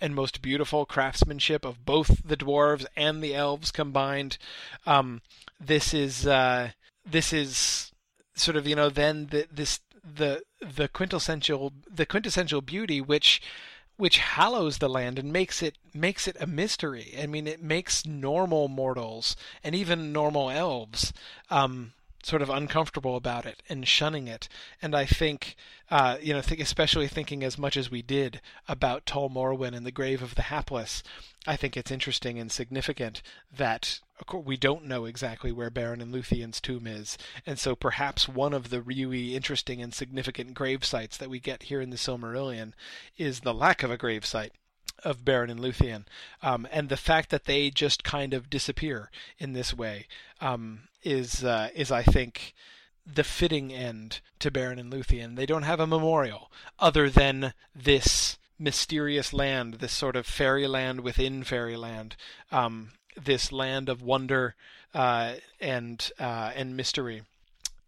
and most beautiful craftsmanship of both the dwarves and the elves combined. Um, this is uh, this is sort of you know then the, this the the quintessential the quintessential beauty which which hallows the land and makes it makes it a mystery. I mean, it makes normal mortals and even normal elves um, sort of uncomfortable about it and shunning it. And I think, uh, you know, especially thinking as much as we did about Tol Morwen and the grave of the hapless, I think it's interesting and significant that we don't know exactly where Beren and Luthien's tomb is, and so perhaps one of the really interesting and significant grave sites that we get here in the Silmarillion is the lack of a grave site of Beren and Luthien, um, and the fact that they just kind of disappear in this way um, is uh, is I think the fitting end to Beren and Luthien. They don't have a memorial other than this mysterious land, this sort of fairyland within fairyland, um, this land of wonder uh, and uh, and mystery,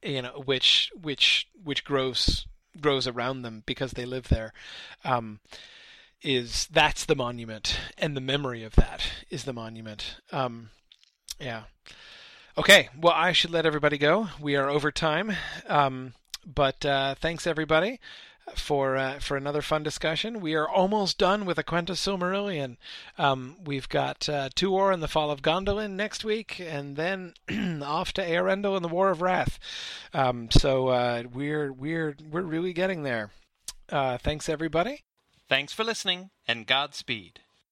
you know, which which which grows grows around them because they live there. Um, is that's the monument, and the memory of that is the monument. Um, yeah. Okay. Well, I should let everybody go. We are over time. Um, but uh, thanks everybody for uh, for another fun discussion. We are almost done with a Quenta Silmarillion. Um, we've got uh, Tuor and the Fall of Gondolin next week, and then off to Eärendil and the War of Wrath. Um, so uh, we're we're we're really getting there. Uh, thanks everybody. Thanks for listening, and Godspeed.